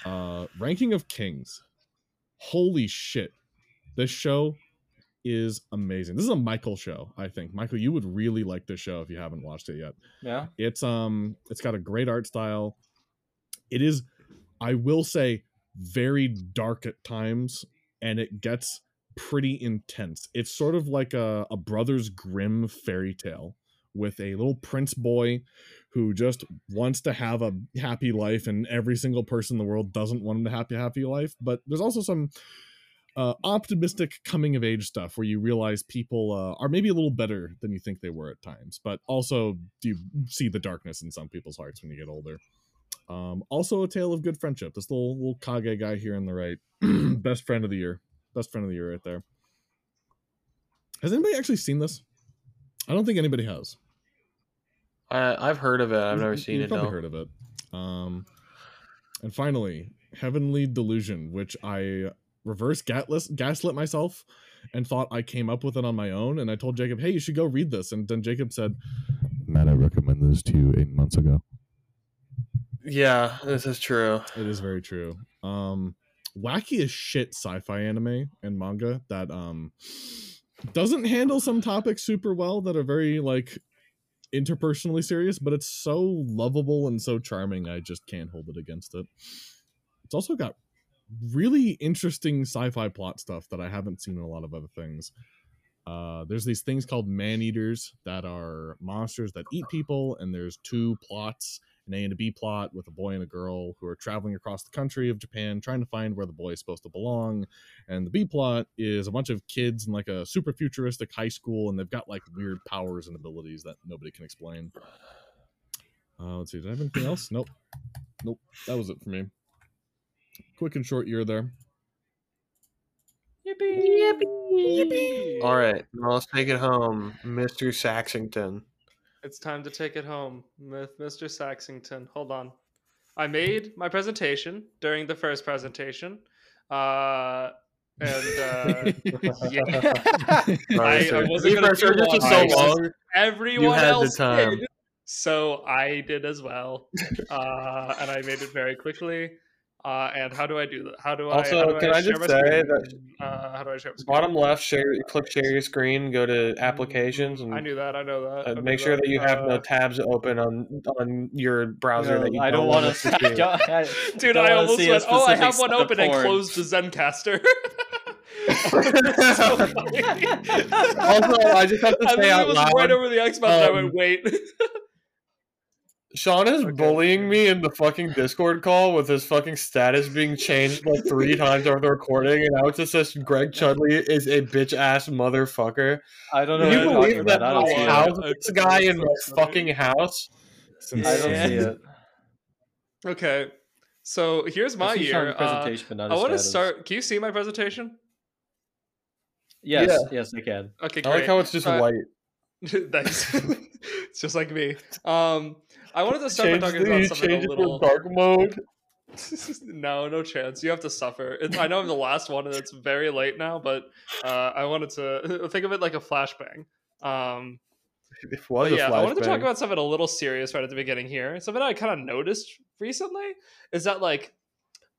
Uh Ranking of Kings. Holy shit. This show is amazing. This is a Michael show, I think. Michael, you would really like this show if you haven't watched it yet. Yeah. It's um it's got a great art style. It is I will say very dark at times and it gets pretty intense. It's sort of like a, a Brothers Grimm fairy tale with a little prince boy who just wants to have a happy life and every single person in the world doesn't want him to have a happy life. But there's also some uh, optimistic coming of age stuff where you realize people uh, are maybe a little better than you think they were at times, but also you see the darkness in some people's hearts when you get older. Um, also, a tale of good friendship. This little little Kage guy here on the right, best friend of the year, best friend of the year right there. Has anybody actually seen this? I don't think anybody has. I, I've heard of it. I've You've- never you've seen it Probably though. heard of it. Um, and finally, Heavenly Delusion, which I reverse gaslit, gaslit myself and thought I came up with it on my own. And I told Jacob, "Hey, you should go read this." And then Jacob said, "Matt, I recommend this to you eight months ago." Yeah, this is true. It is very true. Um, wacky as shit sci-fi anime and manga that um doesn't handle some topics super well that are very like interpersonally serious, but it's so lovable and so charming. I just can't hold it against it. It's also got really interesting sci-fi plot stuff that I haven't seen in a lot of other things. Uh, there's these things called man eaters that are monsters that eat people, and there's two plots an A and a B plot with a boy and a girl who are traveling across the country of Japan trying to find where the boy is supposed to belong. And the B plot is a bunch of kids in like a super futuristic high school and they've got like weird powers and abilities that nobody can explain. Uh, let's see, did I have anything else? Nope. Nope. That was it for me. Quick and short year there. Yippee! Yippee! Yippee! All right, now let's take it home, Mr. Saxington. It's time to take it home with Mr. Saxington. Hold on. I made my presentation during the first presentation. Uh, and uh, yeah, Sorry, I, I sir. wasn't gonna do service for so long. Everyone had the else time. did, so I did as well, uh, and I made it very quickly. Uh, and how do I do that? How do I? Also, how do can I share just say screen? that- Uh, how do I share? My screen? Bottom left, share, click share your screen, go to applications, and I knew that. I know that. Uh, knew make sure that you have Uh, no tabs open on on your browser that you I don't want want us to. see. Dude, don't I wanna almost see a went. Oh, I have one set of open and closed the Zencastr. Also, I just have to I say literally out was loud, right over the X button. I um, went, wait. Shaun is Okay. bullying me in the fucking Discord call with his fucking status being changed like three times over the recording, and now it just says Greg Chudley is a bitch ass motherfucker. I don't know Can what you you're believe that about. I don't see house, it. this guy in my That's so funny. fucking house? I don't see it. okay, so here's my year. Shaun's Uh, presentation, but not I want to start. Can you see my presentation? Yes, Yeah. yes, I can. Okay, I like how it's just Uh, white. Thanks. it's just like me. Um, I wanted to start Change by talking the, about something a little. dark mode. no, no chance. You have to suffer. It's, I know I'm the last one, and it's very late now, but uh, I wanted to think of it like a flashbang. Um, It was yeah, I wanted to talk about something a little serious right at the beginning here. Something I kind of noticed recently is that like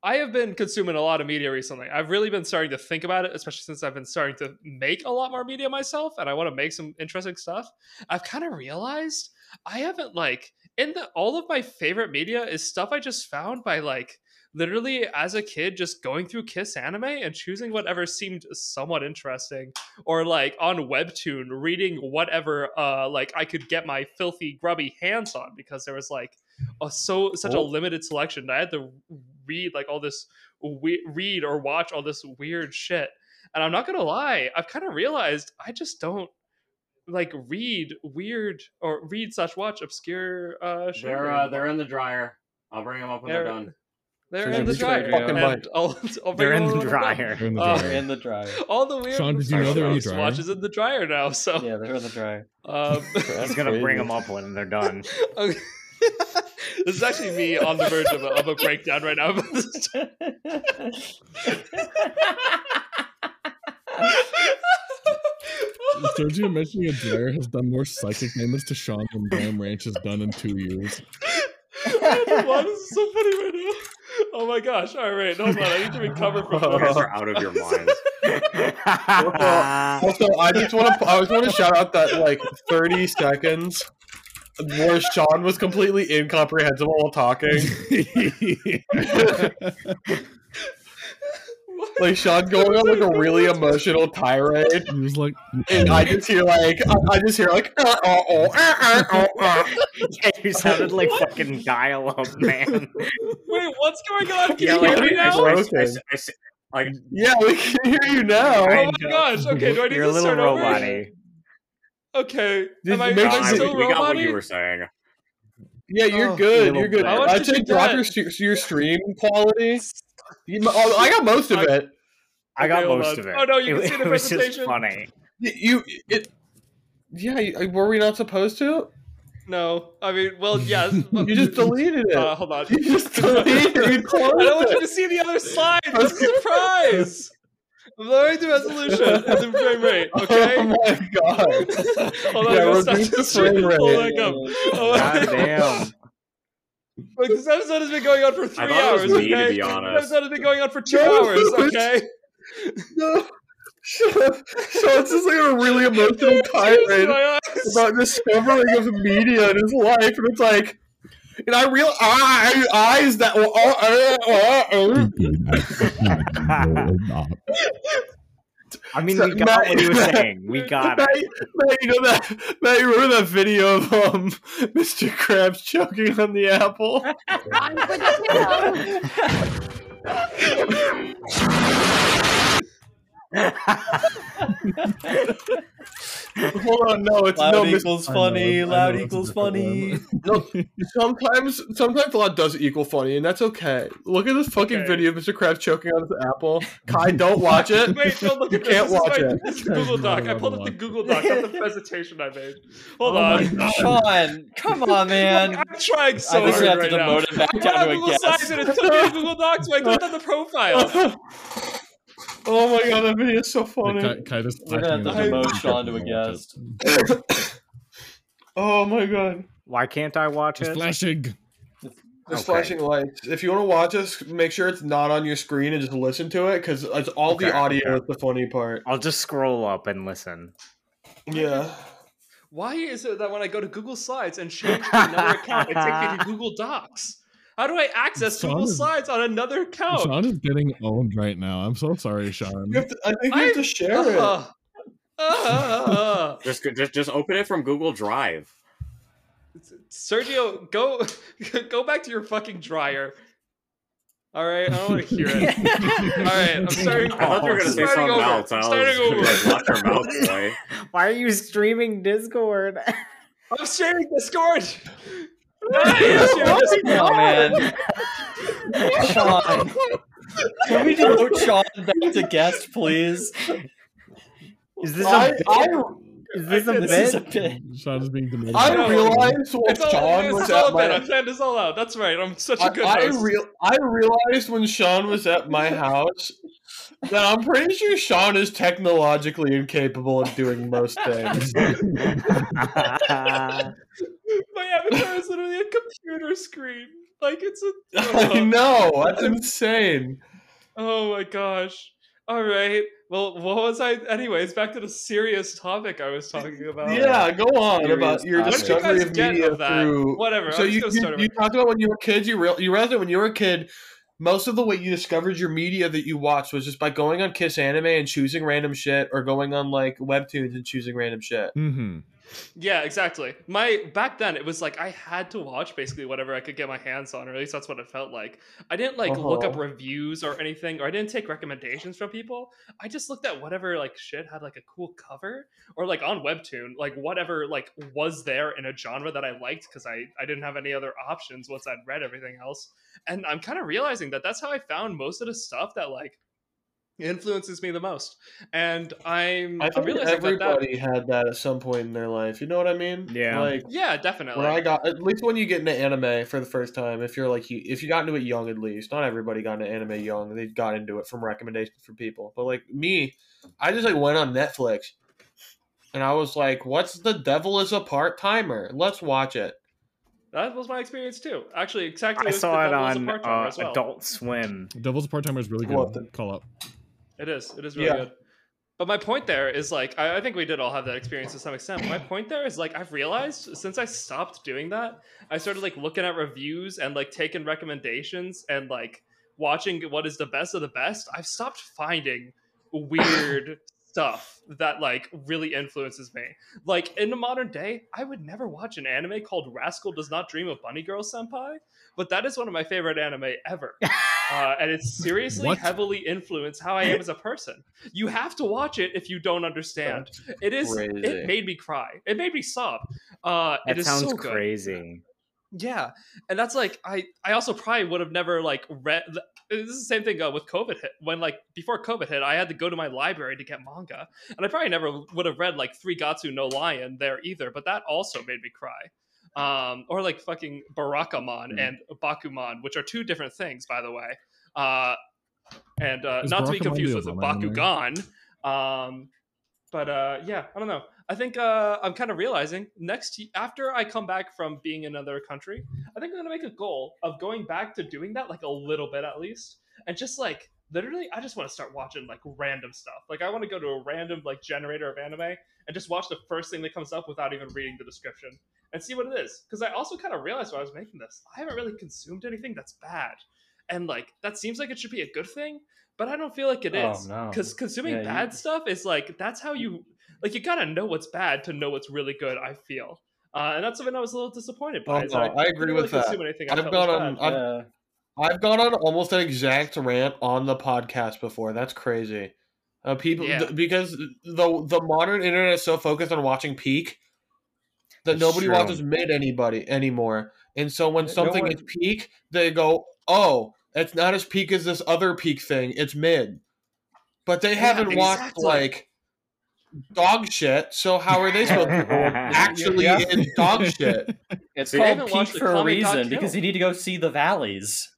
I have been consuming a lot of media recently. I've really been starting to think about it, especially since I've been starting to make a lot more media myself, and I want to make some interesting stuff. I've kind of realized I haven't like in the all of my favorite media is stuff I just found by like literally as a kid just going through kiss anime and choosing whatever seemed somewhat interesting or like on webtoon reading whatever uh like i could get my filthy grubby hands on because there was like a so such a Oh. limited selection i had to read like all this we- read or watch all this weird shit and i'm not gonna lie i've kind of realized i just don't like read weird or read slash watch obscure uh shit They're anymore. uh, theyey're in the dryer. I'll bring them up when they're, They're- done. they're in the dryer fucking and mic. I'll, I'll They're in the when I'm done. dryer. They're in the Uh, dryer. in the dryer. all the weird Shaun, did you know they're in the dryer? watches in the dryer now so Yeah, they're in the dryer. um He's gonna bring them up when they're done. Okay. this is actually me on the verge of a, of a breakdown right now. Sergio mentioning a dryer has done more psychic damage to Shaun than Bam Ranch has done in two years. I don't know why this is so funny right now. Oh my gosh! All right, hold on. I need to recover from You guys this. are out of your minds. Also, I just want to I just want to shout out that like 30 seconds where Shaun was completely incomprehensible while talking. Like Shaun going on like a really emotional tirade, He was like, and I just hear like I, I just hear like uh, uh, oh, uh, uh, uh, uh. you sounded like fucking Guile up, man. Wait, what's going on? Can yeah, you like, hear me I- I- now? I- I- I- I- like yeah, we can hear you now. Oh my know. gosh! Okay, do I need You're to a little start over? Okay, Did am I, you make am I John, sure- still we, we got what you were saying. Yeah, you're Oh, good. You're good. bit. How much I'd say drop your, your stream quality. You, oh, I got most of I- it. I got Okay, most of it. Oh, no, you it, can see the it was just funny. You, you it. Yeah, were we not supposed to? No, I mean, well, yes. You just deleted it. Uh, hold on. you just deleted it. You I don't want you to see the other slide. It's a surprise. I'm lowering the resolution and the frame rate. Okay. Oh my god. Hold on, Yeah, I'm gonna stop the this frame shit. rate. Pull back up. Oh, God damn. Look, this episode has been going on for three thought it was hours. me, to okay, be this episode has been going on for two No, hours. Okay. No. Shaun's just like a really emotional Tears tirade about discovering of media in his life, and it's like, and I real I eyes that were oh, uh, uh, uh, I mean, So, we got Matt- what he was saying. We got Matt, it. Matt, you know that Matt, you remember that video of um Mr. Krabs choking on the apple? I'm gonna Hold on, no, it's Loud no equals I know, funny. Know, Loud equals funny. one. Sometimes, sometimes loud lot does equal funny, and that's okay. Look at this fucking Okay. video of Mr. Krabs choking on his apple. Kai, don't watch it. Wait, don't look You at this. can't This watch my- it. This is Google I'm Doc. I pulled up the Google Doc, not the presentation I made. Hold Oh my on. God. Shaun, come on, man. I'm trying so I think hard we have right to now. demote back I put down on to a Google guest. Slides and it took me to Google Docs, so I clicked on the profile. Oh my god, that video is so funny. Kai, Kai just We're gonna have to demote. Shaun to a guest. oh my god. Why can't I watch it? It's it? flashing. There's Okay. flashing lights. If you want to watch us, make sure it's not on your screen and just listen to it because it's all the Okay, audio okay. is the funny part. I'll just scroll up and listen. Yeah. Why is it that when I go to Google Slides and change to another account, it takes me to Google Docs? How do I access Shaun Google is- Slides on another account? Shaun is getting owned right now. I'm so sorry, Shaun. You have to, I think you have to I- share it. Uh, uh, Just just just open it from Google Drive. Sergio, go go back to your fucking dryer. All right, I don't want to hear it. All right, I'm starting. I thought you were gonna say something over. else. I Starting over. like, your mouth play. Why are you streaming Discord? I'm sharing Discord. Nice, you're Oh man, Shaun. Can we demote Shaun back to guest, please? Is this I, a I, is this a This is a bit? bit. Shaun is being demoted. I know. realized when It's all, Shaun it's was all at a bit. I my planned this all out. That's right. I'm such a I, good I, host. real, I realized when Shaun was at my house that I'm pretty sure Shaun is technologically incapable of doing most things. My avatar is literally a computer screen. Like it's a. I oh. know that's insane. Oh my gosh. All right. Well, what was I? Anyways, back to the serious topic I was talking about. Yeah, go on Serious about your topic. What you discovery guys of get media of that? through. Whatever. So I'm you just you, gonna start you talked about when you were kids. You real you realized that when you were a kid, most of the way you discovered your media that you watched was just by going on Kiss Anime and choosing random shit, or going on like Webtoons and choosing random shit. Mm-hmm. Yeah, exactly. My back then it was like I had to watch basically whatever I could get my hands on, or at least that's what it felt like. I didn't like look up Uh-huh. reviews or anything, or I didn't take recommendations from people. I just looked at whatever like shit had like a cool cover, or like on Webtoon, like whatever like was there in a genre that I liked because I I didn't have any other options once I'd read everything else. And I'm kind of realizing that that's how I found most of the stuff that like influences me the most. And I'm I I'm think realizing that that everybody had that at some point in their life. You know what I mean? Yeah. Like yeah, definitely. when I got at least when you get into anime for the first time, if you're like you, if you got into it young at least, not everybody got into anime young. They got into it from recommendations from people. But like me, I just like went on Netflix and I was like, "What's the devil is a part timer? Let's watch it." That was my experience too. Actually, exactly. I saw the it on uh, as well. Adult Swim. Devil's a Part Timer is really good. Call up. It is. It is really Yeah. good. But my point there is like I, I think we did all have that experience to some extent. My point there is like I've realized since I stopped doing that, I started like looking at reviews and like taking recommendations and like watching what is the best of the best. I've stopped finding weird stuff that like really influences me. Like in the modern day, I would never watch an anime called Rascal Does Not Dream of Bunny Girl Senpai, but that is one of my favorite anime ever. Uh, and it's seriously What? heavily influenced how I am as a person. You have to watch it if you don't understand. It is. crazy. It made me cry. It made me sob. Uh, That it is sounds so crazy. Yeah, and that's like I. I also probably would have never like read. This is the same thing uh, with COVID hit. When like before COVID hit, I had to go to my library to get manga, and I probably never would have read like Three Gatsu no Lion there either. But that also made me cry. Um, or like fucking Barakamon. Mm. and Bakuman, which are two different things, by the way. Uh, and uh, not to be confused with Bakugan. Um, but uh, yeah, I don't know. I think uh, I'm kind of realizing next after I come back from being in another country, I think I'm gonna make a goal of going back to doing that like a little bit at least, and just like literally, I just want to start watching like random stuff. Like I want to go to a random like generator of anime and just watch the first thing that comes up without even reading the description and see what it is. Because I also kind of realized while I was making this, I haven't really consumed anything that's bad, and like that seems like it should be a good thing, but I don't feel like it Oh, is. no. Because consuming Yeah, you- bad stuff is like that's how you like you gotta know what's bad to know what's really good. I feel, uh, and that's something I was a little disappointed by. Oh, no, that I didn't agree really with that. consume anything I I've gone on- I've- Yeah. I've gone on almost an exact rant on the podcast before. That's crazy. Uh, people Yeah. th- because the the modern internet is so focused on watching peak that It's nobody true. watches mid anybody anymore. And so when No something one- is peak, they go, "Oh, it's not as peak as this other peak thing. It's mid." But they haven't watched exactly. like dog shit. So how are they supposed to actually Yeah. is dog shit? It's See, called haven't Peak for a reason because you need to go see the valleys.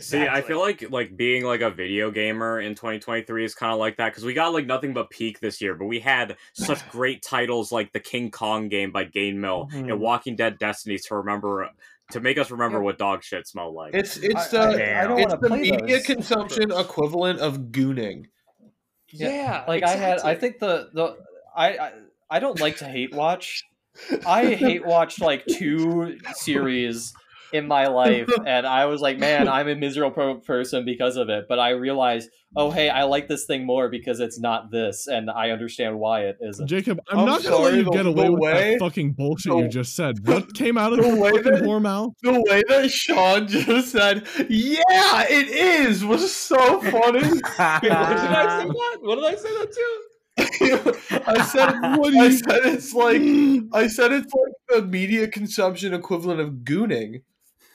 See, I feel like like being like a video gamer in 2023 is kind of like that because we got like nothing but peak this year, but we had such great titles like the King Kong game by GameMill Mhm. and Walking Dead Destiny to remember to make us remember what dog shit smelled like. It's it's the I- I don't it's the media those. consumption equivalent of gooning. Yeah, like I had, I think the the I, I I don't like to hate watch. I hate watched like two series in my life, and I was like, man, I'm a miserable person because of it. But I realized, oh hey, I like this thing more because it's not this, and I understand why it isn't. Jacob, I'm, I'm not gonna let you the- get the away with way- that fucking bullshit the- you just said. What came out of the your way fucking that- whore mouth? The way that Shaun just said, "Yeah, it is," was so funny. Wait, what did I say that? What did I say that to? I said, What do I said it's like, I said it's like the media consumption equivalent of gooning.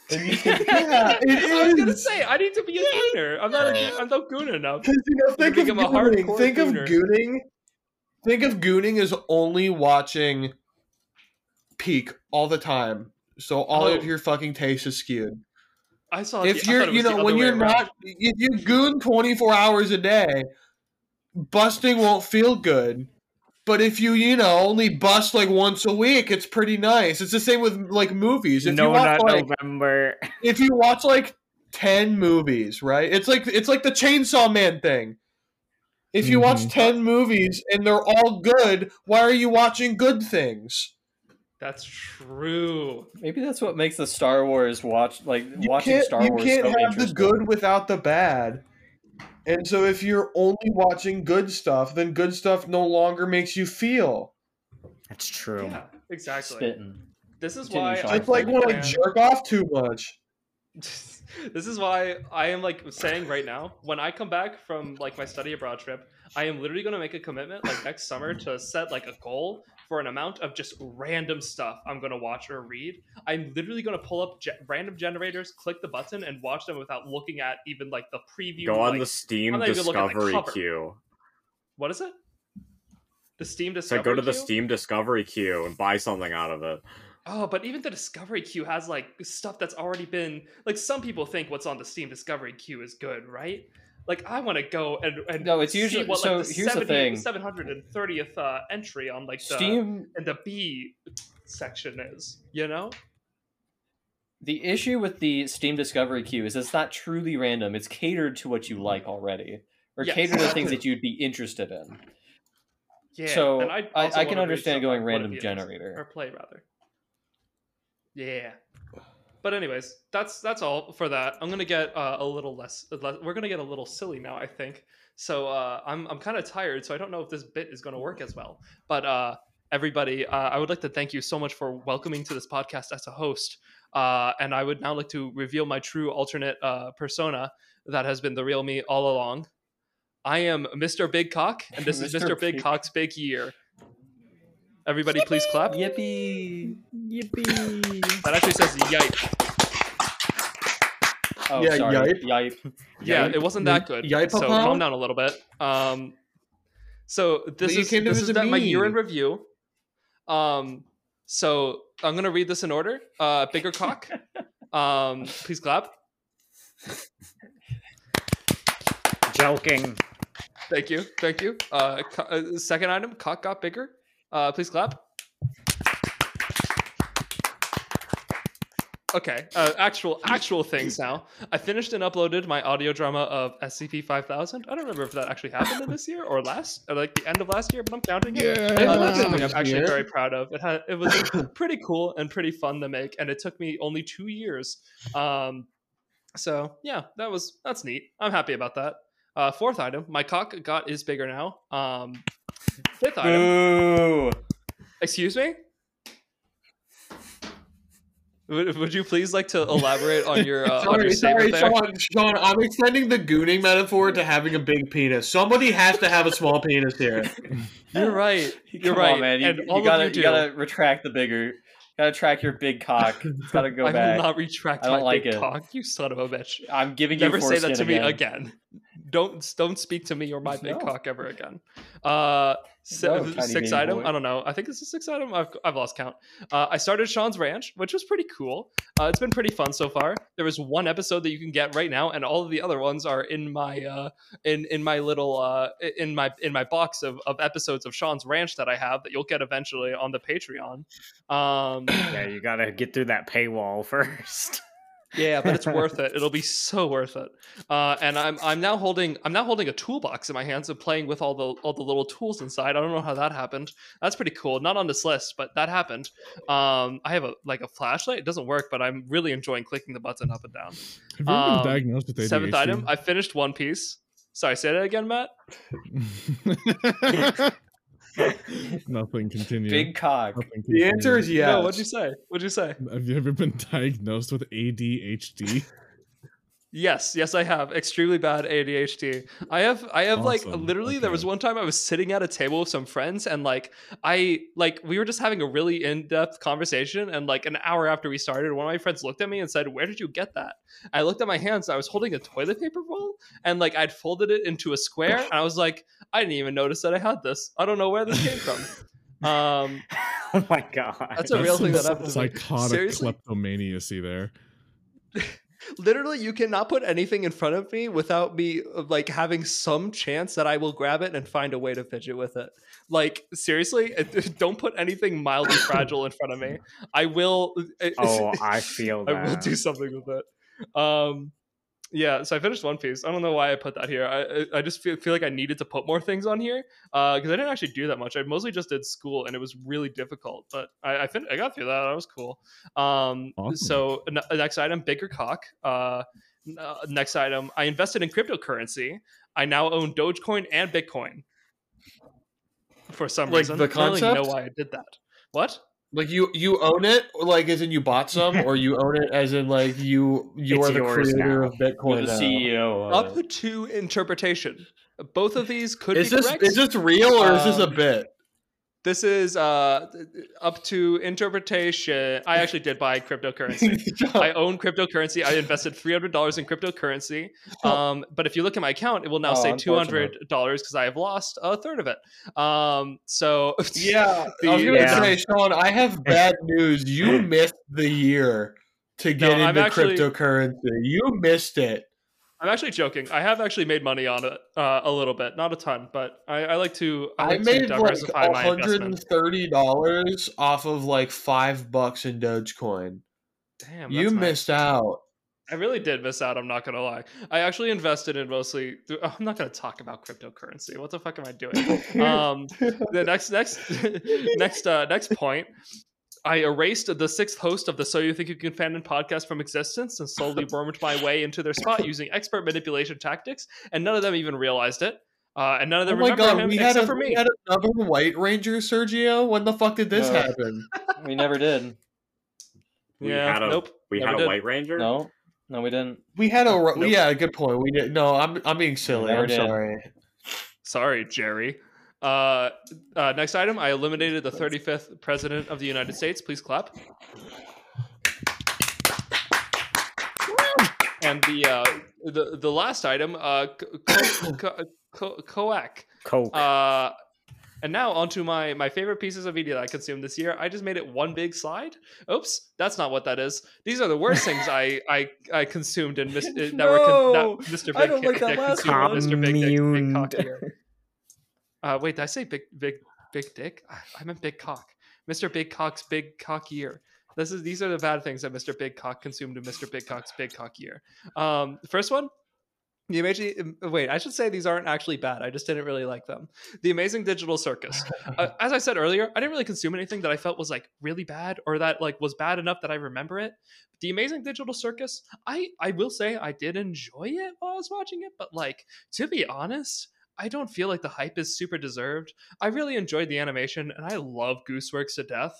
Yeah. I was gonna say I need to be a gooner. I'm not. A, I'm not goon enough. Because you know, think of gooning. Think of gooner. gooning. Think of gooning as only watching peak all the time. So all Oh. of your fucking taste is skewed. I saw. if the, you're, you know, when you're not, if you goon 24 hours a day, busting won't feel good. But if you, you know, only bust like once a week, it's pretty nice. It's the same with like movies. If no, you watch not like, November. if you watch like 10 movies, right? It's like it's like the Chainsaw Man thing. If you watch Mhm. 10 movies and they're all good, why are you watching good things? That's true. Maybe that's what makes the Star Wars watch like You watching can't, Star you Wars You can't so have the good without the bad. And so if you're only watching good stuff, then good stuff no longer makes you feel. That's true. Yeah, exactly. spitting. This is Continue, why Shaun. I It's like when I jerk off too much. this is why I am like saying right now, when I come back from like my study abroad trip, I am literally going to make a commitment like next summer to set like a goal for an amount of just random stuff I'm going to watch or read. I'm literally going to pull up ge- random generators, click the button, and watch them without looking at even like the preview. Go on like- the Steam I'm not even looking at the Discovery queue. what is it? The Steam Discovery. So go to the? Steam Discovery queue and buy something out of it. Oh, but even the Discovery queue has like stuff that's already been like some people think what's on the Steam Discovery queue is good, right? Like I want to go and, and No, it's usually- what, so like, the here's the thing. 730th uh, entry on like the Steam and the B section is, you know? The issue with the Steam Discovery queue is it's not truly random. It's catered to what you like already, or Yes. catered to things that you'd be interested in. Yeah. So, and I- I can understand going random generator. or play rather. Yeah. But anyways, that's that's all for that. I'm gonna get uh, a little less, less. We're gonna get a little silly now, I think. So uh, I'm I'm kind of tired, so I don't know if this bit is gonna work as well. But uh, everybody, uh, I would like to thank you so much for welcoming to this podcast as a host. Uh, and I would now like to reveal my true alternate uh, persona that has been the real me all along. I am Mr. Big Cock, and this is Mr. Big- Cock's big year. Everybody, please clap. Yippee! Yippee! That actually says yipe. Oh, Yeah, sorry. yipe. Yipe. Yeah, Yipe. it wasn't that good. Yipe so calm down a little bit. Um, so this But is came this is that my year in review. Um, so I'm gonna read this in order. Uh, bigger cock. Um, please clap. Joking. Thank you, thank you. Uh, co- uh, second item, cock got bigger. Uh, please clap. Okay, uh, actual actual things now. I finished and uploaded my audio drama of SCP 5000. I don't remember if that actually happened in this year or last, or like the end of last year, but I'm counting it. Yeah. Uh, Yeah. that's something I'm actually year. very proud of. It had it was pretty cool and pretty fun to make, and it took me only two years. Um, so yeah, that was that's neat. I'm happy about that. Uh, fourth item, my cock got is bigger now. Um, fifth item, Boo! excuse me. Would, would you please like to elaborate on your uh, sorry, sorry. Shaun. Shaun, I'm extending the gooning metaphor to having a big penis. Somebody has to have a small penis here. You're right. You're Come right. on, man. You, and you all gotta you do. you gotta retract the bigger. You Gotta track your big cock. It's gotta go I back. will not retract I don't my like big it. cock. You son of a bitch. I'm giving you Never say that foreskin to me again. Again. don't don't speak to me or my big No. cock ever again. Uh, si- No, tiny six item. boy. I don't know. I think it's a six item. I've I've lost count. Uh, I started Shaun's Ranch, which was pretty cool. Uh, it's been pretty fun so far. There is one episode that you can get right now, and all of the other ones are in my uh in in my little uh in my in my box of of episodes of Shaun's Ranch that I have that you'll get eventually on the Patreon. Um, yeah, you gotta get through that paywall first. Yeah, but it's worth it. It'll be so worth it. Uh, and I'm I'm now holding I'm now holding a toolbox in my hands and playing with all the all the little tools inside. I don't know how that happened. That's pretty cool. Not on this list, but that happened. Um, I have a like a flashlight. It doesn't work, but I'm really enjoying clicking the button up and down. Have you Um, been diagnosed with ADHD? Seventh item. I finished One Piece. Sorry, say that again, Matt. Nothing. continues. Big cock. Nothing, The answer is continue. yes. No, what'd you say? What'd you say? Have you ever been diagnosed with ADHD? Yes, yes, I have extremely bad ADHD. I have, I have like Awesome. literally. There was one time I was sitting at a table with some friends, and like I, like we were just having a really in depth conversation, and like an hour after we started, one of my friends looked at me and said, "Where did you get that?" I looked at my hands. I was holding a toilet paper roll, and like I'd folded it into a square, and I was like, I didn't even notice that I had this. I don't know where this came from. Um, oh my god. That's a real some thing that happened to me. Psychotic Seriously? kleptomaniacy there. literally you cannot put anything in front of me without me uh, like having some chance that i will grab it and find a way to fidget with it. Like seriously don't put anything mildly fragile in front of me. I will oh, I feel i will do something with it. Um yeah so i finished one piece. I don't know why i put that here. I I- i just feel, feel like i needed to put more things on here uh because i didn't actually do that much. I mostly just did school and it was really difficult but i i, fin- I got through that. That was cool. Um Awesome. so n- next item bigger cock. Uh n- uh, next item i invested in cryptocurrency. I now own dogecoin and bitcoin. For some Like reason. the I don't even know why i did that. What Like you, you own it, like as in you bought some, or you own it as in like you you It's are the creator now. of Bitcoin. You're the. CEO. Of up it. to interpretation both of these could Is be this correct is this real or is this a Um, bit? This is uh up to interpretation. I actually did buy cryptocurrency. I own cryptocurrency. I invested three hundred dollars in cryptocurrency. Um, but if you look at my account, it will now Oh, say two hundred dollars because I have lost a third of it. Um, so yeah, The- I was gonna yeah. say, Shaun, I have bad news. You missed the year to get I'm into actually- cryptocurrency. You missed it. I'm actually joking. I have actually made money on it uh, a little bit, not a ton, but I, I like to. I, I like to made like diversify my hundred investment. and thirty dollars off of like five bucks in Dogecoin. Damn, you nice. missed out. I really did miss out. I'm not gonna lie. I actually invested in mostly. I'm not gonna talk about cryptocurrency. What the fuck am I doing? um, the next next next uh, next point. I erased the sixth host of the So You Think You Can Fanon podcast from existence and slowly wormed my way into their spot using expert manipulation tactics, and none of them even realized it. Uh, and none of them Oh them my remember god, him we had, except a, for me. we had another White Ranger, Sergio. When the fuck did this No. happen? We never did. We yeah, had a nope. we never had a did. White Ranger. No, no, we didn't. We had a Nope. yeah, good point. We did no. I'm I'm being silly. I'm did. sorry. Sorry, Jerry. Uh, uh, next item, I eliminated the 35th president of the United States. Please clap. And the uh, the the last item, uh, co- co- co- coac. Coke. Uh, and now onto my my favorite pieces of media that I consumed this year. I just made it one big slide. Oops, that's not what that is. These are the worst things I I, I consumed in mis- that were con- that Mr. Big I don't like that last in Mr. Big Dick, Big Cock here. Uh, wait, did I say big, big, big dick? I, I meant big cock. Mr. Big Cock's big cock year. This is these are the bad things that Mr. Big Cock consumed in Mr. Big Cock's big cock year. Um, the first one, the amazing. Wait, I should say these aren't actually bad. I just didn't really like them. The Amazing Digital Circus. Uh, as I said earlier, I didn't really consume anything that I felt was like really bad or that like was bad enough that I remember it. The Amazing Digital Circus, I I will say I did enjoy it while I was watching it, but like to be honest, I don't feel like the hype is super deserved. I really enjoyed the animation and I love Gooseworks to death,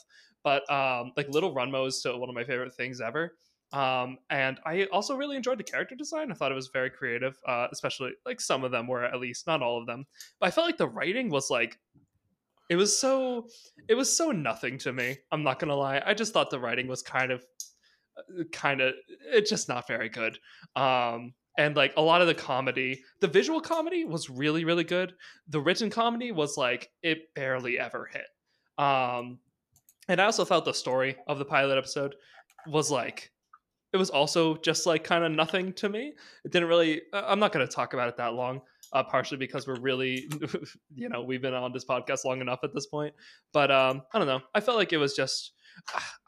but um like Little Runmo is still one of my favorite things ever. Um, and I also really enjoyed the character design. I thought it was very creative, uh, especially like some of them were at least, not all of them. But I felt like the writing was like it was so it was so nothing to me. I'm not gonna lie. I just thought the writing was kind of kind of it's just not very good. Um and like a lot of the comedy the visual comedy was really really good. The written comedy was like it barely ever hit. Um and i also felt the story of the pilot episode was like it was also just like kind of nothing to me. It didn't really uh, i'm not going to talk about it that long uh, partially because we're really you know we've been on this podcast long enough at this point. But um i don't know. I felt like it was just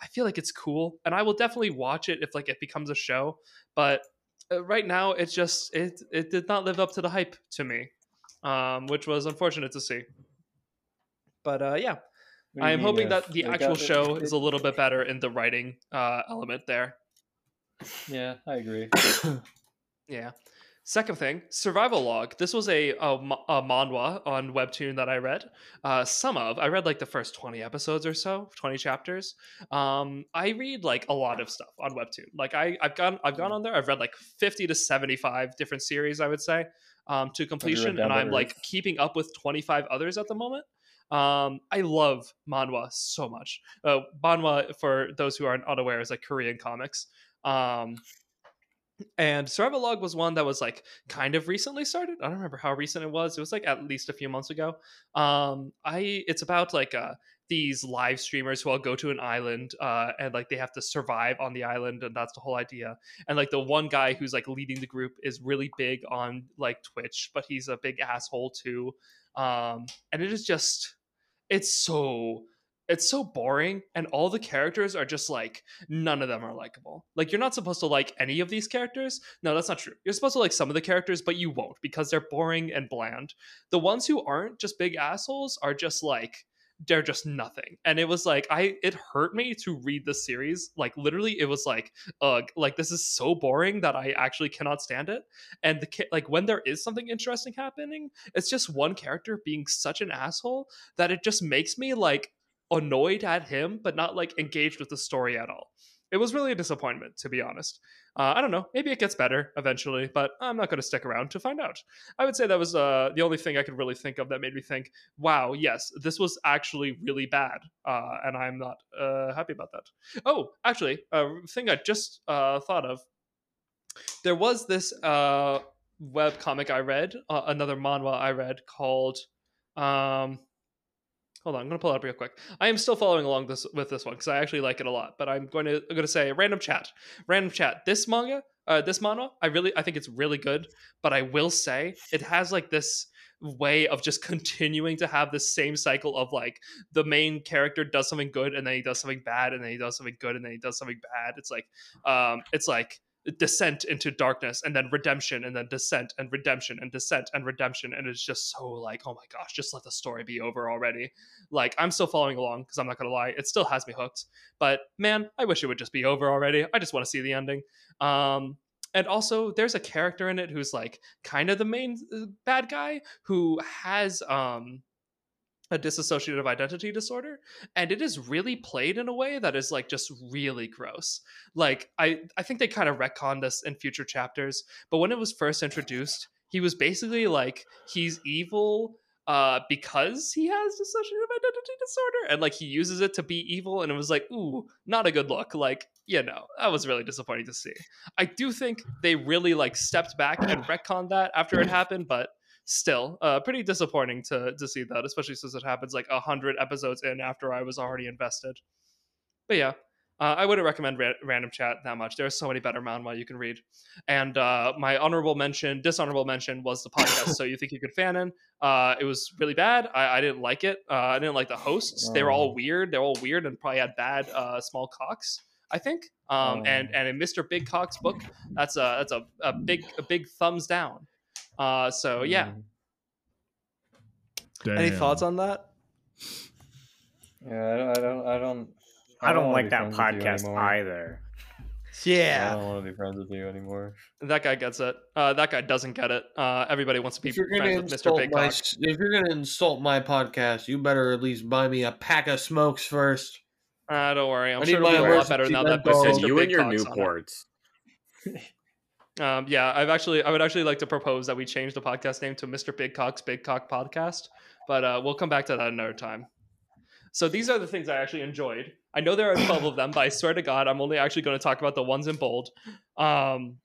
i feel like it's cool and i will definitely watch it if like it becomes a show. But right now it's just it it did not live up to the hype to me um which was unfortunate to see. But uh yeah. I am hoping uh, that the actual show is a little bit better in the writing uh element there. Yeah, I agree. Yeah. Second thing, Survival Log. This was a, a, a manhwa on Webtoon that I read. Uh, some of I read like the first twenty episodes or so, twenty chapters. Um, I read like a lot of stuff on Webtoon. Like I, I've gone, I've gone on there. I've read like fifty to seventy-five different series. I would say um, to completion, and I'm like keeping up with twenty-five others at the moment. Um, I love manhwa so much. Uh, manhwa, for those who aren't unaware, is like Korean comics. Um, and Survival Log was one that was like kind of recently started. I don't remember how recent it was. It was like at least a few months ago. Um, I it's about like uh these live streamers who all go to an island uh and like they have to survive on the island and that's the whole idea. And like the one guy who's like leading the group is really big on like Twitch, but he's a big asshole too. Um, and it is just it's so it's so boring and all the characters are just like none of them are likable. Like you're not supposed to like any of these characters. No, that's not true. You're supposed to like some of the characters, but you won't because they're boring and bland. The ones who aren't just big assholes are just like they're just nothing. And it was like I it hurt me to read the series. Like literally it was like ugh, like this is so boring that I actually cannot stand it. And the like when there is something interesting happening, it's just one character being such an asshole that it just makes me like annoyed at him, but not like engaged with the story at all. It was really a disappointment, to be honest. Uh, I don't know. Maybe it gets better eventually, but I'm not going to stick around to find out. I would say that was uh, the only thing I could really think of that made me think, wow, yes, this was actually really bad. Uh, and I'm not uh, happy about that. Oh, actually, a thing I just uh, thought of there was this uh, web comic I read, another manhwa I read called. Um, hold on, I'm gonna pull it up real quick. I am still following along this with this one because I actually like it a lot. But I'm going to I'm going to say random chat, random chat. This manga, uh, this manhwa, I really I think it's really good. But I will say it has like this way of just continuing to have the same cycle of like the main character does something good and then he does something bad and then he does something good and then he does something bad. It's like um it's like descent into darkness and then redemption and then descent and redemption and descent and redemption. And it's just so like oh my gosh just let the story be over already. Like i'm still following along because i'm not gonna lie it still has me hooked. But man i wish it would just be over already. I just want to see the ending. Um and also there's a character in it who's like kind of the main uh, bad guy who has um a dissociative identity disorder and it is really played in a way that is like just really gross. Like i i think they kind of retcon this in future chapters but when it was first introduced he was basically like he's evil uh because he has dissociative identity disorder and like he uses it to be evil and it was like ooh not a good look. Like you know that was really disappointing to see. I do think they really like stepped back and retconned that after it happened but still uh pretty disappointing to to see that especially since it happens like a hundred episodes in after i was already invested but yeah uh, I wouldn't recommend ra- Random Chat that much. There are so many better manhwa you can read. And uh, my honorable mention, dishonorable mention, was the podcast. so you think you could Fanon? Uh, it was really bad. I, I didn't like it. Uh, I didn't like the hosts. They were all weird. They're all weird and probably had bad uh, small cocks. I think. Um, and and in Mr. Big Cock's book, that's a that's a, a big a big thumbs down. Uh, so yeah. Any thoughts on that? Yeah, I don't. I don't. I don't, I don't like that friends with you podcast either. Yeah, I don't want to be friends with you anymore. that guy gets it. Uh, that guy doesn't get it. Uh, everybody wants to be If you're gonna friends with Mr. insult Big my, if you're gonna insult my podcast, you better at least buy me a pack of smokes first. Uh, don't worry. I'm I sure need it'll be my a lot better now that Listen, you Big and your Cock's on. Newports. Um, yeah, I've actually, I would actually like to propose that we change the podcast name to Mr. Big Cock's Big Cock Podcast, but uh, we'll come back to that another time. So these are the things I actually enjoyed. I know there are 12 of them, but I swear to God, I'm only actually going to talk about the ones in bold. Um,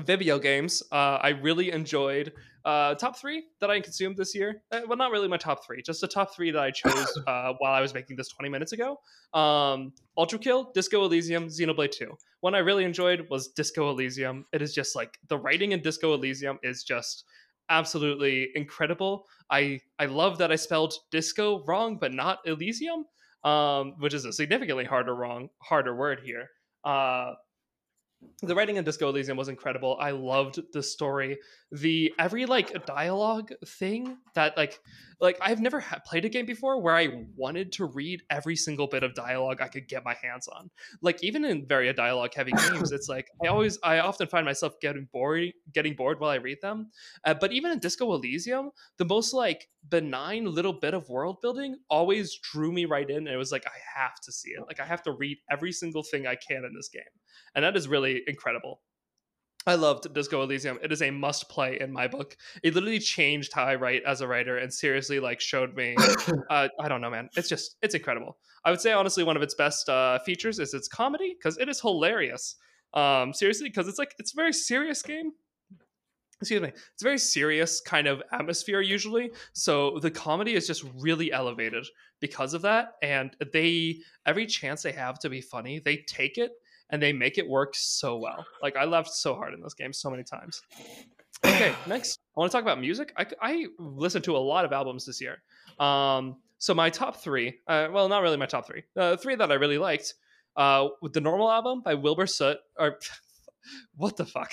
Vibio games, uh, I really enjoyed. Uh, top three that I consumed this year. Uh, well, not really my top three, just the top three that I chose uh, while I was making this 20 minutes ago. Um, Ultrakill, Disco Elysium, Xenoblade 2. One I really enjoyed was Disco Elysium. It is just like the writing in Disco Elysium is just absolutely incredible. I I love that I spelled disco wrong, but not Elysium, um, which is a significantly harder wrong harder word here. Uh, the writing in Disco Elysium was incredible. I loved the story. The every like dialogue thing that like like I've never ha- played a game before where I wanted to read every single bit of dialogue I could get my hands on. Like even in very dialogue heavy games, it's like I always I often find myself getting bored getting bored while I read them. Uh, but even in Disco Elysium, the most like benign little bit of world building always drew me right in and it was like I have to see it. Like I have to read every single thing I can in this game. And that is really incredible. I loved Disco Elysium. It is a must play in my book. It literally changed how I write as a writer and seriously like showed me uh, I don't know, man. It's just it's incredible. I would say honestly one of its best uh, features is its comedy because it is hilarious. Um, seriously, because it's like it's a very serious game. Excuse me. It's a very serious kind of atmosphere usually. So the comedy is just really elevated because of that. And they every chance they have to be funny, they take it and they make it work so well. Like I laughed so hard in this game so many times. Okay, next I want to talk about music. I, I listened to a lot of albums this year. Um, so my top three, uh, well, not really my top three. Uh, three that I really liked. Uh, with the normal album by Wilbur Soot, or what the fuck?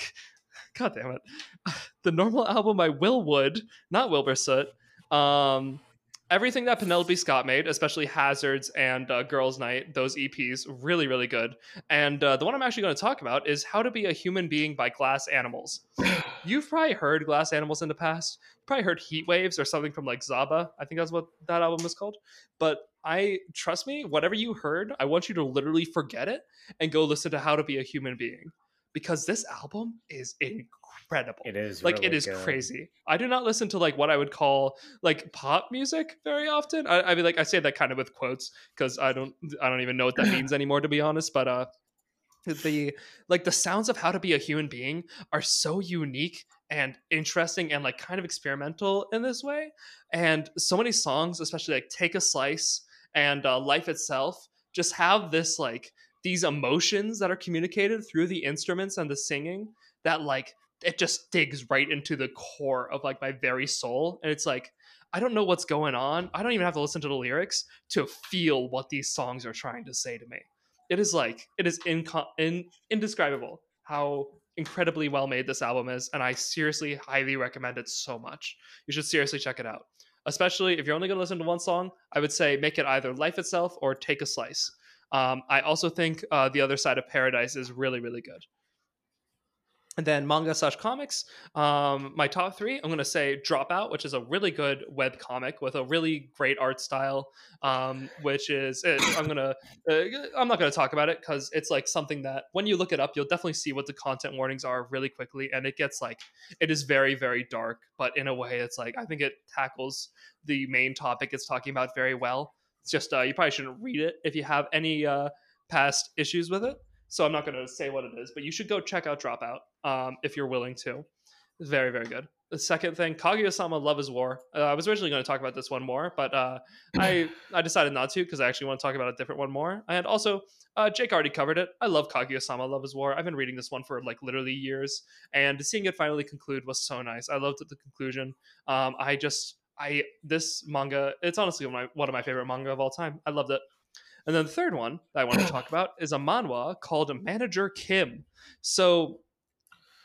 God damn it! The normal album by Will Wood, not Wilbur Soot. Um, everything that Penelope Scott made, especially Hazards and uh, Girls Night, those EPs, really, really good. And uh, the one I'm actually going to talk about is How to Be a Human Being by Glass Animals. You've probably heard Glass Animals in the past. You've probably heard Heat Waves or something from like Zaba. I think that's what that album was called. But I trust me, whatever you heard, I want you to literally forget it and go listen to How to Be a Human Being because this album is incredible. It is like really it is good. crazy. I do not listen to like what I would call like pop music very often. I, I mean, like I say that kind of with quotes because I don't I don't even know what that means anymore to be honest. But uh, the like the sounds of how to be a human being are so unique and interesting and like kind of experimental in this way. And so many songs, especially like Take a Slice and uh, Life Itself, just have this like these emotions that are communicated through the instruments and the singing that like it just digs right into the core of like my very soul and it's like i don't know what's going on. I don't even have to listen to the lyrics to feel what these songs are trying to say to me. It is like it is inco- in, indescribable how incredibly well made this album is and i seriously highly recommend it so much. You should seriously check it out. Especially if you're only going to listen to one song i would say make it either life itself or take a slice. Um, I also think uh, the other side of Paradise is really, really good. And then manga slash comics. Um, my top three, I'm going to say Dropout, which is a really good web comic with a really great art style. Um, which is, it, I'm going to, uh, I'm not going to talk about it because it's like something that when you look it up, you'll definitely see what the content warnings are really quickly. And it gets like, it is very, very dark, but in a way, it's like, I think it tackles the main topic it's talking about very well. It's just uh, you probably shouldn't read it if you have any uh, past issues with it. So I'm not going to say what it is, but you should go check out Dropout um, if you're willing to. Very very good. The second thing, Kaguya-sama Love is War. Uh, I was originally going to talk about this one more, but uh, I I decided not to because I actually want to talk about a different one more. And also, uh, Jake already covered it. I love Kaguya-sama Love is War. I've been reading this one for like literally years, and seeing it finally conclude was so nice. I loved the conclusion. Um, I just I this manga, it's honestly one of, my, one of my favorite manga of all time. I loved it. And then the third one that I want to talk about is a manhwa called Manager Kim. So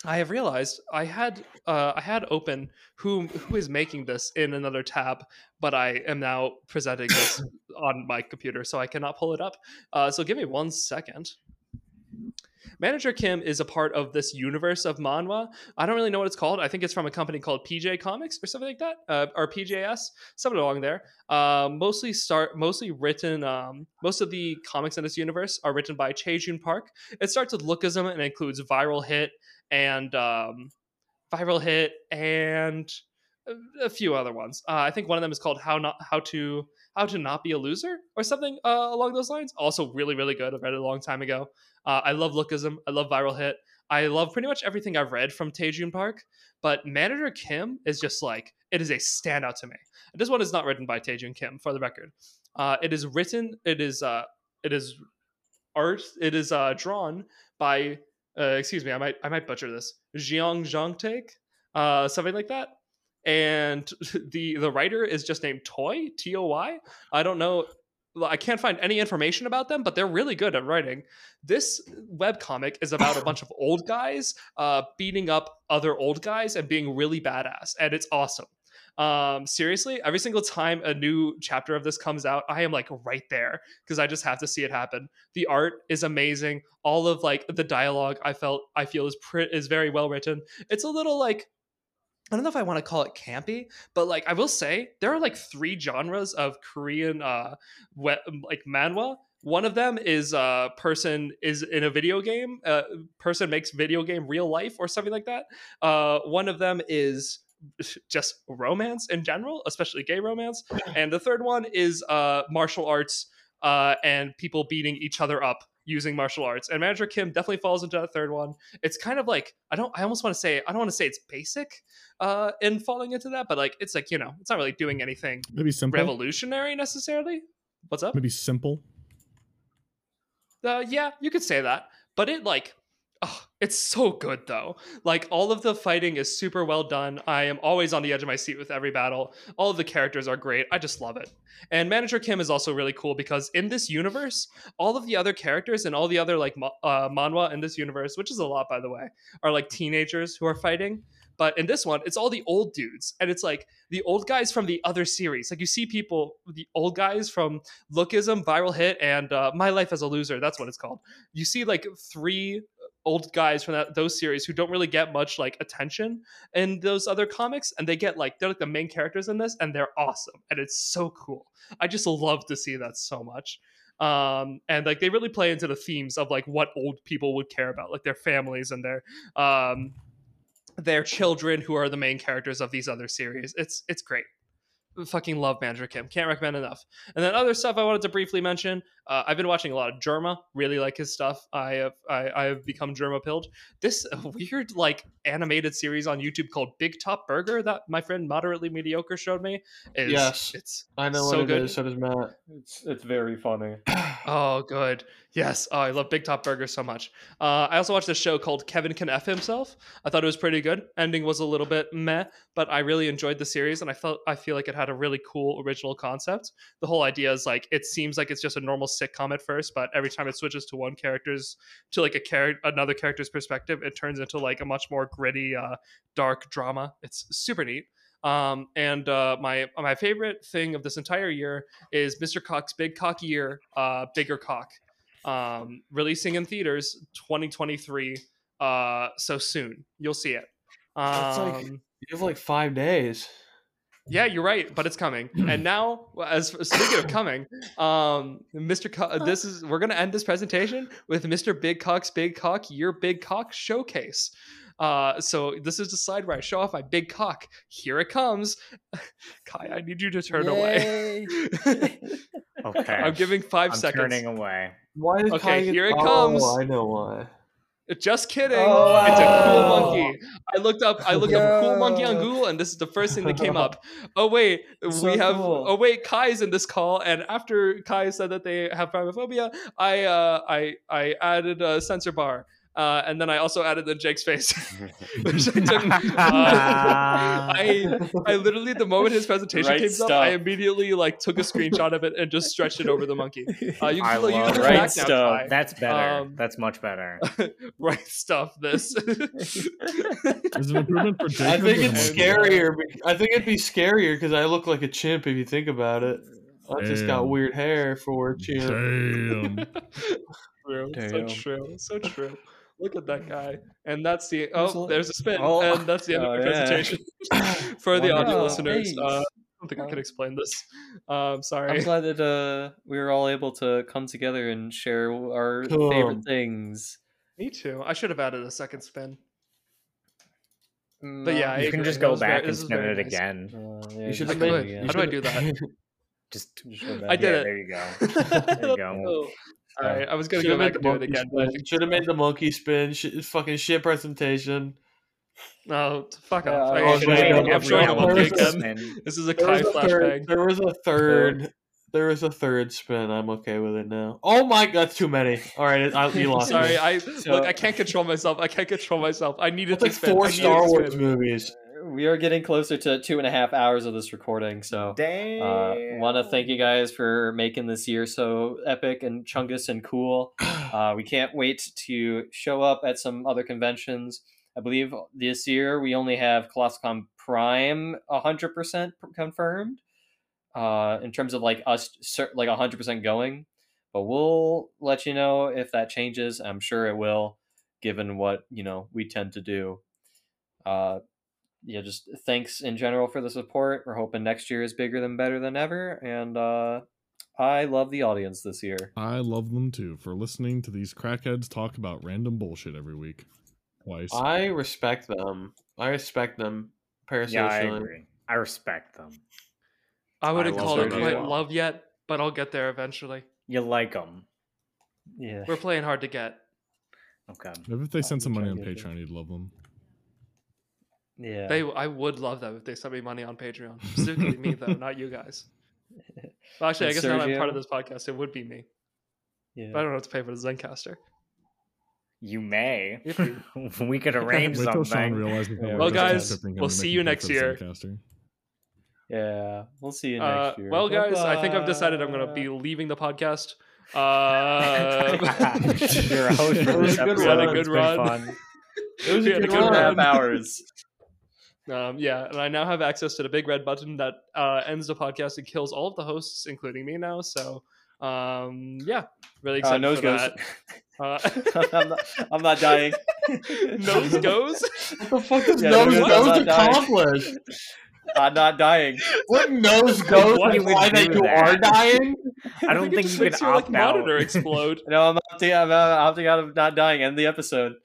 I have realized I had uh, I had open who who is making this in another tab, but I am now presenting this on my computer, so I cannot pull it up. Uh, so give me one second. Manager Kim is a part of this universe of manhwa. I don't really know what it's called. I think it's from a company called PJ Comics or something like that, uh, or PJS, something along there. Uh, mostly start, mostly written. Um, most of the comics in this universe are written by Taejun Park. It starts with Lookism and includes Viral Hit and um, Viral Hit and a few other ones. Uh, I think one of them is called How Not How to How to Not Be a Loser or something uh, along those lines. Also, really really good. I read it a long time ago. Uh, I love Lookism. I love Viral Hit. I love pretty much everything I've read from Taejun Park, but Manager Kim is just like it is a standout to me. This one is not written by Taejun Kim, for the record. Uh, it is written. It is. Uh, it is art. It is uh, drawn by. Uh, excuse me. I might. I might butcher this. Jiang Zhangtaek, uh, something like that. And the the writer is just named Toy T O Y. I don't know. I can't find any information about them, but they're really good at writing. This webcomic is about a bunch of old guys uh, beating up other old guys and being really badass, and it's awesome. Um, seriously, every single time a new chapter of this comes out, I am like right there because I just have to see it happen. The art is amazing. All of like the dialogue, I felt I feel is pre- is very well written. It's a little like I don't know if I want to call it campy, but like I will say there are like three genres of Korean uh we- like manhwa. One of them is a uh, person is in a video game. Uh, person makes video game real life or something like that. Uh, one of them is just romance in general, especially gay romance. And the third one is uh, martial arts uh, and people beating each other up using martial arts. And Manager Kim definitely falls into that third one. It's kind of like I don't I almost want to say I don't want to say it's basic uh in falling into that, but like it's like, you know, it's not really doing anything Maybe simple. revolutionary necessarily. What's up? Maybe simple. Uh, yeah, you could say that. But it like it's so good though. Like all of the fighting is super well done. I am always on the edge of my seat with every battle. All of the characters are great. I just love it. And Manager Kim is also really cool because in this universe, all of the other characters and all the other like uh, manhwa in this universe, which is a lot by the way, are like teenagers who are fighting. But in this one, it's all the old dudes, and it's like the old guys from the other series. Like you see people, the old guys from Lookism, Viral Hit, and uh, My Life as a Loser. That's what it's called. You see like three old guys from that those series who don't really get much like attention in those other comics and they get like they're like the main characters in this and they're awesome and it's so cool i just love to see that so much um and like they really play into the themes of like what old people would care about like their families and their um their children who are the main characters of these other series it's it's great fucking love Manager Kim. Can't recommend enough. And then other stuff I wanted to briefly mention. Uh, I've been watching a lot of Jerma. Really like his stuff. I have I, I have become Jerma pilled. This weird like animated series on YouTube called Big Top Burger that my friend moderately mediocre showed me. Is, Yes. it's I know so what it good. is. So does Matt. It's it's very funny. Oh, good. Yes. Oh, I love Big Top Burger so much. Uh, I also watched a show called Kevin Can F Himself. I thought it was pretty good. Ending was a little bit meh, but I really enjoyed the series, and I felt I feel like it had a really cool original concept. The whole idea is like it seems like it's just a normal sitcom at first, but every time it switches to one character's to like a character another character's perspective, it turns into like a much more gritty, uh, dark drama. It's super neat. Um, and uh, my my favorite thing of this entire year is Mr. Cock's Big Cock Year, uh, Bigger Cock, um, releasing in theaters 2023. Uh, so soon you'll see it. Um, like- You have like five days. Yeah, you're right, but it's coming. And now, as speaking of coming, um, Mr. Co- this is we're gonna end this presentation with Mr. Big Cock's Big Cock Your Big Cock Showcase. Uh, so this is the slide where I show off my big cock. Here it comes. Kai, I need you to turn away. Okay. I'm giving 5 I'm seconds. turning away. Why is Okay, Kai here it Oh, comes. I know why. Just kidding. Oh, It's a cool monkey. I looked up I looked up cool monkey on Google and this is the first thing that came up. Oh wait, So we have cool. oh wait, Kai's in this call and after Kai said that they have phobia, I uh I I added a censor bar. Uh, and then I also added the Jake's face, which I took. Uh, I I literally the moment his presentation Right came up. I immediately like took a screenshot of it and just stretched it over the monkey. Uh, you I can use love it it. Right stuff. Kai. That's better. Um, That's much better. right stuff. This. Is an improvement for Jacob? I think it's scarier. I think it'd be scarier because I look like a chimp if you think about it. I just got weird hair for a chimp. Damn. true. So true. So true. Look at that guy. And that's the oh, a- there's a spin. Oh. And that's the end Oh, of the yeah. presentation. For the audio Wow. listeners. Uh, I don't think I can explain this. Um sorry. I'm glad that uh, we were all able to come together and share our Cool. favorite things. Me too. I should have added a second spin. Mm, But yeah, I you can agree. just go was very- back and spin it nice. again. uh, yeah, You should just have I go could. How do I do that? Just Just go I did yeah, it. there you go. There you go. All right, I was gonna Should've go back the and do it monkey again. but spin. Should have made the monkey spin. Sh- fucking shit presentation. No, fuck Yeah, off. I I, should I'm have showing- made I'm showing a monkey again. This is a There Kai was a third. There was a third. There was a third spin. I'm okay with it now. Oh my, god, that's too many. All right, I, you lost. Sorry, me. I So- look. I can't control myself. I can't control myself. I needed It's like to spin. I four Star Wars spin. movies. We are getting closer to two and a half hours of this recording, so Damn. uh, want to thank you guys for making this year so epic and chungus and cool. Uh, we can't wait to show up at some other conventions. I believe this year we only have ColossalCon Prime 100% confirmed uh, in terms of like us like 100% going. But we'll let you know if that changes. I'm sure it will, given what you know we tend to do. Uh, yeah, just thanks in general for the support. We're hoping next year is bigger than better than ever, and uh, I love the audience this year. I love them too for listening to these crackheads talk about random bullshit every week. Twice. I respect them. I respect them. yeah, I agree. I respect them. I wouldn't love call it them quite well. love yet, but I'll get there eventually. You like them. Yeah, We're playing hard to get. Okay. Maybe if they sent some money on trying to get Patreon, you'd love them. Yeah. They, I would love that if they sent me money on Patreon. Specifically me though, not you guys. Well, actually, I And guess now that I'm part of this podcast, it would be me. yeah. But I don't have to pay for the Zencastr. You may. We could arrange Wait something. Yeah, well, guys, we'll see you next for year. Zencastr. Yeah, we'll see you Uh, next year. well, guys, I think I've decided I'm going to be leaving the podcast. Uh, You're a host for That was this a good episode. run. It's Good been run. fun. It was a good good two and a half run. hours. Um, yeah, and I now have access to the big red button that uh, ends the podcast and kills all of the hosts, including me now. So, um, yeah, really Uh, excited nose for goes. that. Uh, I'm, not, I'm not dying. nose goes. What the fuck does Yeah, nose nose goes not dying. accomplish? I'm not dying. What nose goes What you imply that you there? are dying? I don't it think just you makes can your, like, opt out. monitor explode. No, I'm opting, I'm opting out of not dying. End the episode.